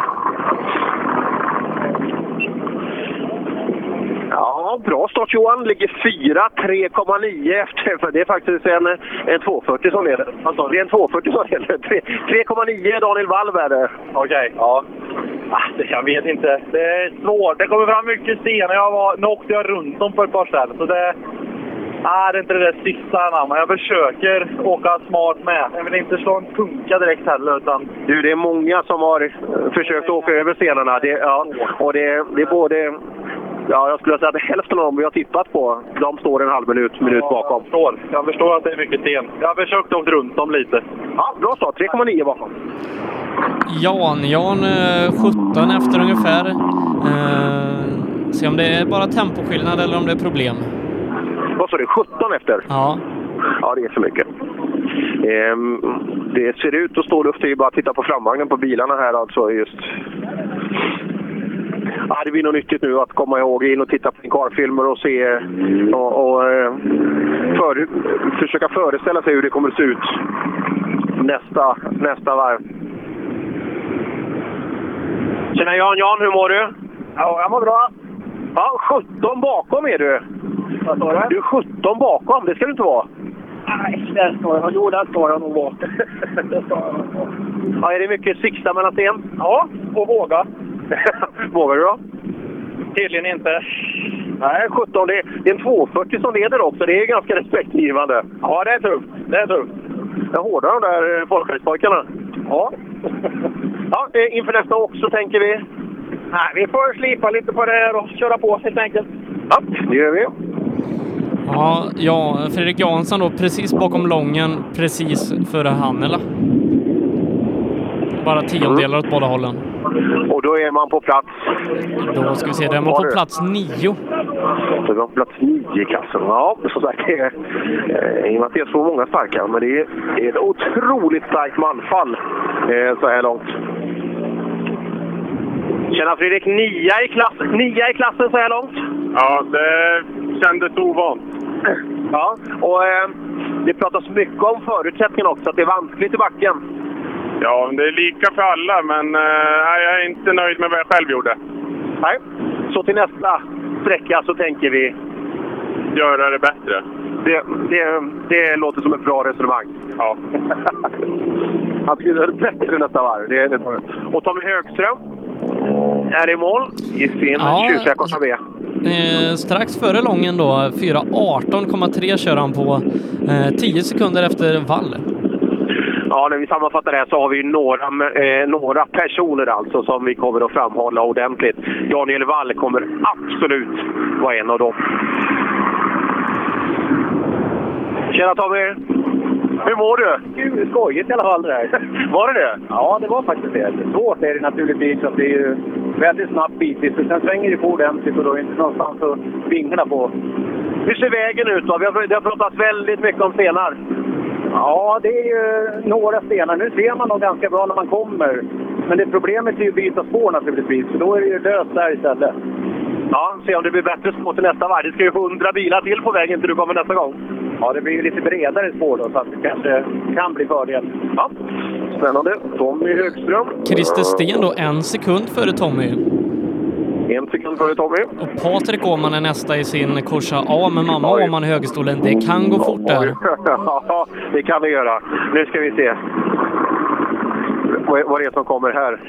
Ja, bra start Johan. Ligger fyra, 3,9 efter. För det är faktiskt en, en 240 som leder. Det är en 240 som leder. Tre- 3,9 Daniel Wallv är det. Okej, ja. Ah, det- Jag vet inte. Det är svårt. Det kommer fram mycket stenar. Jag var, nu åkte jag runt dem på ett par ställen. Så det, ah, det är inte det där sista men jag försöker åka smart med. Jag vill inte slå en punka direkt heller. Utan Du, det är många som har eh, försökt åka över stenarna. Det, ja, och det, det är både... Ja, jag skulle säga att hälften av dem vi har tippat på, de står en halv minut, minut bakom. Jag förstår. Jag förstår att det är mycket sten. Jag har försökt åka runt dem lite. Ja, bra start. 3,9 bakom. Jan, Jan eh, 17 efter ungefär. Eh, se om det är bara temposkillnad eller om det är problem. Vad sa du? 17 efter? Ja. Ja, det är för mycket. Ehm, det ser ut att stå luft. Det är bara att titta på framvagnen på bilarna här alltså. Just. Ja, det blir nog nyttigt nu att komma ihåg in och titta på karfilmer och se och, och eh, för, försöka föreställa sig hur det kommer att se ut nästa, nästa varv. Tjena Jan, Jan, hur mår du? Ja, jag mår bra. Ja, 17 bakom är du. Vad sa du? Du är 17 bakom, det ska du inte vara. Nej, där står jag. Jo, där står jag nog bak. Ja, är det mycket sista mellan sten? Ja, och våga. Vågar du då? Tydligen inte. Nej, 17. Det är, det är en 240 som leder också. Det är ganska respektgivande. Ja, det är tufft. Det är tufft. Det är hårda de där eh, folkrättspojkarna. Ja. ja, eh, inför nästa åk så tänker vi... Nej, vi får slipa lite på det här och köra på helt enkelt. Ja, det gör vi. Ja, ja, Fredrik Jansson då precis bakom Lången, precis före Hannela. Bara tiondelar åt båda hållen. Och då är man på plats... Då ska vi se, då är man på plats nio. Så vi har plats nio i klassen. Ja, som sagt, det är, eh, i och med att det är så många starka, men det är, det är ett otroligt starkt manfall eh, så här långt. Tjena Fredrik, nia i, klass, nia i klassen så här långt. Ja, det kändes ovant. Ja, och eh, det pratas mycket om förutsättningarna också, att det är vanskligt i backen. Ja, det är lika för alla, men eh, jag är inte nöjd med vad jag själv gjorde. Nej, så till nästa sträcka så tänker vi... Göra det bättre. Det, det, det låter som ett bra resonemang. Ja. Han ska göra det bättre nästa varv. Det är det. Och Tommy Högström är i mål i sin Ja, tjusiga korsa B. Eh, strax före Lången då, 4.18,3 kör han på. Eh, 10 sekunder efter Wall. Ja, när vi sammanfattar det här så har vi några, eh, några personer alltså som vi kommer att framhålla ordentligt. Daniel Wall kommer absolut vara en av dem. Tjena Tommy! Hur mår du? Kul, skojigt i alla fall det där. Var det det? Ja, det var faktiskt det. Svårt är det naturligtvis. Att det är ju väldigt snabbt bitvis. Sen svänger det på ordentligt och då är det inte någonstans att vingla på. Hur ser vägen ut då? Vi har, det har pratats väldigt mycket om stenar. Ja, det är ju några stenar. Nu ser man dem ganska bra när man kommer. Men det problemet är ju att byta spår naturligtvis. För då är det ju löst där istället. Ja, se om det blir bättre spår till nästa varv. Det ska ju 100 bilar till på vägen till du kommer nästa gång. Ja, det blir ju lite bredare spår då så att det kanske kan bli fördel. Ja, spännande. Tommy Högström. Christer Sten då, en sekund före Tommy. En sekund före Tommy. Och Patrik Åhman är nästa i sin Corsa A med mamma Åhman i högerstolen. Det kan gå fort där. Ja, det kan det göra. Nu ska vi se vad det är som kommer här.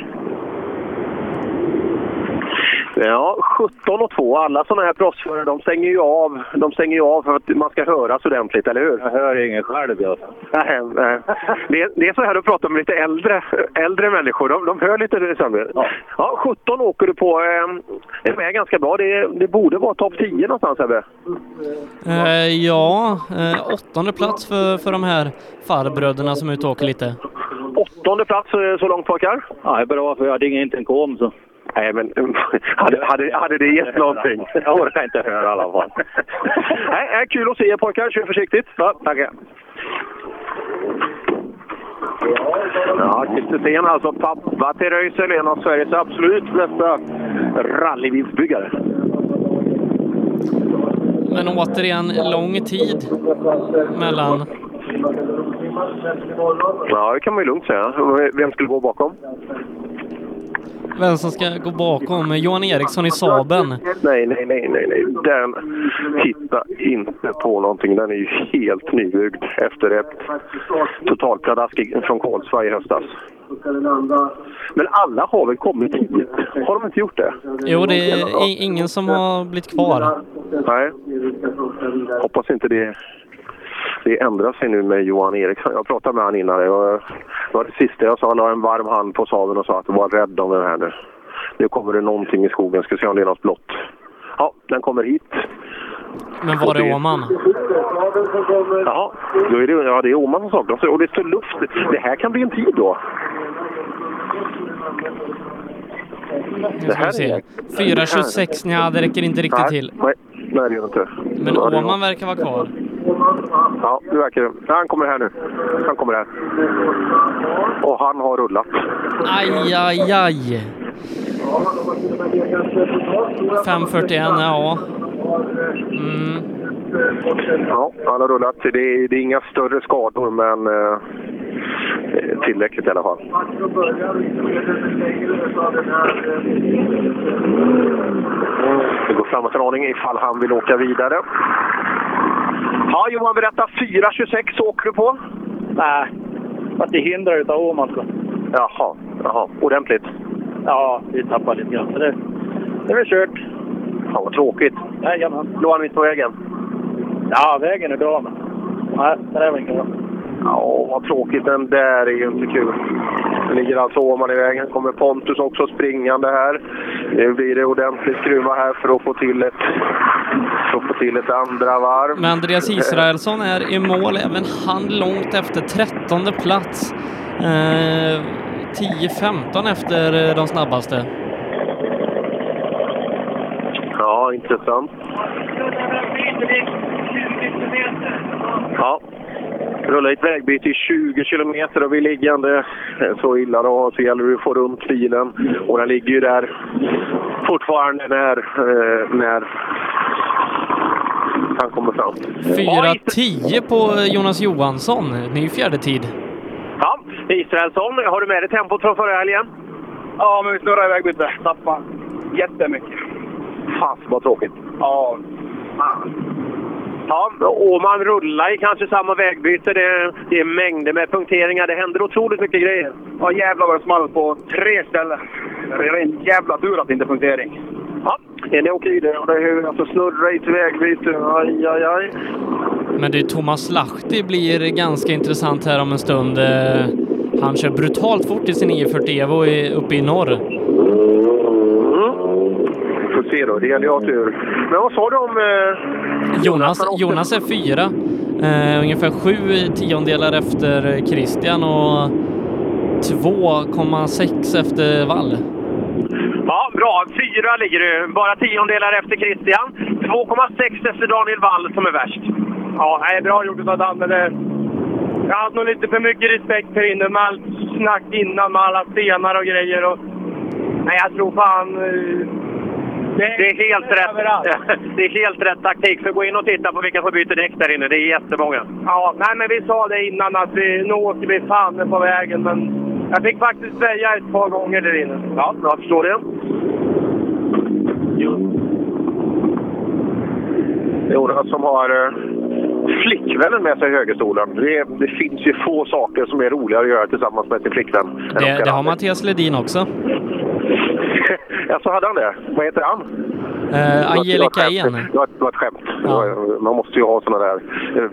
Ja, 17 och 2. Alla sådana här proffsförare de stänger ju av. De stänger ju av för att man ska höras ordentligt, eller hur? Jag hör ingen själv. Jag. Nej, nej. Det, det är så här att prata med lite äldre, äldre människor. De, de hör lite sämre. Ja. ja, 17 åker du på. Eh, är med ganska bra. Det, det borde vara topp 10 någonstans, Ebbe. Eh, ja, eh, åttonde plats för, för de här farbröderna som är ute och åker lite. Åttonde plats eh, så långt pojkar. Ja, det är bra för jag hade ingen inte en kom så. Nej, men hade, hade, hade det gett någonting? Jag orkar inte höra i alla fall. Nej, nej, kul att se er pojkar. Kör försiktigt. Ja, tackar. Ja, Christer Sten alltså pappa till Röisel, en av Sveriges absolut bästa rallybilsbyggare. Men återigen, lång tid mellan... Ja, det kan man ju lugnt säga. Vem skulle gå bakom? Vem som ska gå bakom? Johan Eriksson i Saben. Nej, nej, nej, nej, nej. Den hitta inte på någonting. Den är ju helt nybyggd efter ett totalpladask från Kolsva i höstas. Men alla har väl kommit hit? Har de inte gjort det? Jo, det är ingen som har blivit kvar. Nej. Hoppas inte det, det ändrar sig nu med Johan Eriksson. Jag pratade med honom innan. Jag, det var det sista jag sa. Han la en varm hand på saven och sa att var rädd om den här nu. Nu kommer det någonting i skogen. Ska se om det är något blått. Ja, den kommer hit. Men var är Åman? Ja, då är det, ja, det är Åman som saknas. Och det står luft. Det här kan bli en tid då. Nu ska vi se. 4.26, nja, det räcker inte riktigt till. Nej, nej det gör det inte. Men det Åman verkar vara kvar. Ja, det verkar det. Han kommer här nu. Han kommer här. Och han har rullat. Aj, aj, aj. 5.41, ja. Mm. Ja, han har rullat. Det är, det är inga större skador, men eh, tillräckligt i alla fall. Det går framåt en aning ifall han vill åka vidare. Ja, Johan, berätta. 4.26 åker du på? Nej, vart det hindrar utav Åman. så. Jaha, jaha. Ordentligt? Ja, vi tappar lite grann. Så det, det är väl kört. Fan vad tråkigt. Jajamän. Låg han mitt på vägen? Ja, vägen är bra men... Nej, det där var inget bra. Ja, vad tråkigt. Den där är ju inte kul. Det ligger alltså Åman i vägen. kommer Pontus också springande här. Nu blir det ordentligt skruva här för att få till ett, för att få till ett andra varv. Men Andreas Israelsson är i mål, även han långt efter trettonde plats. Eh, 10-15 efter eh, de snabbaste. Ja, intressant. Ja. Rulla i ett vägbyte i 20 kilometer och vi liggande så illa då så gäller det att få runt bilen. Och den ligger ju där fortfarande när, eh, när han kommer fram. 4-10 på Jonas Johansson. Ny fjärde tid. Ja, Israelsson, har du med dig tempot från förra helgen? Ja, men vi snurrade i vägbyte. Tappade jättemycket. Fast vad tråkigt. Ja. Ja, och man rullar i kanske samma vägbyte. Det, det är mängder med punkteringar. Det händer otroligt mycket grejer. Ja, jävlar vad det small på tre ställen. Det är en jävla tur att det inte är punktering. Ja, är det okej det? Och det är alltså snurra i ett vägbyte. Aj, aj, aj. Men du, Thomas Lahti blir ganska intressant här om en stund. Eh, Han kör brutalt fort i sin 940 Evo i- uppe i norr. Får se då. Det gäller ju att ha tur. Men vad sa du om... Eh, Jonas, Jonas är fyra. Eh, ungefär sju tiondelar efter Christian och 2,6 efter Wall. Ja, bra. Fyra ligger du. Bara tiondelar efter Christian. 2,6 efter Daniel Wall som är värst. Ja, nej, bra gjort av Dan, men det... Jag hade nog lite för mycket respekt här inne med allt snack innan med alla stenar och grejer. Och... Nej, jag tror fan... eh, Det är helt rätt. Det är helt rätt taktik. För gå in och titta på vilka som byter däck där inne. Det är jättemånga. Ja, nej men vi sa det innan att vi, nu åker vi fan på vägen. Men jag fick faktiskt säga ett par gånger där inne. Ja, jag förstår det. Jonas som har eh, flickvännen med sig i högerstolen. Det, det finns ju få saker som är roligare att göra tillsammans med sin flickvän. Det, det har. Mattias Ledin också. Ja, så hade han det. Vad heter han? Eh, Angelica Det igen. Det var det var ett skämt. Det var- Man måste ju ha såna där... eh,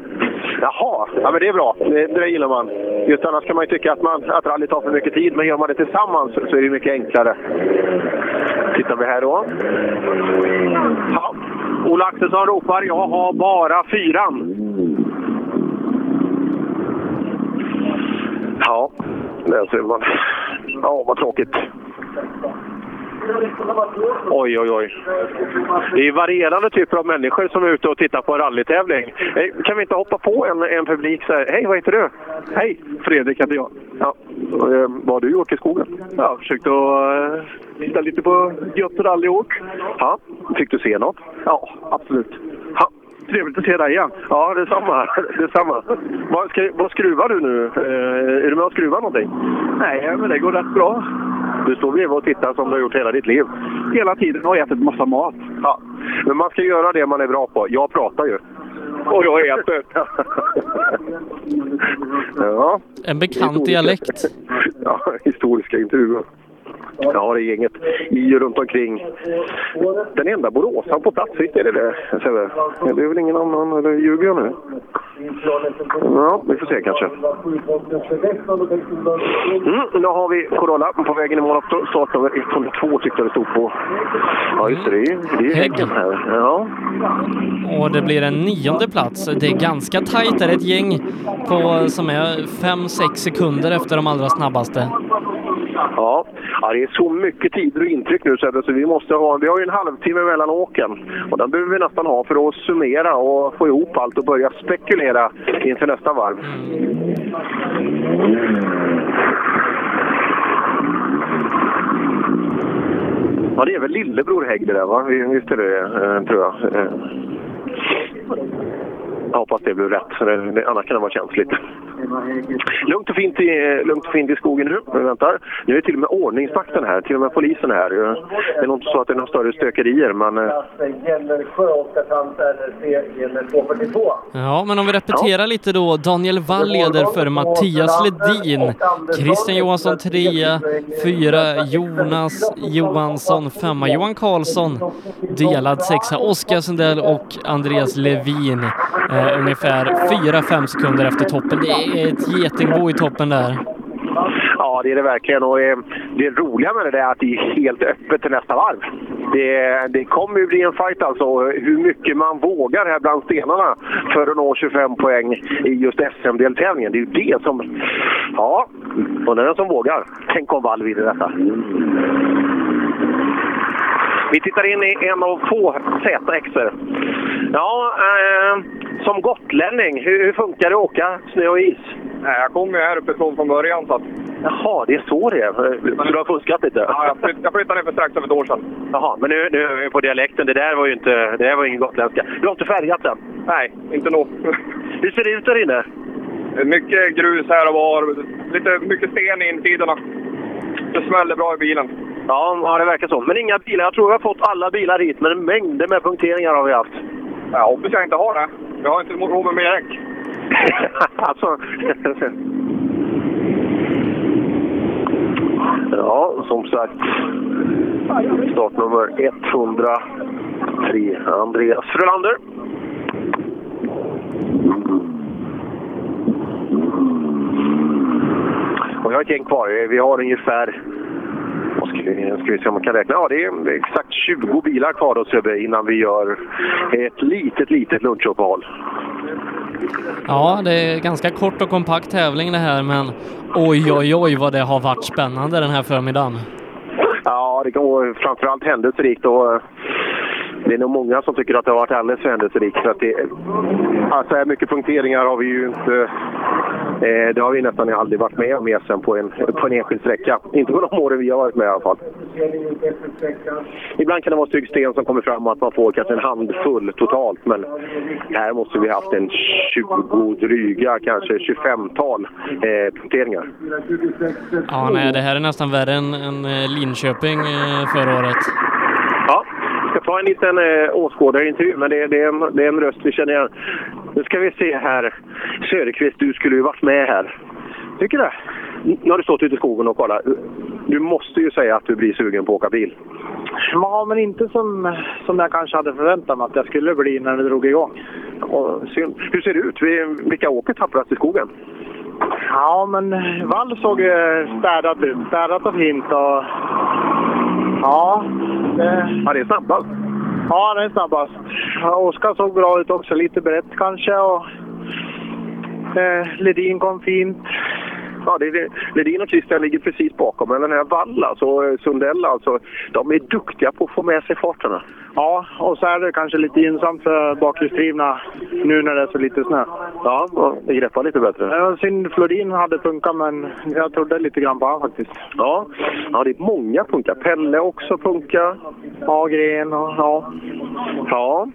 Jaha, ja, men det är bra. Det, det gillar man. Just annars kan man ju tycka att, man, att rally tar för mycket tid, men gör man det tillsammans så är det mycket enklare. Tittar vi här då. Ja. Ola Axelsson ropar jag har bara fyran. Ja, där ser man. Ja, vad tråkigt. Oj, oj, oj. Det är varierande typer av människor som är ute och tittar på en rallytävling. Kan vi inte hoppa på en, en publik så här? Hej, vad heter du? Hej, Fredrik heter jag. Ja. eh, Vad har du gjort i skogen? Jag har försökt att eh, titta lite på gött rallyåk. Ja, fick du se något? Ja, absolut. Ja. Trevligt att se dig igen. Ja, detsamma. detsamma. Vad, ska, vad skruvar du nu? Eh, är du med och skruvar någonting? Nej, men det går rätt bra. Du står bredvid och tittar som du har gjort hela ditt liv? Hela tiden och ätit massa mat. Ja, men man ska göra det man är bra på. Jag pratar ju. Och jag äter. ja. En bekant dialekt. Ja, historiska intervjuer. Ja, det är gänget i och runt omkring. Den enda boråsaren på plats, visst är det det? Sebbe? Det är väl ingen annan, eller ljuger jag nu? Ja, vi får se kanske. Mm, nu har vi Corolla på vägen i mål. Startnummer 102 tyckte jag det stod på. Ja, just det. Det är, det är häggen här. Ja. Och det blir en nionde plats. Det är ganska tajt. Det är ett gäng på, som är 5-6 sekunder efter de allra snabbaste. Ja. ja, det är så mycket tider och intryck nu Sebbe, så vi måste ha, vi har ju en halvtimme mellan åken. Och den behöver vi nästan ha för att summera och få ihop allt och börja spekulera inför nästa varv. Ja, det är väl lillebror Hägg det där va? Visst är det eh, tror jag. Eh. Jag hoppas det blev rätt, annars kan det vara känsligt. Lugnt och fint i, lugnt och fint i skogen nu. Vi väntar. Nu är till och med ordningsvakten här, till och med polisen här. Det är nog inte så att det är några större stökerier, men... eh, Gällersjö, Oskarshamns NRC, gäller 242. Ja, men om vi repeterar lite då. Daniel Wall leder för Mattias Ledin. Christian Johansson trea, fyra Jonas Johansson, femma Johan Karlsson, delad sexa Oskar Sundell och Andreas Levin. Eh, ungefär fyra, fem sekunder efter toppen. Det är ett getingbo i toppen där. Ja, det är det verkligen. Och eh, det roliga med det är att det är helt öppet till nästa varv. Det, det kommer ju bli en fight alltså. Hur mycket man vågar här bland stenarna för att nå 25 poäng i just SM-deltävlingen. Det är ju det som... Ja, och det är den som vågar. Tänk om Wall vinner detta. Vi tittar in i en av få ZXer. Ja, eh, som gotlänning, hur, hur funkar det att åka snö och is? Nej, jag kom ju här uppifrån från början så att... Jaha, det är så det är. Så du har fuskat lite? Ja, jag, flytt, jag flyttade ner för strax över ett år sedan. Jaha, men nu, nu är vi på dialekten. Det där var ju inte, det där var ingen gotländska. Du har inte färgat den? Nej, inte nog. Hur ser det ut där inne? Mycket grus här och var. Lite mycket sten i insidorna. Det smäller bra i bilen. Ja, ja, det verkar så. Men inga bilar. Jag tror vi har fått alla bilar hit, men mängder med punkteringar har vi haft. Jag hoppas jag inte har det. Jag har inte råd med mer däck. alltså... ja, som sagt. Startnummer 103, Andreas Frölander. Och jag har ett gäng kvar. Vi har ungefär vad ska vi, ska vi se om man kan räkna. Ja, det är exakt 20 bilar kvar då Sebbe innan vi gör ett litet, litet lunchuppehåll. Ja, det är ganska kort och kompakt tävling det här, men oj, oj, oj vad det har varit spännande den här förmiddagen. Ja, det vara framförallt händelserikt och eh, det är nog många som tycker att det har varit alldeles för händelserikt. För att det, alltså, så här mycket punkteringar har vi ju inte... Eh, det har vi nästan aldrig varit med om i SM på en, på en enskild sträcka. Inte på de åren vi har varit med i alla fall. Ibland kan det vara stygg sten som kommer fram och att man får kanske en handfull totalt. Men här måste vi haft en 20 dryga, kanske 25-tal eh, punkteringar. Ja, nej, det här är nästan värre än, än eh, Linköping eh, förra året. Ja, jag ska ta en liten eh, åskådarintervju, men det, det, är en, det är en röst vi känner igen. Nu ska vi se här. Söderqvist, du skulle ju varit med här. Tycker du? Nu har du stått ute i skogen och kollat. Du måste ju säga att du blir sugen på att åka bil. Ja, men inte som, som jag kanske hade förväntat mig att jag skulle bli när det drog igång. Och, synd. Hur ser det ut? Vi- Vilka åker tapprast i skogen? Ja, men Wall såg städat ut. Städat och fint och... Ja. Det... Ja, det är snabbast. Ja, han är snabbast. Oskar såg bra ut också. Lite brett kanske och... Eh, Ledin kom fint. Ja, det är, Ledin och Christian ligger precis bakom. Men den här Wall, alltså eh, Sundell, alltså, de är duktiga på att få med sig farterna. Ja, och så är det kanske lite gynnsamt för bakhjulsdrivna nu när det är så lite snö. Ja, det greppar lite bättre. Ja, synd Flodin hade funkat, men jag trodde lite grann på honom faktiskt. Ja, ja det är många punkar. Pelle också punka. Agren och ja. Ja.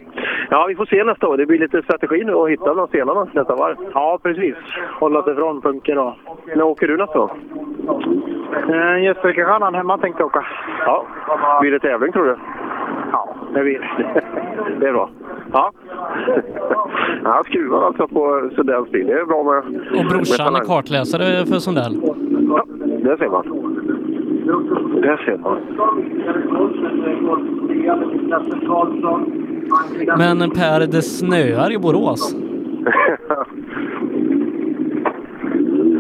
ja, vi får se nästa år. Det blir lite strategi nu att hitta bland stenarna nästa varv. Ja, precis. Hålla sig från punker då. När åker du nästa år? Eh, Gästrikestjärnan hemma tänkte jag åka. Ja. Blir det tävling tror du? Ja, det blir det. Är bra. Ja. Han skruvar alltså på Sundells bil. Det är bra med Och brorsan är kartläsare för Sundell. Ja, det ser man. Det ser man. Men Per, det snöar i Borås.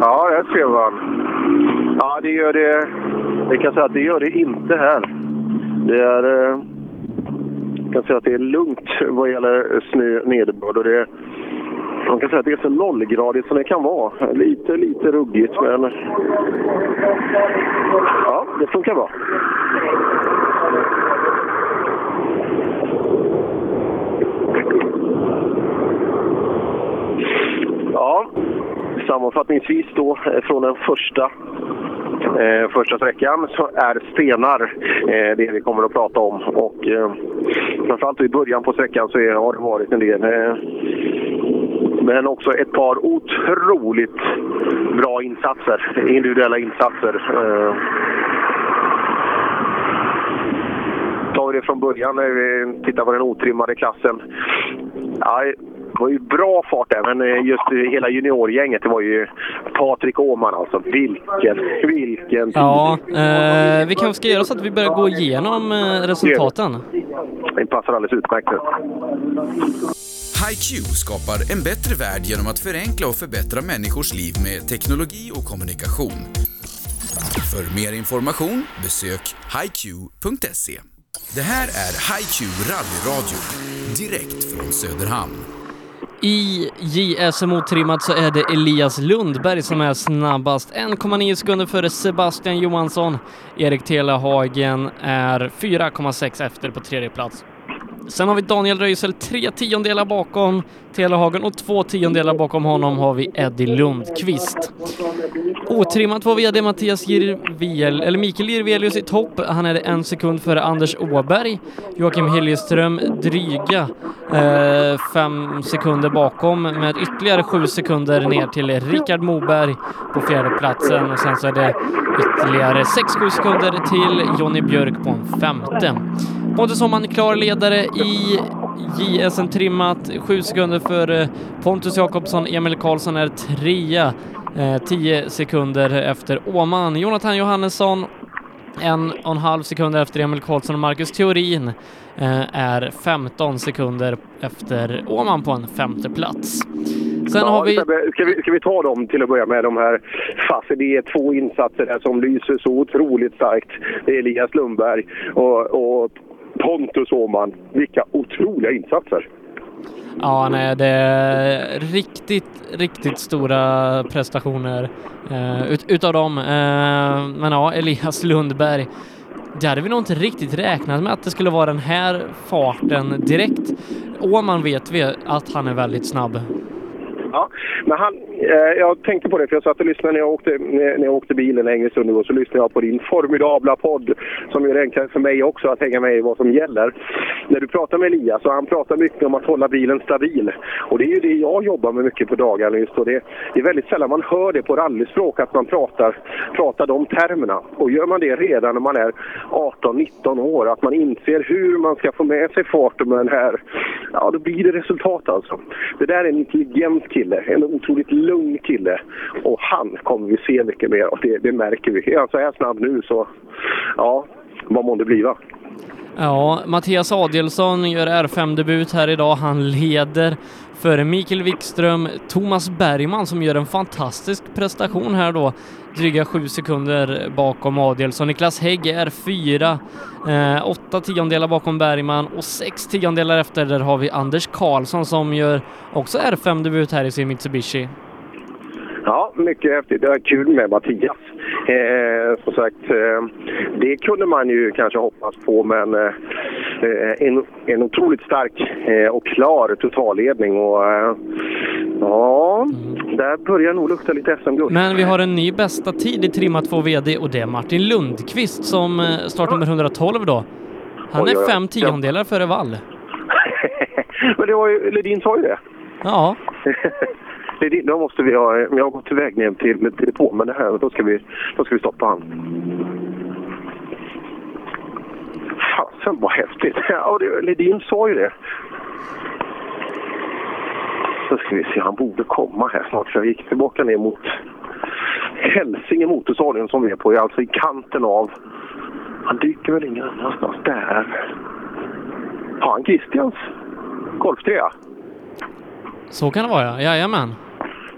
Ja, det ser man. Ja, det gör det. Jag kan säga att det gör det inte här. Det är kan säga att det är lugnt vad gäller snö nederbörd. Och det, man kan säga att det är så nollgradigt som det kan vara. Lite, lite ruggigt, men... Ja, det funkar bra. Ja, sammanfattningsvis då eh, från den första Eh, första sträckan så är stenar eh, det vi kommer att prata om. Och eh, framförallt i början på sträckan så är, har det varit en del. Eh, men också ett par otroligt bra insatser, individuella insatser. Eh, tar vi det från början när vi tittar på den otrimmade klassen. Ja, det var ju bra fart där, men eh, just eh, hela juniorgänget, det var ju Patrik Åhman alltså. Vilken, vilken Ja, eh, vi kanske ska göra så att vi börjar gå igenom eh, resultaten. Det passar alldeles utmärkt nu. HiQ skapar en bättre värld genom att förenkla och förbättra människors liv med teknologi och kommunikation. För mer information besök hiq.se. Det här är HiQ rallyradio, direkt från Söderhamn. I JSM otrimmat så är det Elias Lundberg som är snabbast. 1,9 sekunder före Sebastian Johansson. Erik Telehagen är 4,6 efter på tredje plats. Sen har vi Daniel Röisel tre tiondelar bakom Telehagen och två tiondelar bakom honom har vi Eddie Lundqvist. Otrimmat var VD Mattias Jirvel, eller Mikael Jirvelius i topp. Han är en sekund före Anders Åberg. Joakim Hiljeström dryga eh, fem sekunder bakom med ytterligare sju sekunder ner till Rickard Moberg på fjärde platsen och sen så är det ytterligare 6-7 sekunder till Jonny Björk på en femte. Pontus Åhman klar ledare i JSM trimmat, 7 sekunder för Pontus Jakobsson. Emil Karlsson är trea, 10 sekunder efter Åhman. Jonathan Johannesson en och en halv sekund efter Emil Karlsson och Marcus Theorin eh, är 15 sekunder efter Åhman på en femte plats. Sen ja, har vi... Ska, vi, ska vi ta dem till att börja med, de här fast Det är två insatser där som lyser så otroligt starkt. Det är Elias Lundberg och, och Pontus Åhman. Vilka otroliga insatser! Ja, nej, det är riktigt, riktigt stora prestationer eh, ut, utav dem. Eh, men ja, Elias Lundberg, det hade vi nog inte riktigt räknat med att det skulle vara den här farten direkt. Åman vet vi att han är väldigt snabb. Ja, men han, eh, jag tänkte på det för jag satt och lyssnade när jag åkte, när, jag åkte bilen längre stund igår så lyssnade jag på din formidabla podd som gör det enklare för mig också att hänga med i vad som gäller. När du pratar med Elias och han pratar mycket om att hålla bilen stabil. Och det är ju det jag jobbar med mycket på dagarna just och det, det är väldigt sällan man hör det på rallyspråk att man pratar, pratar de termerna. Och gör man det redan när man är 18-19 år, att man inser hur man ska få med sig farten med den här, ja då blir det resultat alltså. Det där är en intelligent kille, en otroligt lugn kille. Och han kommer vi se mycket mer och det, det märker vi. Är han så här snabb nu så, ja, vad må det bliva? Ja, Mattias Adelsson gör R5-debut här idag. Han leder före Mikael Wikström, Thomas Bergman som gör en fantastisk prestation här då, dryga sju sekunder bakom Adelsson. Niklas Hägg är fyra, eh, åtta tiondelar bakom Bergman och sex tiondelar efter där har vi Anders Karlsson som gör också R5-debut här i sin Mitsubishi. Ja, mycket häftigt. Det var kul med Mattias. Eh, som sagt, eh, det kunde man ju kanske hoppas på, men eh, en, en otroligt stark eh, och klar totalledning. Och, eh, ja, där börjar nog lukta lite SM-guld. Men vi har en ny bästa tid i trimma 2 VD och det är Martin Lundqvist som eh, startnummer 112 då. Han Oj, är fem tiondelar före Wall. men det var ju, Ledin sa ju det. Ja. Det, då måste vi ha, jag har gått iväg ner till, till depå, men det här, då ska vi, då ska vi stoppa han. Fasen vad häftigt! Ja, det, Ledin sa ju det. Så ska vi se, han borde komma här snart. Så jag gick tillbaka ner mot Hälsinge motorstadion som vi är på, alltså i kanten av... Han dyker väl ingen annanstans. Där! Har han Christians golftrea? Så kan det vara ja. Jajamän.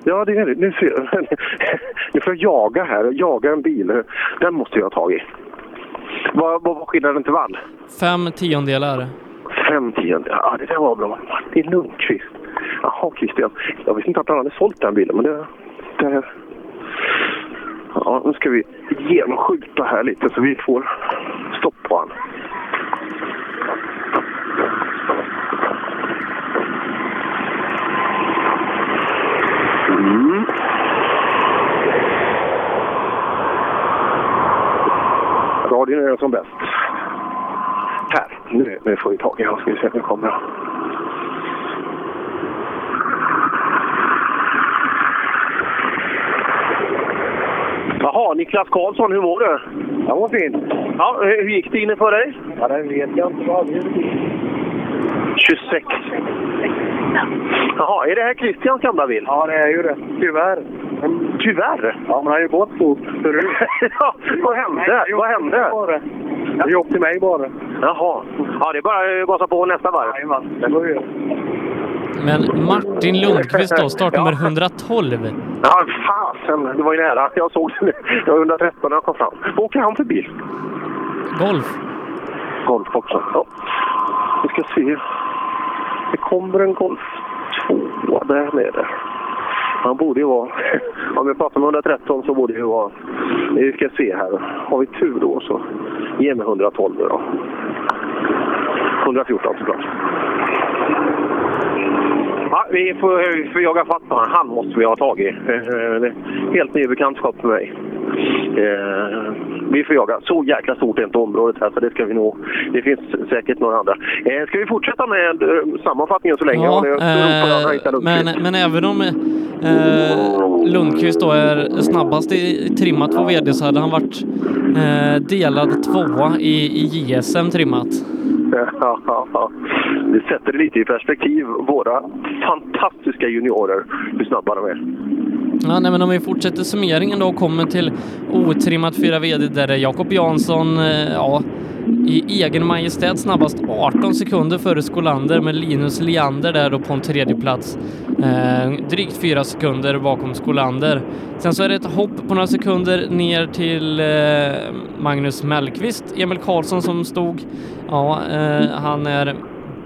Ja, det är det. Nu, ser, nu får jag jaga här. Jaga en bil. Den måste jag ha tag i. Vad, var skillnaden till vall? Fem tiondelar. Fem tionde. Ja, det där var bra. Martin Lundqvist. Jaha, Christian. Jag visste inte att han hade sålt den bilen, men det... det ja, nu ska vi genomskjuta här lite så vi får stopp på han. Mm. Radion är som bäst. Här, nu, nu får vi tag i honom. Ska vi se, nu kommer han. Jaha, Niklas Karlsson, hur mår du? Jag mår fint. Ja, hur gick det inne för dig? Ja, det vet jag inte. Vad 26. Jaha, är det här Christians gamla bil? Ja, det är ju det. Tyvärr. Tyvärr? Ja, men han har ju gått fort förut. ja, vad hände? Vad hände? Det är upp till mig bara. Jaha. Ja, det är bara att gasa på nästa varv. Jajamän, det går ju. Men Martin Lundqvist då, startnummer 112. Ja, fasen. Det var ju nära. Jag såg det nu. Jag var 113 när jag kom fram. Vad åker han för bil? Golf. Golf också. Ja. Vi ska se. Det kommer en Golf 2 där nere. Han borde ju vara... Om vi pratar om 113 så borde det ju vara... Vi ska se här. Har vi tur då så ge mig 112 nu då. 114 såklart. Ja, vi får, vi får jaga fatt på honom. Han måste vi ha tag i. Eh, eh, det är Helt ny bekantskap för mig. Eh, vi får jaga. Så jäkla stort är inte området här så det ska vi nog... Det finns säkert några andra. Eh, ska vi fortsätta med eh, sammanfattningen så länge? Ja, jag eh, men, men även om eh, Lundqvist då är snabbast i trimmat på VD så hade han varit eh, delad tvåa i, i JSM trimmat. Ja, det sätter lite i perspektiv. Våra fantastiska juniorer, hur snabba de är. Ja, nej, men om vi fortsätter summeringen då och kommer till otrimmat 4 VD där är Jakob Jansson eh, ja, i egen majestät snabbast 18 sekunder före Skolander med Linus Leander där då på en tredje plats. Eh, drygt fyra sekunder bakom Skolander. Sen så är det ett hopp på några sekunder ner till eh, Magnus Mellqvist. Emil Karlsson som stod, ja, eh, han är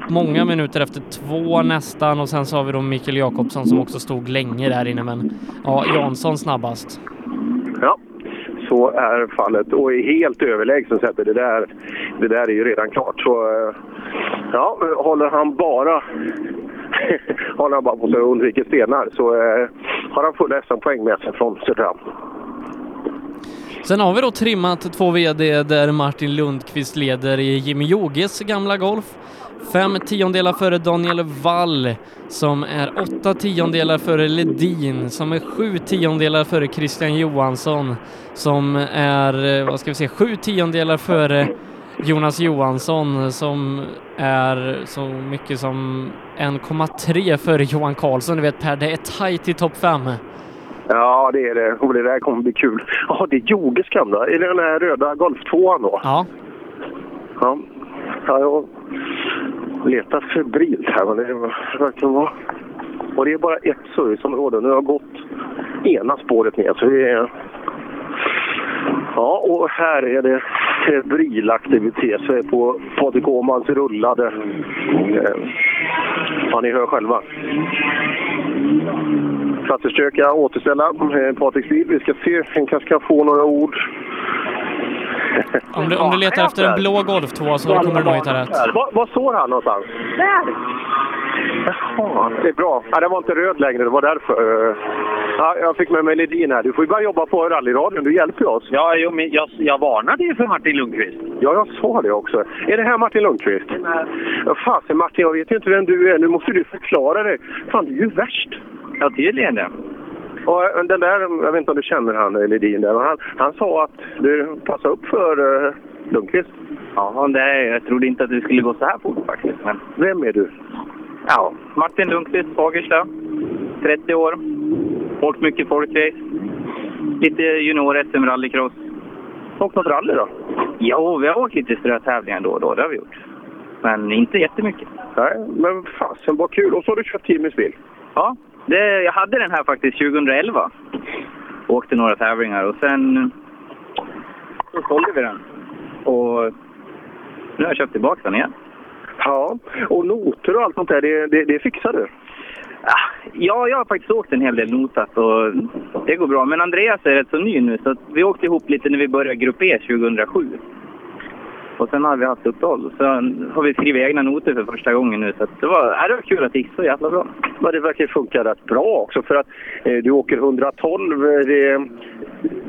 många minuter efter två nästan och sen så har vi då Mikael Jakobsson som också stod länge där inne men ja, Jansson snabbast. Ja, så är fallet. Och är helt överlägsen Sebbe. Det där, det där är ju redan klart. Så eh, ja, håller han bara håller han bara på sig och undviker stenar så eh, har han fulla SM-poäng med sig från Söderhamn. Sen har vi då trimmat två VD där Martin Lundqvist leder i Jimmy Joges gamla Golf. Fem tiondelar före Daniel Wall som är åtta tiondelar före Ledin som är sju tiondelar före Christian Johansson som är, eh, vad ska vi säga, sju tiondelar före Jonas Johansson som är så mycket som 1,3 före Johan Karlsson. Du vet Per, det är tajt i topp fem. Ja, det är det. Och det där kommer bli kul. Ja, det är Joges gamla. Är det den här röda Golf 2 då? Ja. Ja, ja jag letar febrilt här, men det verkar vara... Och det är bara ett serviceområde. Nu har jag gått ena spåret ner, så det är... Ja, och här är det febril aktivitet. Så jag är på Patrik Åhmans rullade. Eh, Ja, ni hör själva. För att försöka återställa eh, Patriks bil. Vi ska se, han kanske kan få några ord. Om du, om du letar efter en blå Golf 2 så kommer du nog hitta rätt. Var, var står han någonstans? Där! Jaha, det är bra. Ja, det var inte röd längre, det var därför. Eh, Ja, jag fick med mig Ledin här. Du får ju börja jobba på rallyradion, du hjälper oss. Ja, jo, men jag, jag varnade ju för Martin Lundqvist. Ja, jag sa det också. Är det här Martin Lundqvist? Ja, fasen Martin, jag vet ju inte vem du är. Nu måste du förklara dig. Fan, du är ju värst. Ja, tydligen det. Och eh, den där, jag vet inte om du känner han eh, Ledin där, men han, han sa att du passar upp för uh, Lundqvist. Ja, det, jag trodde inte att det skulle gå så här fort faktiskt. Men... Vem är du? Ja, Martin Lundqvist, Fagersta. 30 år. Åkt mycket folkrace. Lite junior-SM rallycross. Åkt något rally då? Jo, vi har åkt lite strötävlingar då och då. Det har vi gjort. Men inte jättemycket. Nej, men fasen vad kul. Och så har du kört Timmys bil? Ja, det, jag hade den här faktiskt 2011. Åkte några tävlingar och sen så sålde vi den. Och nu har jag köpt tillbaka den igen. Ja, och noter och allt sånt där, det, det, det fixar du? Ja, jag har faktiskt åkt en hel del notat och det går bra. Men Andreas är rätt så ny nu så vi åkte ihop lite när vi började Grupp E 2007. Och sen har vi haft uppehåll. Så har vi skrivit egna noter för första gången nu. Så det, var, ja, det var kul att det gick så jävla bra. Men det verkar funka rätt bra också för att eh, du åker 112. eh, Det,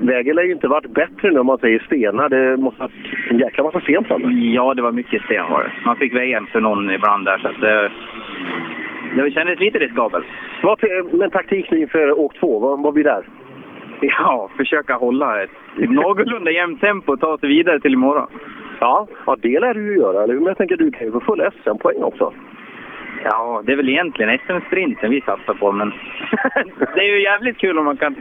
vägen har ju inte varit bättre nu om man säger stenar. Det måste ha varit en jäkla massa sten framme. Ja, det var mycket sten var det. Man fick vägen för någon ibland där så att det, det kändes lite riskabelt. Vad, men taktik nu inför åk 2, vad, vad blir där? Ja, försöka hålla ett någorlunda jämnt tempo och ta sig vidare till imorgon. Ja, ja det lär du ju göra, eller hur? Men jag tänker du kan ju få full SM-poäng också. Ja, det är väl egentligen SM-sprinten vi satsar på, men det är ju jävligt kul om man kan,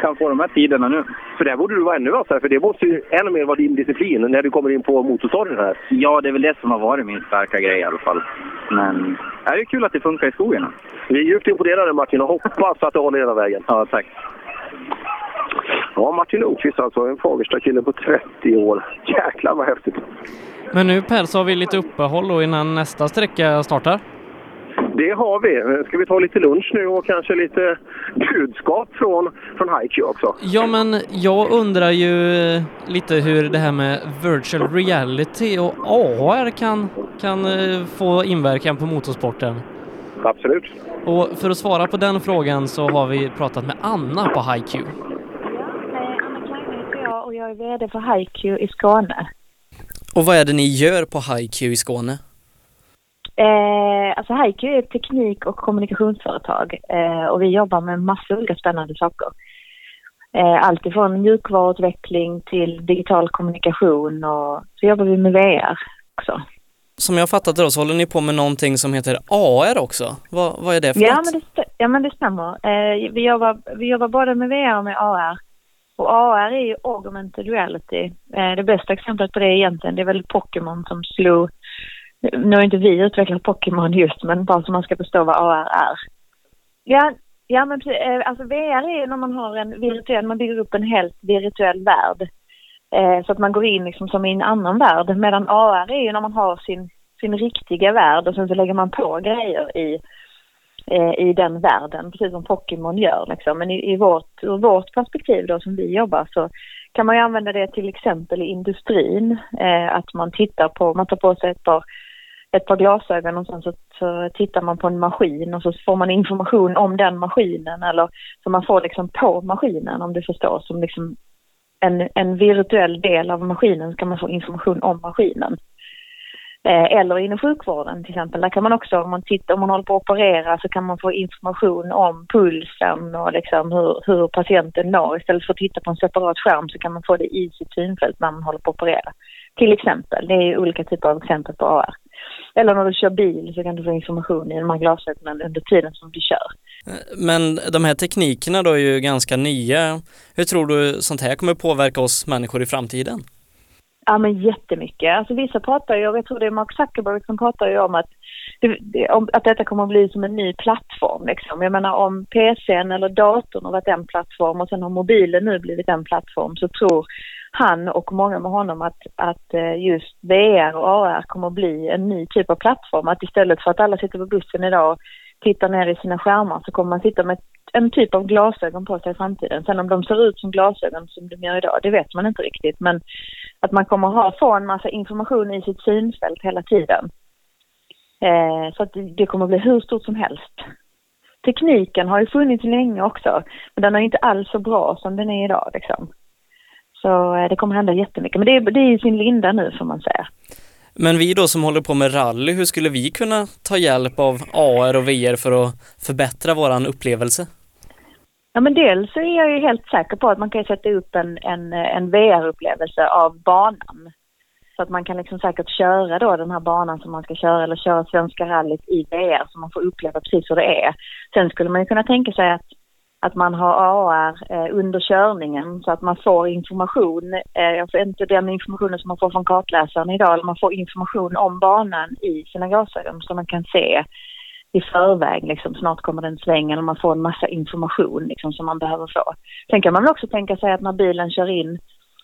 kan få de här tiderna nu. För där borde du vara ännu vassare, för det måste ju ännu mer vara din disciplin när du kommer in på motorstoryn här. Ja, det är väl det som har varit min starka grej i alla fall. Men det är ju kul att det funkar i skogen. Vi är djupt imponerade Martin och hoppas att det håller hela vägen. Ja, tack. Ja, Martin Lundqvist alltså, en Fagersta-kille på 30 år. Jäklar vad häftigt. Men nu Per så har vi lite uppehåll då innan nästa sträcka startar. Det har vi. Ska vi ta lite lunch nu och kanske lite budskap från, från HiQ också? Ja, men jag undrar ju lite hur det här med virtual reality och AR kan, kan eh, få inverkan på motorsporten. Absolut. Och för att svara på den frågan så har vi pratat med Anna på HiQ. Jag är VD för HiQ i Skåne. Och vad är det ni gör på HiQ i Skåne? Eh, alltså HiQ är ett teknik och kommunikationsföretag eh, och vi jobbar med massor olika spännande saker. Eh, allt ifrån mjukvaruutveckling till digital kommunikation och så jobbar vi med VR också. Som jag fattat det då så håller ni på med någonting som heter AR också. Vad, vad är det för Ja något? men, det, ja, men det stämmer. Eh, vi, jobbar, vi jobbar både med VR och med AR. Och AR är ju augmented reality. Eh, det bästa exemplet på det egentligen, det är väl Pokémon som slog... Nu har inte vi utvecklat Pokémon just, men bara så man ska förstå vad AR är. Ja, ja men precis. Eh, alltså VR är när man har en virtuell, man bygger upp en helt virtuell värld. Eh, så att man går in liksom som i en annan värld. Medan AR är ju när man har sin, sin riktiga värld och sen så lägger man på grejer i, Eh, i den världen, precis som Pokémon gör. Liksom. Men i, i vårt, ur vårt perspektiv då som vi jobbar så kan man ju använda det till exempel i industrin. Eh, att man tittar på, man tar på sig ett par, ett par glasögon och sen så, så tittar man på en maskin och så får man information om den maskinen eller så man får liksom på maskinen om du förstår som liksom en, en virtuell del av maskinen så kan man få information om maskinen. Eh, eller inom sjukvården till exempel. Där kan man också, om man, tittar, om man håller på att operera så kan man få information om pulsen och liksom hur, hur patienten mår. Istället för att titta på en separat skärm så kan man få det i sitt synfält när man håller på att operera. Till exempel. Det är ju olika typer av exempel på AR. Eller när du kör bil så kan du få information i de här glasögonen under tiden som du kör. Eh, men de här teknikerna då är ju ganska nya. Hur tror du sånt här kommer påverka oss människor i framtiden? Ja men jättemycket. Alltså vissa pratar ju, och jag tror det är Mark Zuckerberg som pratar ju om att, det, om, att detta kommer att bli som en ny plattform liksom. Jag menar om PCn eller datorn har varit en plattform och sen har mobilen nu blivit en plattform så tror han och många med honom att, att eh, just VR och AR kommer att bli en ny typ av plattform. Att istället för att alla sitter på bussen idag och tittar ner i sina skärmar så kommer man sitta med en typ av glasögon på sig i framtiden. Sen om de ser ut som glasögon som de gör idag, det vet man inte riktigt. Men att man kommer ha, få en massa information i sitt synfält hela tiden. Eh, så att det kommer att bli hur stort som helst. Tekniken har ju funnits länge också, men den är inte alls så bra som den är idag liksom. Så eh, det kommer hända jättemycket, men det är, det är i sin linda nu får man säga. Men vi då som håller på med rally, hur skulle vi kunna ta hjälp av AR och VR för att förbättra våran upplevelse? Ja men dels så är jag ju helt säker på att man kan sätta upp en, en, en VR-upplevelse av banan. Så att man kan liksom säkert köra då den här banan som man ska köra eller köra Svenska rallyt i VR så man får uppleva precis hur det är. Sen skulle man ju kunna tänka sig att, att man har AR eh, under körningen så att man får information, eh, inte den informationen som man får från kartläsaren idag, eller man får information om banan i sina glasögon så man kan se i förväg, liksom, snart kommer den svängen och man får en massa information liksom, som man behöver få. Sen kan man väl också tänka sig att när bilen kör in,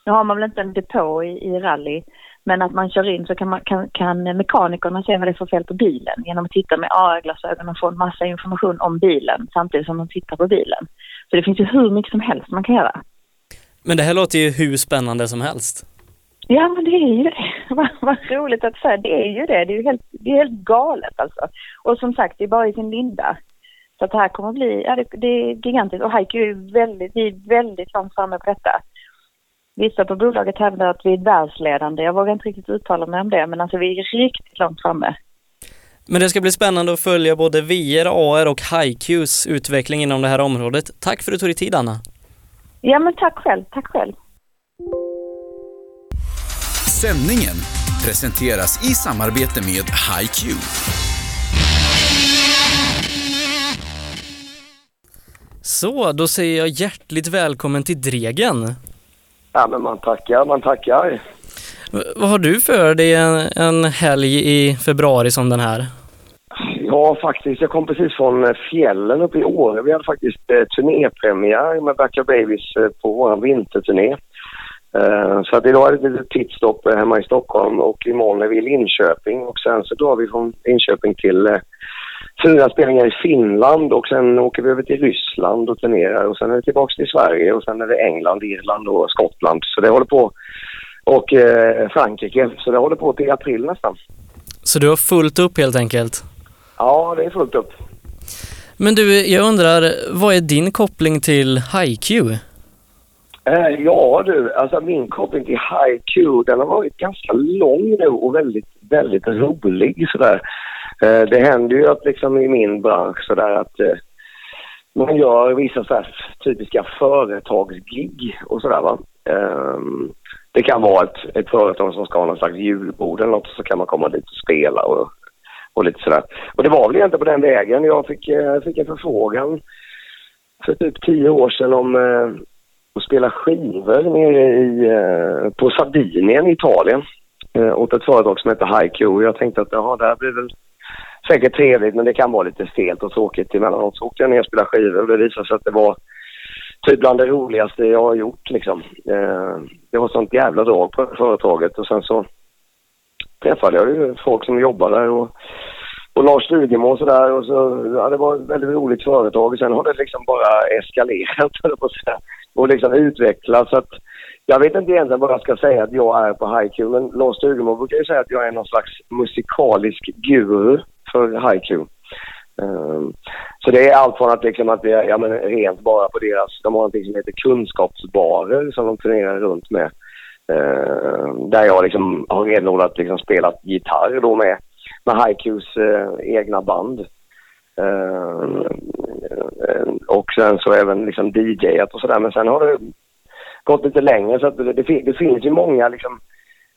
nu har man väl inte en depå i, i rally, men att man kör in så kan, man, kan, kan mekanikerna se vad det är för fel på bilen genom att titta med AR-glasögon och få en massa information om bilen samtidigt som de tittar på bilen. Så det finns ju hur mycket som helst man kan göra. Men det här låter ju hur spännande som helst. Ja, men det är ju det. Vad, vad roligt att säga. Det är ju det. Det är ju helt, det är helt galet alltså. Och som sagt, det är bara i sin linda. Så att det här kommer att bli, ja det, det är gigantiskt. Och Haiku är väldigt, vi är väldigt långt framme på detta. Vissa på bolaget hävdar att vi är världsledande. Jag vågar inte riktigt uttala mig om det, men alltså vi är riktigt långt framme. Men det ska bli spännande att följa både VR, AR och HiQs utveckling inom det här området. Tack för att du tog dig tid, Anna. Ja, men tack själv. Tack själv. Sändningen presenteras i samarbete med HiQ. Så, då säger jag hjärtligt välkommen till Dregen. Ja, men man tackar, man tackar. V vad har du för dig en, en helg i februari som den här? Ja, faktiskt. Jag kom precis från eh, fjällen uppe i Åre. Vi hade faktiskt eh, turnépremiär med Backyard Babies eh, på vår vinterturné. Eh, så att idag är det ett litet pitstop eh, hemma i Stockholm och imorgon är vi i Linköping och sen så drar vi från Linköping till eh, fyra spelningar i Finland och sen åker vi över till Ryssland och turnerar och sen är vi tillbaka till Sverige och sen är det England, Irland och Skottland. Så det håller på och eh, Frankrike. Så det håller på till april nästan. Så du har fullt upp helt enkelt? Ja, det är fullt upp. Men du, jag undrar, vad är din koppling till HiQ? Eh, ja du, alltså min koppling till HiQ den har varit ganska lång nu och väldigt, väldigt rolig sådär. Eh, det händer ju att liksom i min bransch sådär att eh, man gör vissa sådär typiska företagsgig och sådär va. Ehm, det kan vara ett, ett företag som ska ha någon slags julbord eller något så kan man komma dit och spela och, och lite sådär. Och det var väl egentligen på den vägen jag fick, eh, fick en förfrågan för typ tio år sedan om eh, och spela skivor nere i, eh, på Sardinien i Italien eh, åt ett företag som heter HiQ. Jag tänkte att jaha, det här blir väl säkert trevligt men det kan vara lite stelt och tråkigt emellanåt. Så åkte jag ner och spelade skivor och det visade sig att det var typ bland det roligaste jag har gjort liksom. Eh, det var sånt jävla drag på företaget och sen så träffade jag ju folk som jobbar där och, och Lars Stugemo och sådär och så, ja det var ett väldigt roligt företag och sen har det liksom bara eskalerat på att säga, och liksom utvecklas så att jag vet inte egentligen vad jag ska säga att jag är på HiQ men Lars Stugemo brukar ju säga att jag är någon slags musikalisk guru för HiQ. Um, ehm, så det är allt från att, liksom att det är ja, men rent bara på deras, de har någonting som heter kunskapsbarer som de turnerar runt med. Uh, där jag liksom har renodlat liksom spelat gitarr då med, med Haikus uh, eh, egna band. Uh, och sen så även liksom DJat och sådär men sen har det gått lite längre så att det, det, det finns ju många liksom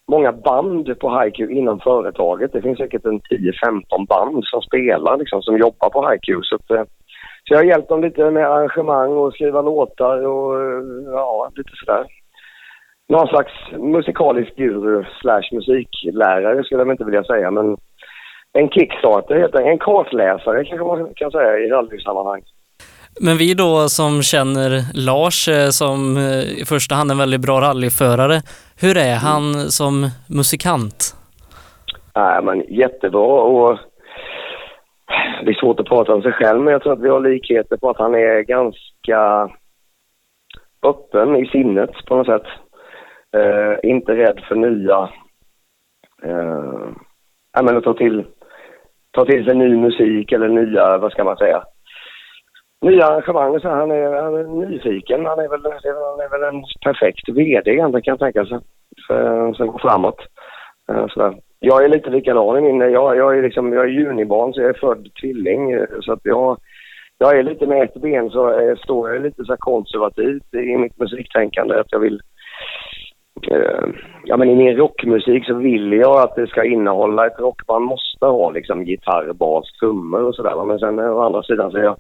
många band på HiQ inom företaget. Det finns säkert en 10-15 band som spelar, liksom, som jobbar på HiQ. Så, att, eh, så jag har hjälpt dem lite med arrangemang och skriva låtar och eh, ja, lite sådär. Någon slags musikalisk guru slash musiklärare skulle jag inte vilja säga, men en kickstarter En kartläsare kanske man kan säga i rallysammanhang. Men vi då som känner Lars eh, som eh, i första hand en väldigt bra rallyförare, hur är han som musikant? Nej, men jättebra och det är svårt att prata om sig själv, men jag tror att vi har likheter på att han är ganska öppen i sinnet på något sätt. Eh, inte rädd för nya... Eh, men att ta till, ta till sig ny musik eller nya, vad ska man säga, nya arrangemang. Så han, är, han är nyfiken. Han är väl, han är väl en perfekt VD egentligen kan jag tänka sig. För, som går framåt. Eh, så. Jag är lite likadan i min... Jag, jag, är liksom, jag är junibarn så jag är född tvilling. Eh, så att jag, jag är lite med ett ben så står jag lite så konservativt i mitt musiktänkande. Att jag vill... Eh, ja men i min rockmusik så vill jag att det ska innehålla ett rockband måste ha liksom gitarr, bas, trummor och sådär. Men sen eh, å andra sidan så är jag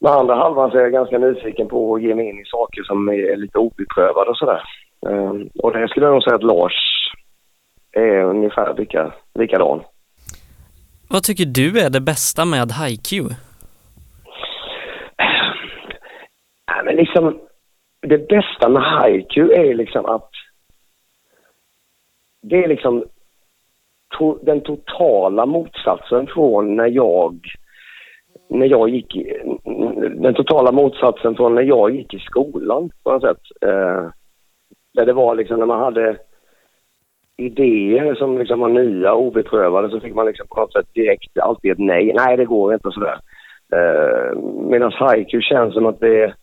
med andra halvan så är jag ganska nyfiken på att ge mig in i saker som är lite obeprövade och sådär. Eh, och det skulle jag nog säga att Lars är ungefär lika, likadan. Vad tycker du är det bästa med HiQ? Nej, men liksom, det bästa med haiku är liksom att det är liksom to, den totala motsatsen från när jag när jag gick den totala motsatsen från när jag gick i skolan på något sätt. Eh, där det var liksom när man hade idéer som liksom var nya och obeprövade så fick man liksom på något sätt direkt alltid ett nej. Nej, det går inte och sådär. Eh, Medan haiku känns som att det,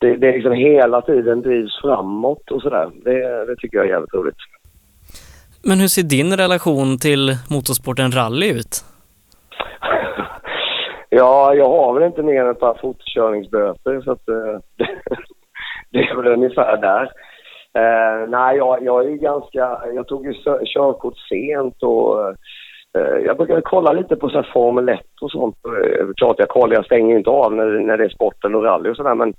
det, det liksom hela tiden drivs framåt och sådär. Det, det tycker jag är jävligt roligt. Men hur ser din relation till motorsporten rally ut? Ja, jag har väl inte mer än ett par fortkörningsböter så att eh, det är väl ungefär där. Eh, nej, jag, jag är ju ganska... Jag tog ju körkort sent och eh, jag brukar kolla lite på så här Formel 1 och sånt. Eh, klart jag kollar, jag stänger inte av när, när det är sporten och rally och sådär men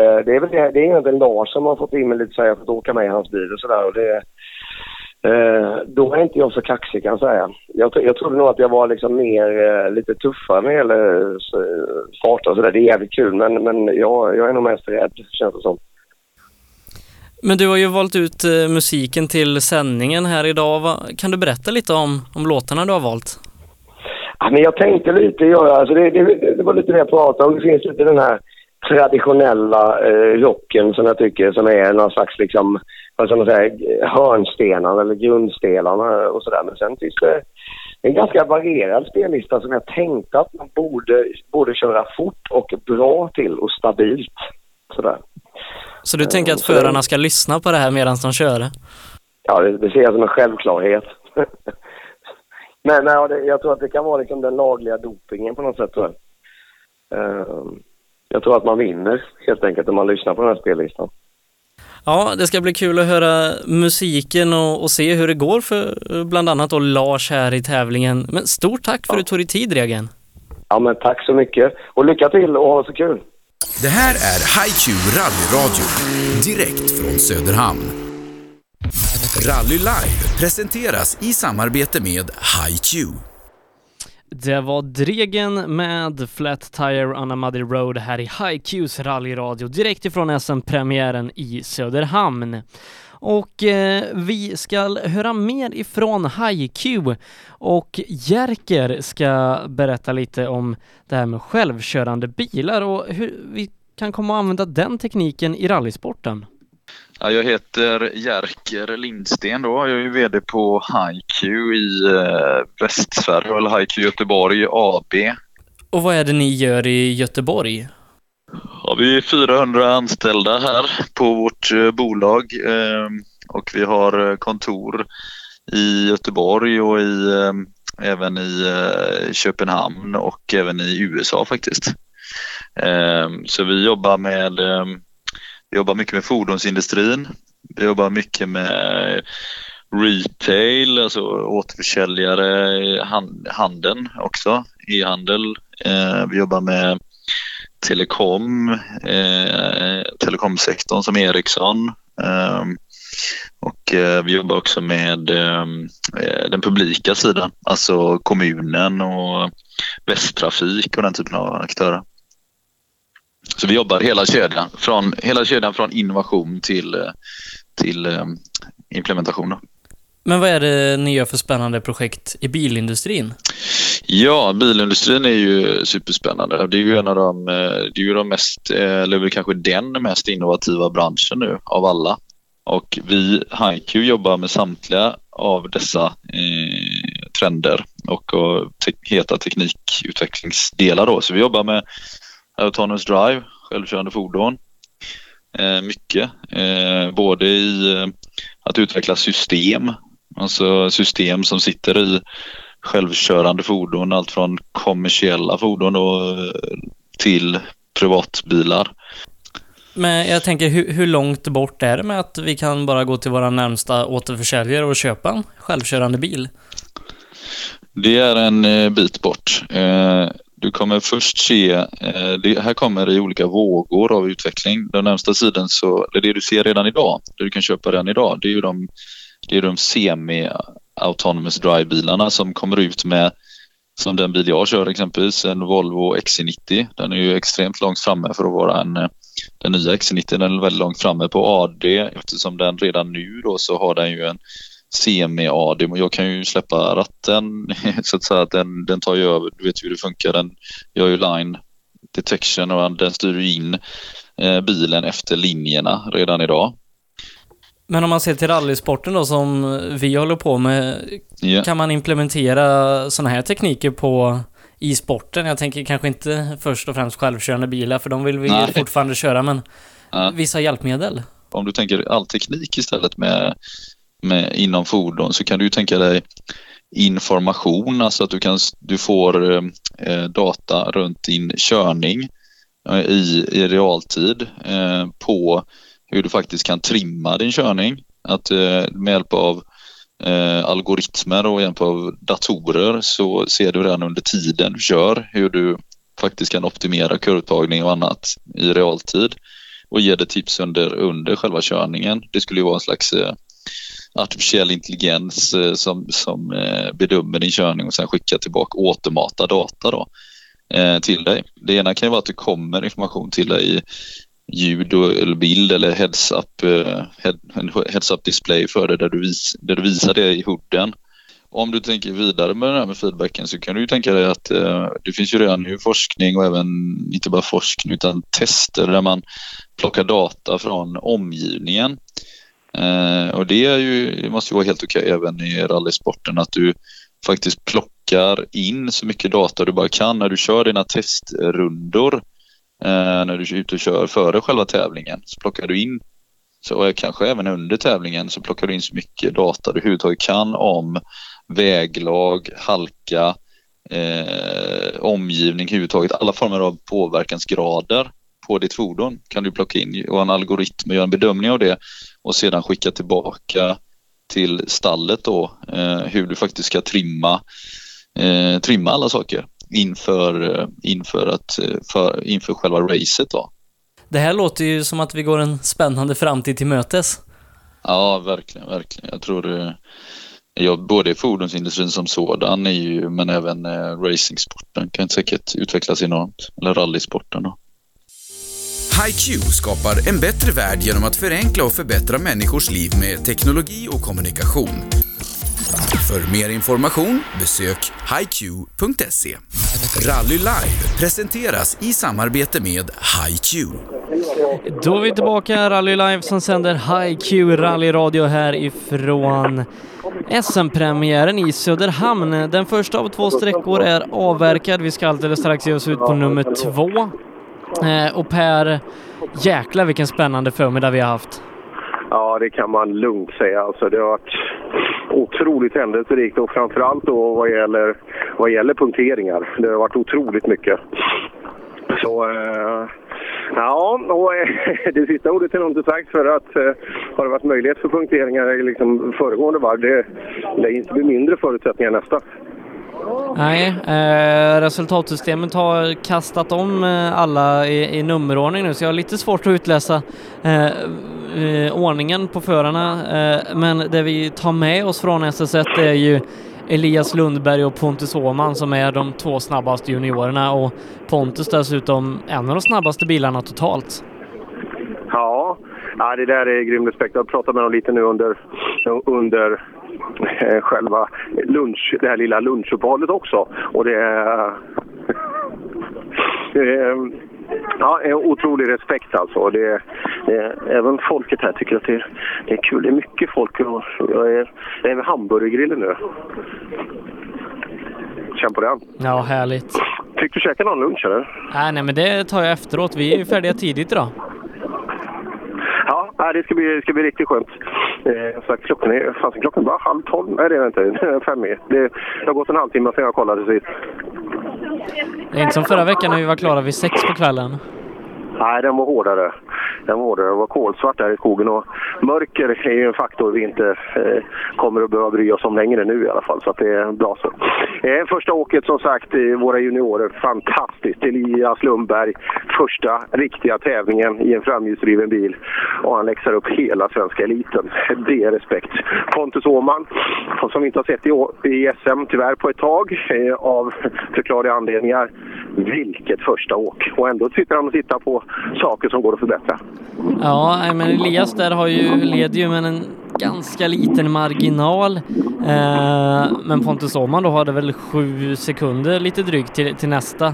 det är väl det, det är egentligen Lars som har fått in mig lite så här, jag har fått åka med i hans bil och sådär Eh, då är inte jag så kaxig kan jag säga. Jag, jag trodde nog att jag var liksom mer, eh, lite tuffare när det gäller så- fart och sådär. Det är jävligt kul men, men jag, jag är nog mest rädd känns det som. Men du har ju valt ut eh, musiken till sändningen här idag. Va- Kan du berätta lite om, om låtarna du har valt? Ja, men jag tänkte lite göra, alltså det, det, det var lite det jag pratade om. Det finns lite den här traditionella eh, rocken som jag tycker som är någon slags liksom, vad ska man säga, hörnstenarna eller grundstenarna och sådär. Men sen finns det en ganska varierad spellista som jag tänkte att man borde, borde köra fort och bra till och stabilt. Sådär. Så du tänker att så- förarna ska lyssna på det här medan de kör? Ja, det, det ser jag som en självklarhet. Men det, jag tror att det kan vara liksom den lagliga dopingen på något sätt. Tror jag. Ehm, jag tror att man vinner helt enkelt om man lyssnar på den här spellistan. Ja, det ska bli kul att höra musiken och, och se hur det går för eh, bland annat då Lars här i tävlingen. Men stort tack för att du tog dig tid Regen. Ja, men tack så mycket och lycka till och ha så kul! Det här är HiQ rallyradio, direkt från Söderhamn. Rally Live presenteras i samarbete med HiQ. Det var Dregen med Flat Tire on a Muddy Road här i HiQs rallyradio direkt ifrån SM-premiären i Söderhamn. Och eh, vi ska höra mer ifrån HiQ och Jerker ska berätta lite om det här med självkörande bilar och hur vi kan komma att använda den tekniken i rallysporten. Ja, jag heter Jerker Lindsten då. Jag är VD på HiQ i eh, Västsverige, eller HiQ Göteborg AB. Och vad är det ni gör i Göteborg? Ja, vi är 400 anställda här på vårt eh, bolag eh, och vi har kontor i Göteborg och i, även i Köpenhamn och även i USA faktiskt. Så vi jobbar med vi jobbar mycket med fordonsindustrin. Vi jobbar mycket med retail, alltså återförsäljare, handeln också, e-handel. Eh, vi jobbar med telekom, eh, telekomsektorn som Ericsson. Eh, och eh, vi jobbar också med ehm, eh, den publika sidan, alltså kommunen och Västtrafik och den typen av aktörer. Så vi jobbar hela kedjan, från, hela kedjan från innovation till, eh, till eh, implementation. Då. Men vad är det ni gör för spännande projekt i bilindustrin? Ja, bilindustrin är ju superspännande. Det är ju en av de, eh, det är ju de mest, eller kanske den mest innovativa branschen nu av alla. Och vi, HiQ, jobbar med samtliga av dessa eh, trender och, och te heta teknikutvecklingsdelar. Då. Så vi jobbar med autonomous drive, självkörande fordon, eh, mycket. Eh, både i eh, att utveckla system, alltså system som sitter i självkörande fordon, allt från kommersiella fordon då, till privatbilar. Men jag tänker, hur, hur, långt bort är det med att vi kan bara gå till våra närmsta återförsäljare och köpa en självkörande bil? Det är en bit bort. Du kommer först se, eh, det här kommer i olika vågor av utveckling. Den närmsta tiden så, det du ser redan idag, det du kan köpa redan idag, det är ju de, det är de semi-autonomous drive-bilarna som kommer ut med som den bil jag kör exempelvis, en Volvo XC90. Den är ju extremt långt framme för att vara en den nya XC90 den är väldigt långt framme på AD eftersom den redan nu då så har den ju en semi-AD jag kan ju släppa ratten så att säga den, den tar ju över, du vet hur det funkar, den gör ju line detection och den styr in eh, bilen efter linjerna redan idag. Men om man ser till rallysporten då som vi håller på med, yeah. kan man implementera sådana här tekniker på i sporten. Jag tänker kanske inte först och främst självkörande bilar, för de vill vi Nej. fortfarande köra, men ja. vissa hjälpmedel. Om du tänker all teknik istället med, med inom fordon så kan du ju tänka dig information, alltså att du, kan, du får eh, eh, data runt din körning eh, i, i realtid eh, på hur du faktiskt kan trimma din körning. Att eh, med hjälp av eh, algoritmer och hjälp av datorer så ser du redan under tiden du kör hur du faktiskt kan optimera kurvtagning och annat i realtid och ge dig tips under, under själva körningen. Det skulle ju vara en slags eh, artificiell intelligens eh, som, som eh, bedömer din körning och sen skickar tillbaka återmata data då, eh, till dig. Det ena kan ju vara att det kommer information till dig i ljud eller bild eller heads-up head, heads display för dig där du, vis, där du visar det i hooden. Om du tänker vidare med det här med feedbacken så kan du ju tänka dig att eh, det finns ju redan nu forskning och även inte bara forskning utan tester där man plockar data från omgivningen. Eh, och det är ju, det måste ju vara helt okej okay, även i rallysporten att du faktiskt plockar in så mycket data du bara kan när du kör dina testrundor eh, när du är ute och kör före själva tävlingen. Så plockar du in, så kanske även under tävlingen, så plockar du in så mycket data du överhuvudtaget kan om väglag, halka, eh, omgivning överhuvudtaget. Alla former av påverkansgrader på ditt fordon kan du plocka in och en algoritm gör en bedömning av det och sedan skicka tillbaka till stallet då eh, hur du faktiskt ska trimma, eh, trimma alla saker inför, eh, inför, att, eh, för, inför själva racet. Då. Det här låter ju som att vi går en spännande framtid till mötes. Ja, verkligen, verkligen. Jag tror eh, ja, både fordonsindustrin som sådan är ju, men även eh, racingsporten kan säkert utvecklas enormt. Eller rallysporten. Då. HiQ skapar en bättre värld genom att förenkla och förbättra människors liv med teknologi och kommunikation. För mer information besök hiq.se. Rally Live presenteras i samarbete med HiQ. Då är vi tillbaka, Rally Live som sänder HiQ rallyradio här ifrån SM-premiären i Söderhamn. Den första av två sträckor är avverkad. Vi ska alldeles strax ge oss ut på nummer två. Eh, och Per, jäklar vilken spännande förmiddag vi har haft. Ja, det kan man lugnt säga. Alltså, det har varit otroligt händelserikt och framförallt då vad gäller, vad gäller punkteringar. Det har varit otroligt mycket. Så eh, ja, och eh, det sista ordet är nog inte sagt för att eh, har det varit möjlighet för punkteringar i liksom föregående varv, det lär inte bli mindre förutsättningar nästa. Nej, eh, resultatsystemet har kastat om eh, alla i, i, nummerordning nu så jag har lite svårt att utläsa eh, eh ordningen på förarna. Eh, men det vi tar med oss från SS1 är ju Elias Lundberg och Pontus Åhman som är de två snabbaste juniorerna och Pontus dessutom en av de snabbaste bilarna totalt. Ja, ja det där är grym respekt. Jag har pratat med dem lite nu under, under själva lunch, det här lilla lunchuppehållet också. Och det är... det är Ja, otrolig respekt alltså. Det, det, även folket här tycker att det, det är kul. Det är mycket folk. Jag är, jag är vid hamburgergrillen nu. Känn på den. Ja, härligt. Fick du käka någon lunch eller? Nej, nej, men det tar jag efteråt. Vi är ju färdiga tidigt idag. Ja, nej, det ska bli, det ska bli riktigt skönt. Eh, så klockan är, fast klockan bara halv tolv. Nej, det är det inte. Fem i. Det, det har gått en halvtimme sedan jag kollade sist. Det är inte som förra veckan när vi var klara vid sex på kvällen. Nej, den var hårdare. Den var hårdare. Det var kolsvart där i skogen och mörker är ju en faktor vi inte eh, kommer att behöva bry oss om längre nu i alla fall. Så att det är bra så. Eh, första åket som sagt, i våra juniorer, fantastiskt. Elias Lundberg, första riktiga tävlingen i en framhjulsdriven bil. Och han läxar upp hela svenska eliten. Det är respekt. Pontus Åhman, som vi inte har sett i, i SM tyvärr på ett tag, eh, av förklarliga anledningar. Vilket första åk! Och ändå sitter han och tittar på saker som går att förbättra. Ja, men Elias där har ju, leder ju med en ganska liten marginal. Eh, men Pontus Åhman då hade väl sju sekunder lite drygt till, till nästa.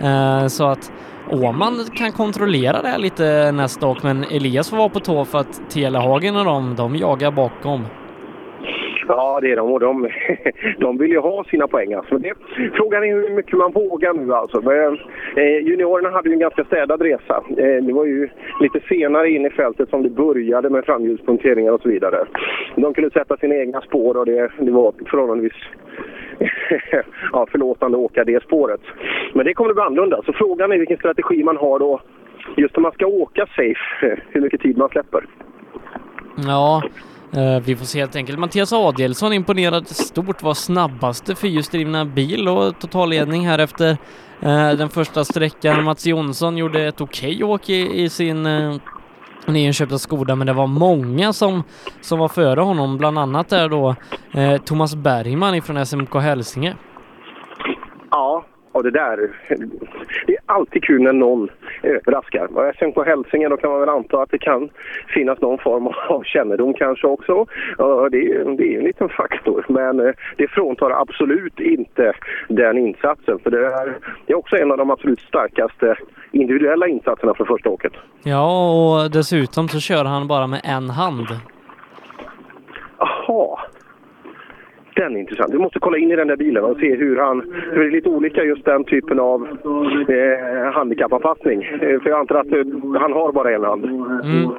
Eh, så att Åhman kan kontrollera det här lite nästa åk, men Elias får vara på tå för att Telehagen och de, de jagar bakom. Ja, det är de. Och de, de vill ju ha sina poäng. Alltså. Det, frågan är hur mycket man vågar nu. Alltså. Eh, juniorerna hade ju en ganska städad resa. Eh, det var ju lite senare in i fältet som det började med framhjulspunkteringar och så vidare. De kunde sätta sina egna spår och det, det var förhållandevis ja, förlåtande att åka det spåret. Men det kommer att bli annorlunda. Så frågan är vilken strategi man har då. Just när man ska åka safe, hur mycket tid man släpper. Ja, Uh, vi får se helt enkelt. Mattias Adielsson imponerade stort, var snabbaste fyrhjulsdrivna bil och totalledning här efter uh, den första sträckan. Mats Jonsson gjorde ett okej okay åk i, i sin uh, nyinköpta Skoda, men det var många som, som var före honom, bland annat där då Thomas Bergman ifrån SMK Hälsinge. Ja, och det där, det är alltid kul när någon överraskar. Och SMK Hälsingland, då kan man väl anta att det kan finnas någon form av kännedom kanske också. Det är, det är en liten faktor, men eh, det fråntar absolut inte den insatsen. För det är, det är också en av de absolut starkaste individuella insatserna för första åket. Ja, och dessutom så kör han bara med en hand. Jaha, den är intressant. Vi måste kolla in i den där bilen och se hur han... Det är lite olika just den typen av eh, handikappanpassning. Eh, för jag antar att eh, han har bara en hand. Mm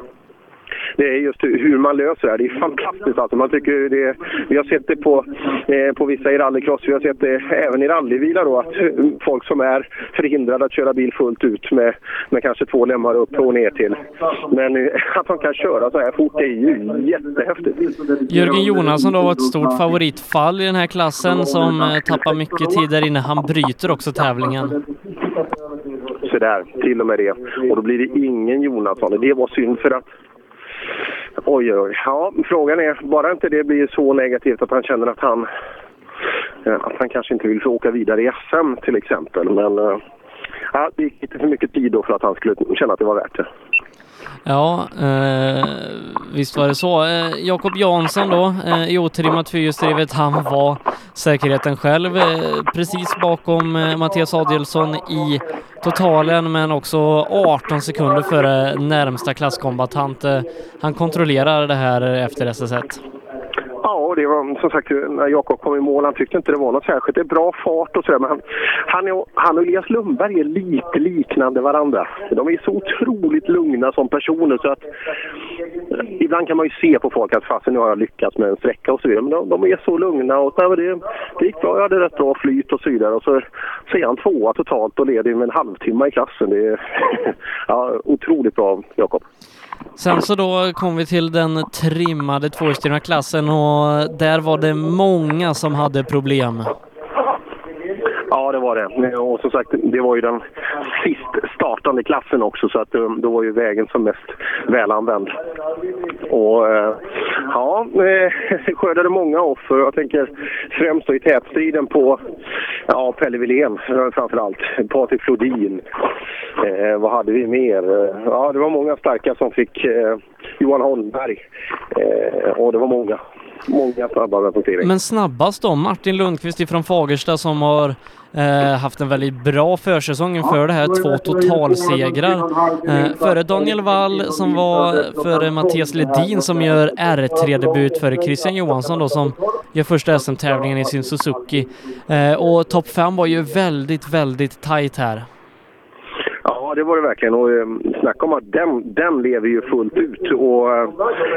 det är just hur man löser det här. Det är fantastiskt alltså. Man tycker det, vi har sett det på, eh, på vissa i rallycross, vi har sett det även i rallybilar då, att folk som är förhindrade att köra bil fullt ut med, med kanske två lemmar upp och ner till. Men eh, att de kan köra så här fort det är ju jättehäftigt. Jörgen Jonasson då var ett stort favoritfall i den här klassen som eh, tappar mycket tid där inne. Han bryter också tävlingen. Så där, till och med det. Och då blir det ingen Jonasson. Det var synd för att Oj, oj, Ja, frågan är, bara inte det blir så negativt att han känner att han, eh, att han kanske inte vill få åka vidare i SM till exempel. Men eh, ja, det gick lite för mycket tid då för att han skulle känna att det var värt det. Ja, eh, visst var det så. Eh, Jakob Jansson då, eh, i otrimmat fyrhjulsdrivet, han var säkerheten själv eh, precis bakom eh, Mattias Adielsson i totalen men också 18 sekunder före närmsta klasskombatant. Eh, han kontrollerar det här efter SS1. Ja, det var som sagt när Jakob kom i mål, han tyckte inte det var något särskilt. Det är bra fart och sådär, men han, han, och, han och Elias Lundberg är lite liknande varandra. De är så otroligt lugna som personer så att eh, ibland kan man ju se på folk att fasen nu har jag lyckats med en sträcka och så vidare. Men de, de är så lugna och nej, det, det gick bra, jag hade rätt bra flyt och så vidare. Och så, så är han tvåa totalt och leder med en halvtimme i klassen. Det är ja, otroligt bra, Jakob. Sen så då kom vi till den trimmade tvåhjulsdrivna klassen och där var det många som hade problem. Ja, det var det. Och som sagt, det var ju den sist startande klassen också så att eh, då var ju vägen som mest välanvänd. Och eh, ja, eh, skördade många offer. Jag tänker främst då i tätstriden på ja, Pelle Wilén framför allt. Patrik Flodin. Eh, vad hade vi mer? Ja, det var många starka som fick eh, Johan Holmberg. Eh, och det var många. Många snabba rapportering. Men snabbast då, Martin Lundqvist ifrån Fagersta som har eh, haft en väldigt bra försäsong inför det här, två totalsegrar. Eh, före Daniel Wall som var före Mattias Ledin som gör R3-debut före Christian Johansson då som gör första SM-tävlingen i sin Suzuki. Eh, och topp fem var ju väldigt, väldigt tajt här. Ja, det var det verkligen. Och eh, snacka om att den, den lever ju fullt ut. Och eh,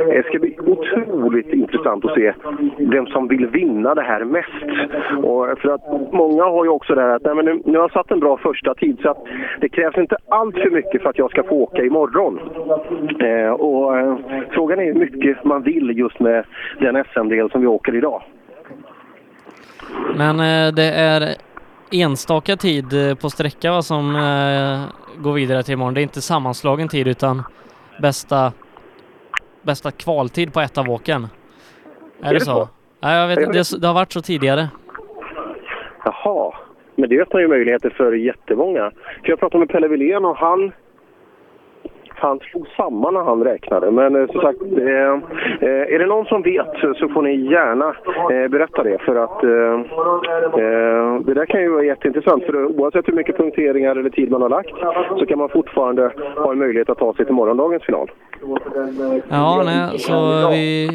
det ska bli otroligt intressant att se vem som vill vinna det här mest. Och eh, för att många har ju också det här att nej, men nu, nu har jag satt en bra första tid så att det krävs inte allt för mycket för att jag ska få åka imorgon. Eh, och eh, frågan är hur mycket man vill just med den SM-del som vi åker idag. Men eh, det är enstaka tid eh, på sträcka va, som eh, går vidare till imorgon. Det är inte sammanslagen tid utan bästa, bästa kvaltid på ett av åken. Är, Är det det så? så? Nej, jag vet inte. Det, det har varit så tidigare. Jaha, men det öppnar ju möjligheter för jättemånga. För jag pratade med Pelle Wilén och han han slog samman när han räknade. Men eh, som sagt, eh, eh, är det någon som vet så får ni gärna eh, berätta det. För att eh, eh, det där kan ju vara jätteintressant. För oavsett hur mycket punkteringar eller tid man har lagt så kan man fortfarande ha en möjlighet att ta sig till morgondagens final. Ja, nej, så vi,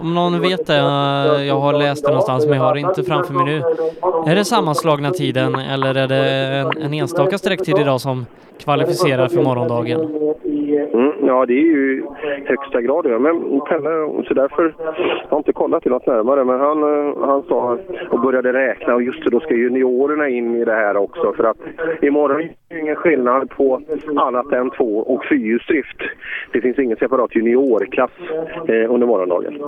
om någon vet det, eh, jag har läst det någonstans men jag har det inte framför mig nu. Är det sammanslagna tiden eller är det en, en enstaka sträcktid idag som kvalificerar för morgondagen? Mm, ja, det är ju högsta grad det. Men Pelle, så därför jag har inte kollat det något närmare, men han, eh, han sa och började räkna och just det, då ska juniorerna in i det här också. För att imorgon är det ingen skillnad på annat än två och fyrhjulsdrift. Det finns ingen separat juniorklass eh, under morgondagen.